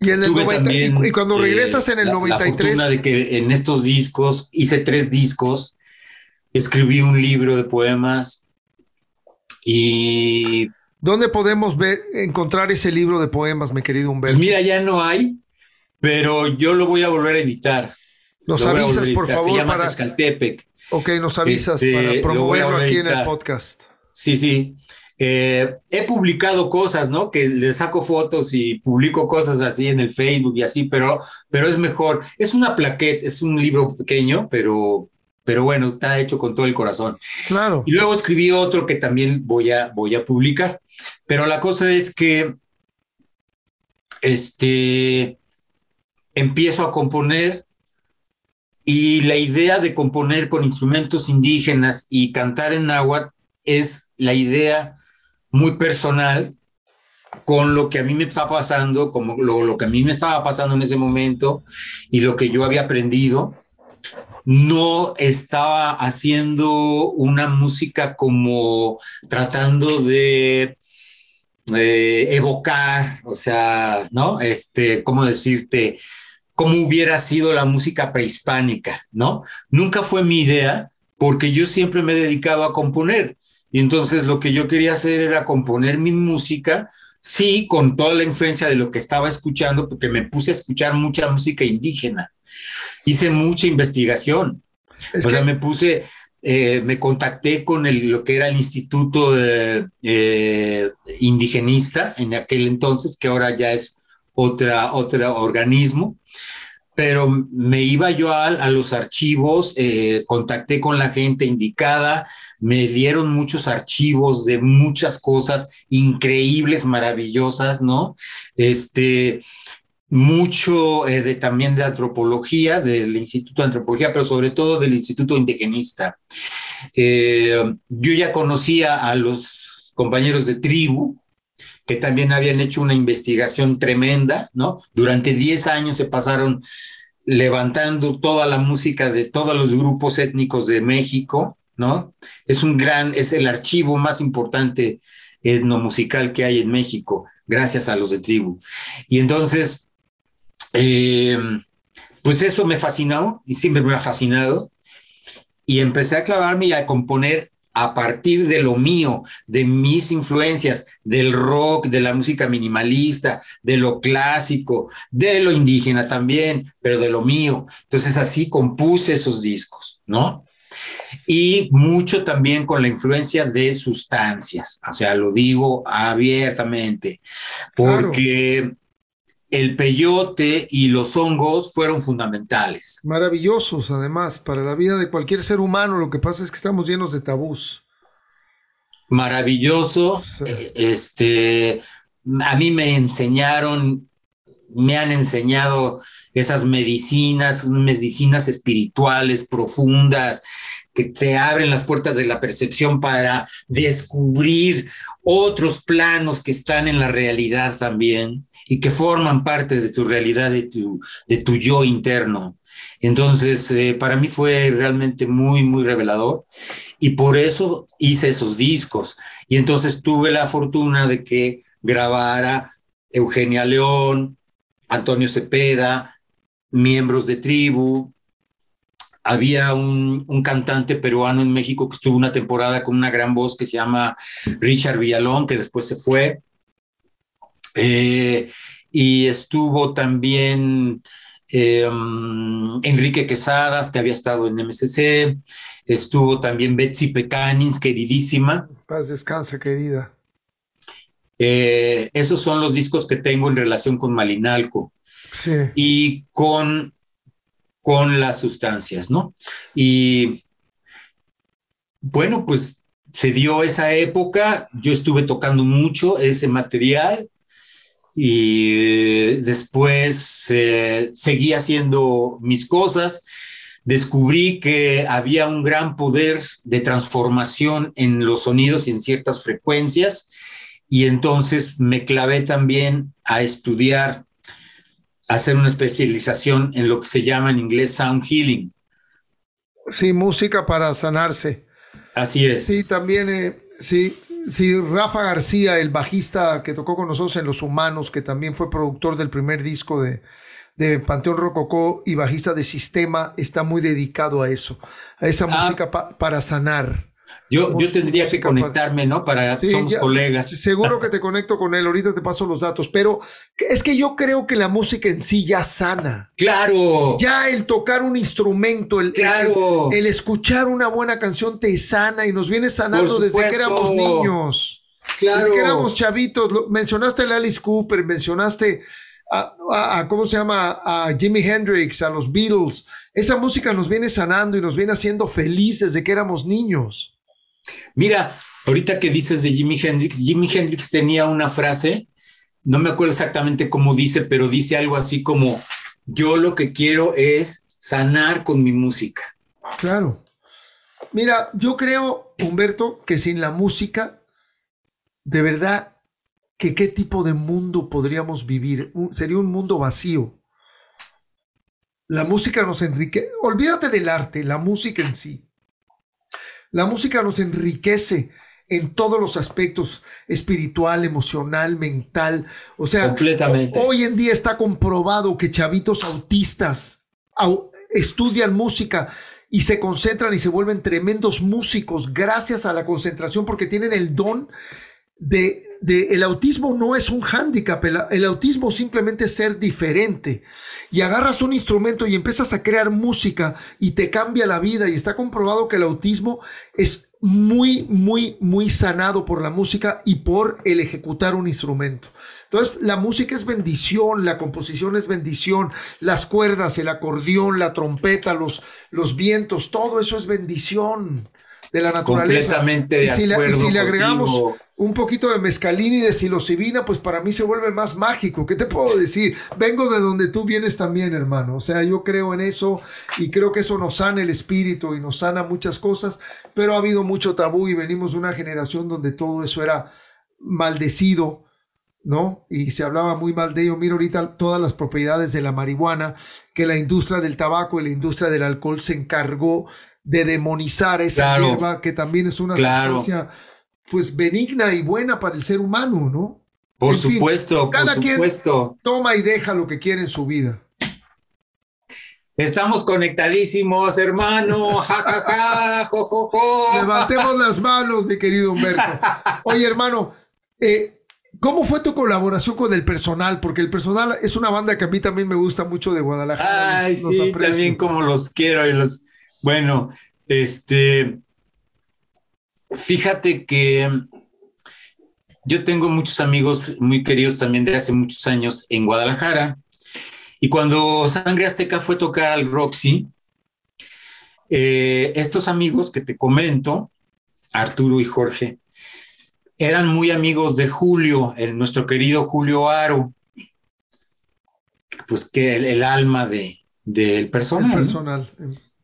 y, en el 90, también, y, cuando regresas eh, en el la, 93. La fortuna de que en estos discos, hice tres discos escribí un libro de poemas y... ¿Dónde podemos ver, encontrar ese libro de poemas, mi querido Humberto? Pues mira, ya no hay, pero yo lo voy a volver a editar. Nos lo avisas, editar. por favor. Se llama para... Tezcaltepec. Ok, nos avisas este, para promoverlo aquí en el podcast. Sí, sí. Eh, he publicado cosas, ¿no? Que le saco fotos y publico cosas así en el Facebook y así, pero, pero es mejor. Es una plaqueta, es un libro pequeño, pero pero bueno, está hecho con todo el corazón. Claro. Y luego escribí otro que también voy a, voy a publicar. Pero la cosa es que este, empiezo a componer y la idea de componer con instrumentos indígenas y cantar en náhuatl es la idea muy personal con lo que a mí me está pasando, como lo, lo que a mí me estaba pasando en ese momento y lo que yo había aprendido. No estaba haciendo una música como tratando de eh, evocar, o sea, ¿no? Este, ¿cómo decirte? cómo hubiera sido la música prehispánica, ¿no? Nunca fue mi idea, porque yo siempre me he dedicado a componer. Y entonces lo que yo quería hacer era componer mi música, sí, con toda la influencia de lo que estaba escuchando, porque me puse a escuchar mucha música indígena hice mucha investigación. Es o sea, que... me puse, eh, me contacté con el, lo que era el Instituto eh, Indigenista en aquel entonces, que ahora ya es otra, otro organismo, pero me iba yo a, a los archivos, eh, contacté con la gente indicada, me dieron muchos archivos de muchas cosas increíbles, maravillosas, ¿no? Este, mucho eh, de, también de antropología, del Instituto de Antropología, pero sobre todo del Instituto Indigenista. Eh, yo ya conocía a los compañeros de tribu, que también habían hecho una investigación tremenda, ¿no? Durante 10 años se pasaron levantando toda la música de todos los grupos étnicos de México, ¿no? Es un gran, es el archivo más importante etnomusical que hay en México, gracias a los de tribu. Y entonces, eh, pues eso me fascinó y siempre me ha fascinado. Y empecé a clavarme y a componer a partir de lo mío, de mis influencias, del rock, de la música minimalista, de lo clásico, de lo indígena también, pero de lo mío. Entonces así compuse esos discos, ¿no? Y mucho también con la influencia de sustancias, o sea, lo digo abiertamente, porque el peyote y los hongos fueron fundamentales. Maravillosos, además, para la vida de cualquier ser humano. Lo que pasa es que estamos llenos de tabús. Maravilloso. Eh, este, a mí me enseñaron, me han enseñado esas medicinas, medicinas espirituales profundas que te abren las puertas de la percepción para descubrir otros planos que están en la realidad también y que forman parte de tu realidad, de tu, de tu yo interno. Entonces, eh, para mí fue realmente muy, muy revelador y por eso hice esos discos. Y entonces tuve la fortuna de que grabara Eugenia León, Antonio Cepeda, miembros de tribu. Había un, un, cantante peruano en México que estuvo una temporada con una gran voz que se llama Richard Villalón, que después se fue. Eh, y estuvo también eh, Enrique Quesadas, que había estado en MCC, estuvo también Betsy Pecanins, queridísima. Paz descansa, querida. Eh, esos son los discos que tengo en relación con Malinalco sí. y con, con las sustancias, ¿no? Y bueno, pues se dio esa época, yo estuve tocando mucho ese material, y después eh, seguí haciendo mis cosas. Descubrí que había un gran poder de transformación en los sonidos y en ciertas frecuencias y entonces me clavé también a estudiar, a hacer una especialización en lo que se llama en inglés sound healing. Sí, música para sanarse. Así es. Sí, también, eh, sí, Sí, Rafa García, el bajista que tocó con nosotros en Los Humanos, que también fue productor del primer disco de, de Panteón Rococó y bajista de Sistema, está muy dedicado a eso, a esa ah. música para sanar. Yo, yo tendría que conectarme, ¿no? Para, somos colegas. Seguro [LAUGHS] que te conecto con él, ahorita te paso los datos, pero es que yo creo que la música en sí ya sana. Claro. Ya el tocar un instrumento, el, claro. el, escuchar una buena canción te sana y nos viene sanando desde que éramos niños. Claro. Desde que éramos chavitos. Mencionaste a Alice Cooper, mencionaste a, ¿cómo se llama? A Jimi Hendrix, a los Beatles. Esa música nos viene sanando y nos viene haciendo felices desde que éramos niños. Mira, ahorita que dices de Jimi Hendrix, Jimi Hendrix tenía una frase, no me acuerdo exactamente cómo dice, pero dice algo así como, yo lo que quiero es sanar con mi música. Claro. Mira, yo creo, Humberto, que sin la música, de verdad, que qué tipo de mundo podríamos vivir. sería un mundo vacío. La música nos enriquece. Olvídate del arte, la música en sí. La música nos enriquece en todos los aspectos, espiritual, emocional, mental. O sea, Completamente. hoy en día está comprobado que chavitos autistas estudian música y se concentran y se vuelven tremendos músicos gracias a la concentración porque tienen el don de, el autismo no es un hándicap, el, autismo simplemente es ser diferente. Y agarras un instrumento y empiezas a crear música y te cambia la vida. Y está comprobado que el autismo es muy, muy, muy sanado por la música y por el ejecutar un instrumento. Entonces, la música es bendición, la composición es bendición, las cuerdas, el acordeón, la trompeta, los, los vientos, todo eso es bendición. de la naturaleza. Completamente de y si, acuerdo le, y si le agregamos contigo. Un poquito de mezcalina y de psilocibina, pues para mí se vuelve más mágico. ¿Qué te puedo decir? Vengo de donde tú vienes también, hermano. O sea, yo creo en eso y creo que eso nos sana el espíritu y nos sana muchas cosas, pero ha habido mucho tabú y venimos de una generación donde todo eso era maldecido. ¿no? Y se hablaba muy mal de ello. Mira ahorita todas las propiedades de la marihuana, que la industria del tabaco y la industria del alcohol se encargó de demonizar esa Claro. hierba, que también es una Claro. sustancia pues benigna y buena para el ser humano, ¿no? Por En fin, supuesto, por cada quien- supuesto. Toma y deja lo que quiere en su vida. Estamos conectadísimos, hermano. Ja, ja, ja, jo, jo, jo. Levantemos las manos, mi querido Humberto. Oye, hermano, eh, ¿cómo fue tu colaboración con el personal? Porque el personal es una banda que a mí también me gusta mucho de Guadalajara. Ay, sí, aprecio. también como los quiero y los. Bueno, este. Fíjate que yo tengo muchos amigos muy queridos también de hace muchos años en Guadalajara. Y cuando Sangre Azteca fue a tocar al Roxy, eh, estos amigos que te comento, Arturo y Jorge, eran muy amigos de Julio, el, nuestro querido Julio Aro, pues que el, el alma de, del El personal. ¿no? personal.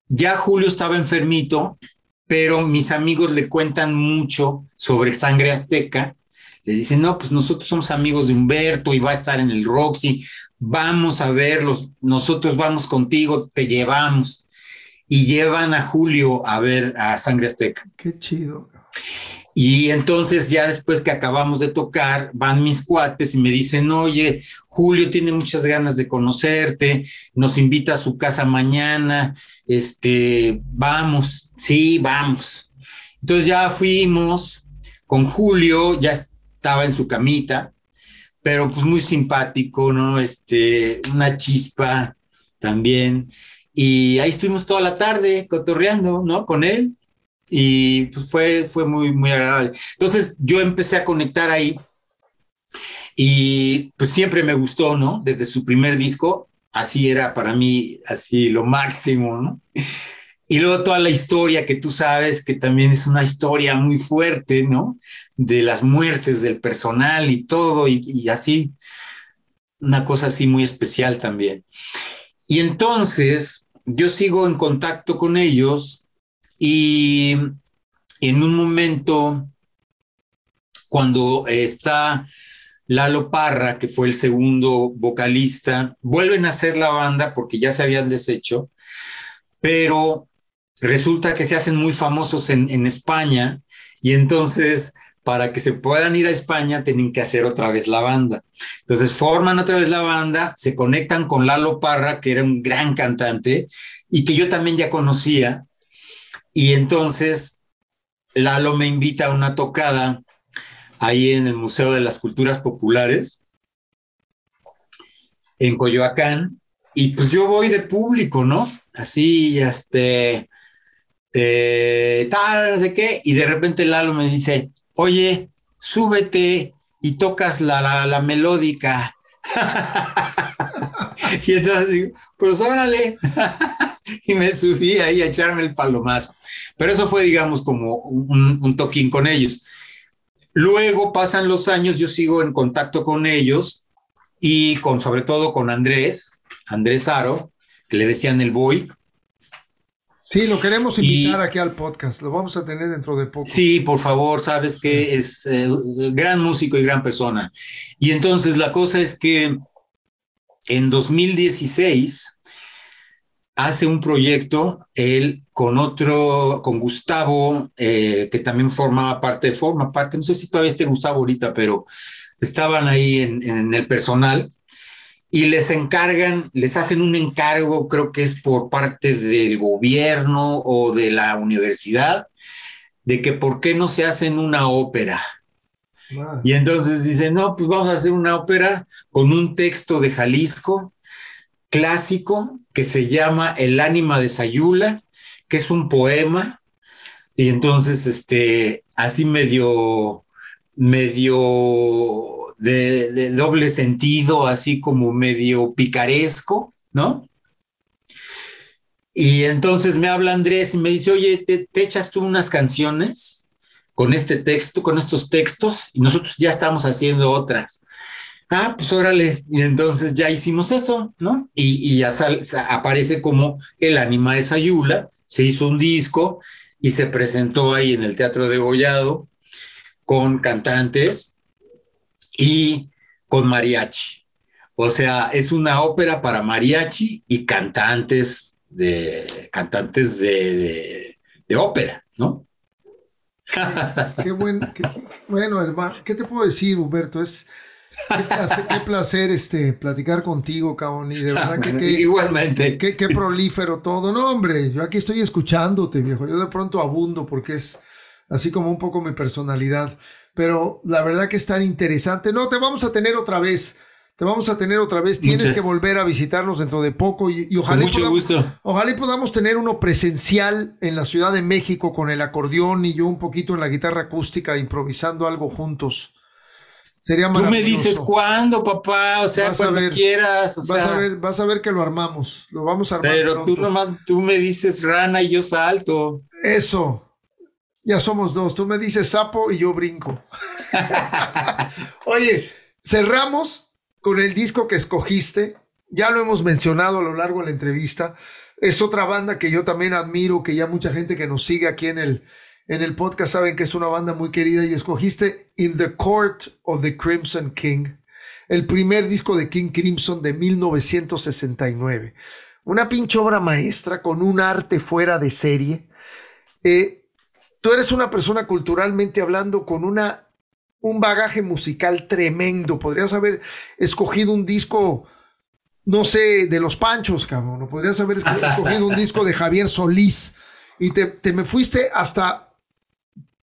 Ya Julio estaba enfermito, pero mis amigos le cuentan mucho sobre Sangre Azteca. Le dicen, no, pues nosotros somos amigos de Humberto y va a estar en el Roxy, vamos a verlos, nosotros vamos contigo, te llevamos. Y llevan a Julio a ver a Sangre Azteca. Qué chido. Y entonces ya después que acabamos de tocar, van mis cuates y me dicen, oye, Julio tiene muchas ganas de conocerte, nos invita a su casa mañana, este, vamos, sí, vamos. Entonces ya fuimos con Julio, ya estaba en su camita, pero pues muy simpático, ¿no? Este, una chispa también. Y ahí estuvimos toda la tarde cotorreando, ¿no? Con él y pues fue, fue muy, muy agradable. Entonces yo empecé a conectar ahí y pues siempre me gustó, ¿no? Desde su primer disco, así era para mí, así lo máximo, ¿no? Y luego toda la historia que tú sabes, que también es una historia muy fuerte, ¿no? De las muertes del personal y todo, y, así, una cosa así muy especial también. Y entonces yo sigo en contacto con ellos y en un momento, cuando está Lalo Parra, que fue el segundo vocalista, vuelven a hacer la banda porque ya se habían deshecho, pero resulta que se hacen muy famosos en, España y entonces para que se puedan ir a España tienen que hacer otra vez la banda. Entonces forman otra vez la banda, se conectan con Lalo Parra, que era un gran cantante y que yo también ya conocía. Y entonces Lalo me invita a una tocada ahí en el Museo de las Culturas Populares en Coyoacán. Y pues yo voy de público, ¿no? Así, este, eh, tal, no sé qué. Y de repente Lalo me dice, oye, súbete y tocas la, la, melódica. [LAUGHS] y entonces digo, pues órale. [LAUGHS] y me subí ahí a echarme el palomazo. Pero eso fue, digamos, como un, un toquín con ellos. Luego pasan los años, yo sigo en contacto con ellos y con, sobre todo con Andrés, Andrés Aro, que le decían el boy. Sí, lo queremos invitar y, aquí al podcast. Lo vamos a tener dentro de poco. Sí, por favor, sabes que es eh, gran músico y gran persona. Y entonces la cosa es que en 2016 hace un proyecto, él con otro, con Gustavo, eh, que también formaba parte, forma parte, no sé si todavía esté Gustavo ahorita, pero estaban ahí en, en, el personal y les encargan, les hacen un encargo, creo que es por parte del gobierno o de la universidad, de que por qué no se hacen una ópera. Y entonces dicen, no, pues vamos a hacer una ópera con un texto de Jalisco clásico que se llama El ánima de Sayula, que es un poema, y entonces, este, así medio, medio de, doble sentido, así como medio picaresco, ¿no? Y entonces me habla Andrés y me dice, oye, ¿te, echas tú unas canciones con este texto, con estos textos? Y nosotros ya estamos haciendo otras. Ah, pues órale. Y entonces ya hicimos eso, ¿no? Y, ya aparece como el anima de Sayula, se hizo un disco y se presentó ahí en el Teatro de Gollado con cantantes y con mariachi. O sea, es una ópera para mariachi y cantantes de cantantes de, ópera, ¿no? [LAUGHS] Qué, buen, bueno, hermano, ¿qué te puedo decir, Humberto? Es qué placer, este, platicar contigo, cabrón, y de verdad que, [LAUGHS] igualmente. Qué, qué, prolífero todo. No, hombre, yo aquí estoy escuchándote, viejo. Yo de pronto abundo porque es así como un poco mi personalidad. Pero la verdad que es tan interesante. No, te vamos a tener otra vez. Te vamos a tener otra vez. Tienes que volver a visitarnos dentro de poco y, ojalá, mucho podamos, gusto. ojalá podamos tener uno presencial en la Ciudad de México con el acordeón y yo un poquito en la guitarra acústica improvisando algo juntos. Sería Tú me dices cuándo, papá, o sea, cuando quieras. vas, a ver, vas a ver que lo armamos, lo vamos a armar. Pero tú nomás, tú me dices rana y yo salto. Eso, ya somos dos. Tú me dices sapo y yo brinco. Oye, cerramos con el disco que escogiste. Ya lo hemos mencionado a lo largo de la entrevista. Es otra banda que yo también admiro, que ya mucha gente que nos sigue aquí en el, en el podcast saben que es una banda muy querida y escogiste In the Court of the Crimson King, el primer disco de King Crimson de 1969. Una pinche obra maestra con un arte fuera de serie. Eh, tú eres una persona culturalmente hablando con una un bagaje musical tremendo. Podrías haber escogido un disco, no sé, de los Panchos, cabrón. O podrías haber escogido un disco de Javier Solís. Y te, me fuiste hasta,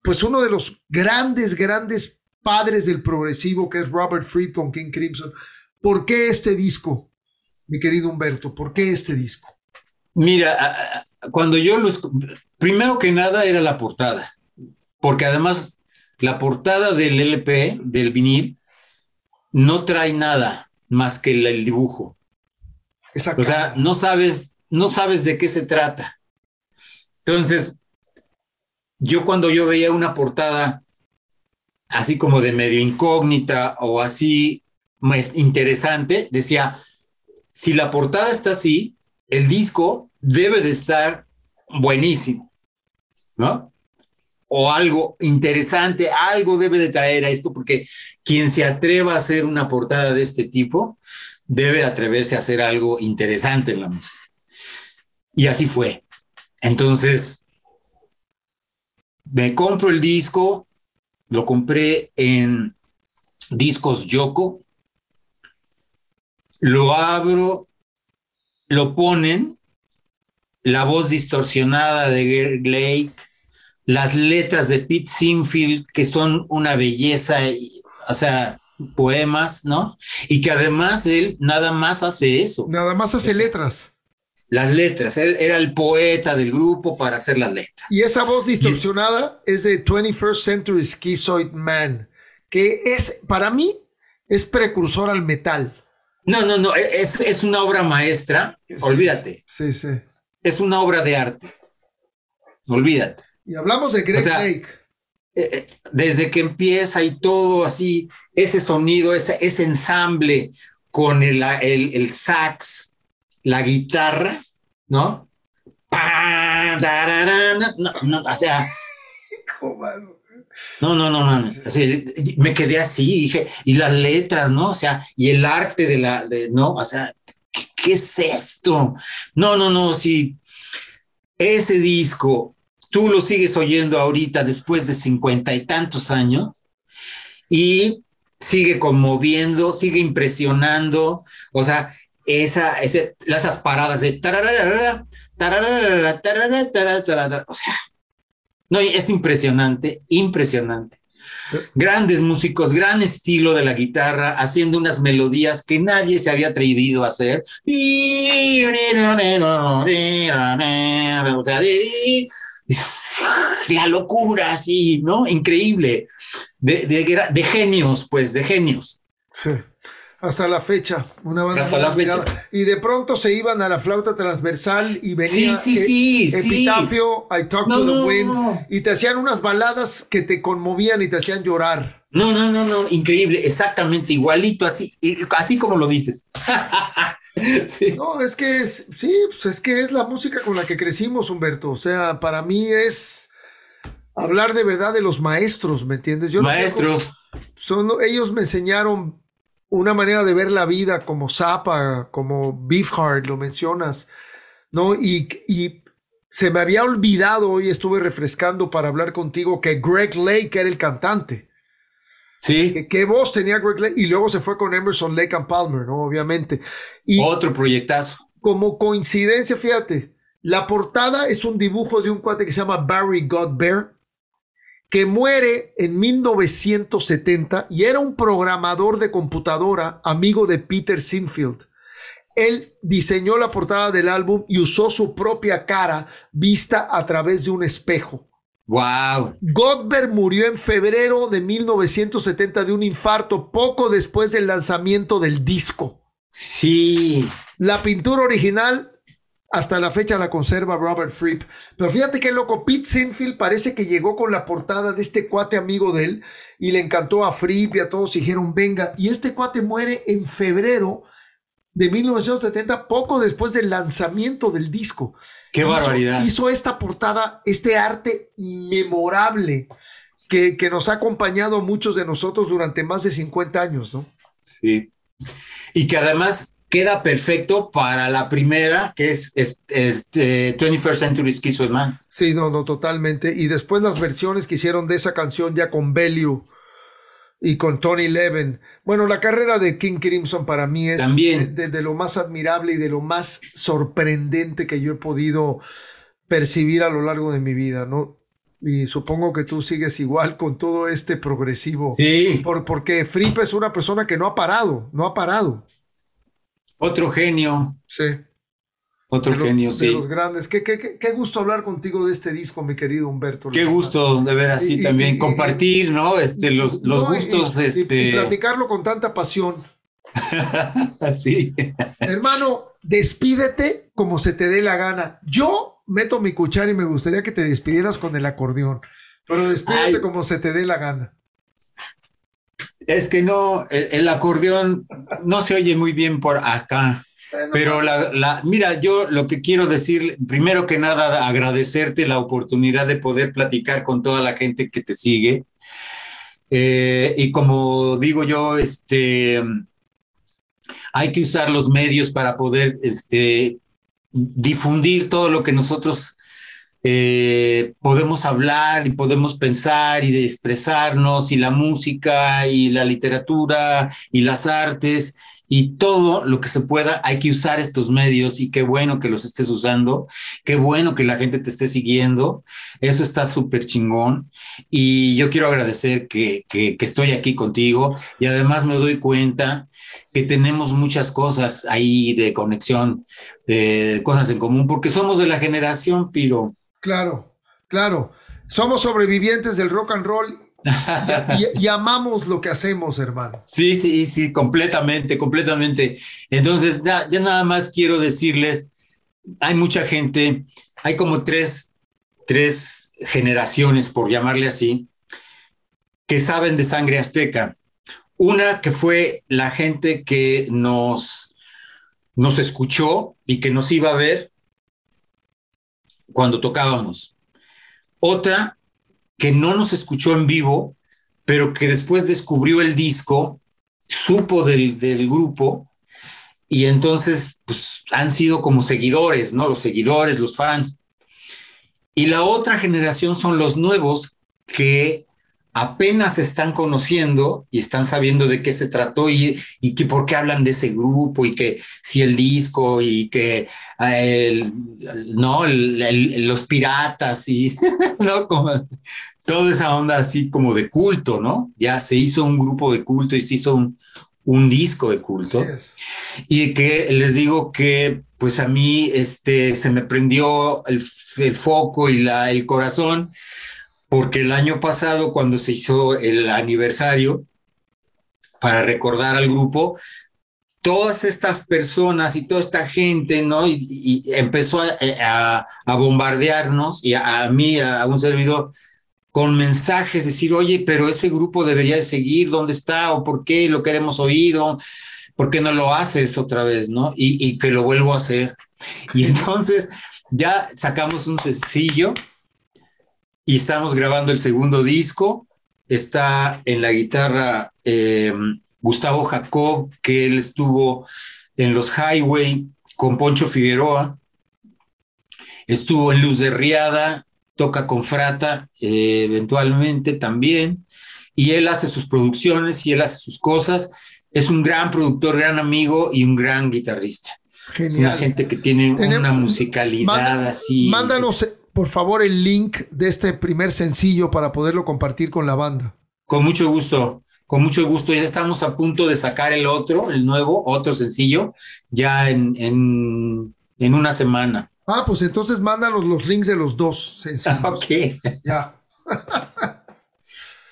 pues, uno de los grandes, grandes padres del progresivo, que es Robert Fried con King Crimson. ¿Por qué este disco, mi querido Humberto? ¿Por qué este disco? Mira, cuando yo lo... Primero que nada era la portada, porque además la portada del LP, del vinil, no trae nada más que el, dibujo. O sea, no sabes, no sabes de qué se trata. Entonces, yo cuando yo veía una portada así como de medio incógnita o así más interesante, decía, si la portada está así, el disco debe de estar buenísimo, ¿no? o algo interesante, algo debe de traer a esto, porque quien se atreva a hacer una portada de este tipo debe atreverse a hacer algo interesante en la música. Y así fue. Entonces, me compro el disco, lo compré en Discos Yoko, lo abro, lo ponen, la voz distorsionada de Gary Lake, las letras de Pete Sinfield, que son una belleza, o sea, poemas, ¿no? Y que además él nada más hace eso. Nada más hace letras. Las letras, él era el poeta del grupo para hacer las letras. Y esa voz distorsionada es de 21st Century Schizoid Man, que es, para mí, es precursor al metal. No, no, no, es, es una obra maestra, olvídate. Sí, sí. Es una obra de arte, olvídate. Y hablamos de Greg Lake. Eh, eh, desde que empieza y todo así, ese sonido, ese, ese ensamble con el, el, sax, la guitarra, ¿no? No, no, o sea. No, no, no, no. me quedé así, dije, y las letras, ¿no? O sea, y el arte de la, de, ¿no? O sea, ¿qué, ¿qué, es esto? No, no, no, sí. Ese disco tú lo sigues oyendo ahorita después de cincuenta y tantos años y sigue conmoviendo, sigue impresionando, o sea, esa, esas paradas de o sea, es impresionante, impresionante. Grandes músicos, gran estilo de la guitarra, haciendo unas melodías que nadie se había atrevido a hacer. La locura, así, ¿no? Increíble. De, de, genios, pues, de genios. Sí. Hasta la fecha, una banda. Hasta la fecha. Y de pronto se iban a la flauta transversal y venía sí, sí, sí, Epitafio, I Talk to the Wind, y te hacían unas baladas que te conmovían y te hacían llorar. No, no, no, no, increíble, exactamente, igualito, así, así como lo dices. [LAUGHS] No, es que es, sí, pues es que es la música con la que crecimos, Humberto. O sea, para mí es hablar de verdad de los maestros, ¿me entiendes? Yo maestros. son, ellos me enseñaron una manera de ver la vida como Zappa, como Beefheart, lo mencionas, ¿no? Y, y se me había olvidado, hoy estuve refrescando para hablar contigo, que Greg Lake era el cantante. Sí. ¿Qué, voz tenía Greg Lake? Y luego se fue con Emerson Lake and Palmer, ¿no? Obviamente. Y Otro proyectazo. Como coincidencia, fíjate, la portada es un dibujo de un cuate que se llama Barry Godbear, que muere en 1970 y era un programador de computadora, amigo de Peter Sinfield. Él diseñó la portada del álbum y usó su propia cara vista a través de un espejo. Wow. Godberg murió en febrero de 1970 de un infarto poco después del lanzamiento del disco. Sí. La pintura original hasta la fecha la conserva Robert Fripp. Pero fíjate qué loco, Pete Sinfield parece que llegó con la portada de este cuate amigo de él y le encantó a Fripp y a todos dijeron, venga, y este cuate muere en febrero de 1970, poco después del lanzamiento del disco. Qué barbaridad. Hizo esta portada, este arte memorable que, que nos ha acompañado a muchos de nosotros durante más de 50 años, ¿no? Sí. Y que además queda perfecto para la primera, que es, este 21st Century Schizoid Man. Sí, no, no, totalmente. Y después las versiones que hicieron de esa canción ya con Bellew y con Tony Levin. Bueno, la carrera de King Crimson para mí es También. De, lo más admirable y de lo más sorprendente que yo he podido percibir a lo largo de mi vida, ¿no? Y supongo que tú sigues igual con todo este progresivo. Sí. Por, porque Fripp es una persona que no ha parado, no ha parado. Otro genio. Sí. Otro genio, sí. De los grandes. Qué, qué, qué, gusto hablar contigo de este disco, mi querido Humberto. Qué gusto de ver así también, compartir, ¿no? Este, los, los gustos, este. Y, platicarlo con tanta pasión. [LAUGHS] sí. Hermano, despídete como se te dé la gana. Yo meto mi cuchara y me gustaría que te despidieras con el acordeón, pero despídete como se te dé la gana. Es que no, el, acordeón no se oye muy bien por acá. Pero la, mira, yo lo que quiero decir, primero que nada, agradecerte la oportunidad de poder platicar con toda la gente que te sigue. Eh, y como digo yo, este, hay que usar los medios para poder este, difundir todo lo que nosotros eh, podemos hablar y podemos pensar y expresarnos y la música y la literatura y las artes y todo lo que se pueda, hay que usar estos medios y qué bueno que los estés usando, qué bueno que la gente te esté siguiendo, eso está súper chingón y yo quiero agradecer que, que, estoy aquí contigo y además me doy cuenta que tenemos muchas cosas ahí de conexión, de cosas en común, porque somos de la generación, Piro. Claro, claro. Somos sobrevivientes del rock and roll y, amamos lo que hacemos, hermano. Sí, sí, sí, completamente, completamente. Entonces, ya, nada más quiero decirles, hay mucha gente, hay como tres, tres generaciones, por llamarle así, que saben de sangre azteca. Una que fue la gente que nos, nos escuchó y que nos iba a ver cuando tocábamos. Otra que no nos escuchó en vivo, pero que después descubrió el disco, supo del, grupo y entonces pues, han sido como seguidores, ¿no? Los seguidores, los fans. Y la otra generación son los nuevos que apenas están conociendo y están sabiendo de qué se trató y, y que por qué hablan de ese grupo y que si el disco y que el, no los piratas y [LAUGHS] no como toda esa onda así como de culto no ya se hizo un grupo de culto y se hizo un, un disco de culto. Y que les digo que pues a mí este se me prendió el, el foco y la, el corazón porque el año pasado, cuando se hizo el aniversario, para recordar al grupo, todas estas personas y toda esta gente, ¿no? Y, empezó a, bombardearnos y a, mí, a un servidor, con mensajes, decir, oye, pero ese grupo debería de seguir, ¿dónde está? ¿O por qué lo queremos oído? ¿Por qué no lo haces otra vez, no? Y, y que lo vuelvo a hacer. Y entonces ya sacamos un sencillo y estamos grabando el segundo disco. Está en la guitarra eh, Gustavo Jacob, que él estuvo en los Highway con Poncho Figueroa. Estuvo en Luz de Riada, toca con Frata eh, eventualmente también. Y él hace sus producciones y él hace sus cosas. Es un gran productor, gran amigo y un gran guitarrista. Es una gente que tiene una musicalidad así. Mándanos, por favor, el link de este primer sencillo para poderlo compartir con la banda. Con mucho gusto, con mucho gusto. Ya estamos a punto de sacar el otro, el nuevo, otro sencillo, ya en, en, una semana. Ah, pues entonces mándanos los links de los dos [LAUGHS] sencillos. ok. Ya. [LAUGHS]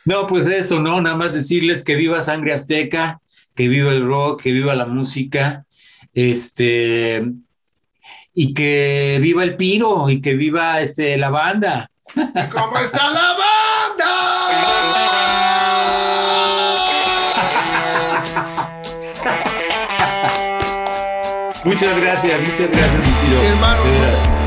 no, pues eso, ¿no? Nada más decirles que viva Sangre Azteca, que viva el rock, que viva la música este, y que viva el piro y que viva este, la banda. ¿Cómo está la banda? muchas gracias, muchas gracias, mi Hermano.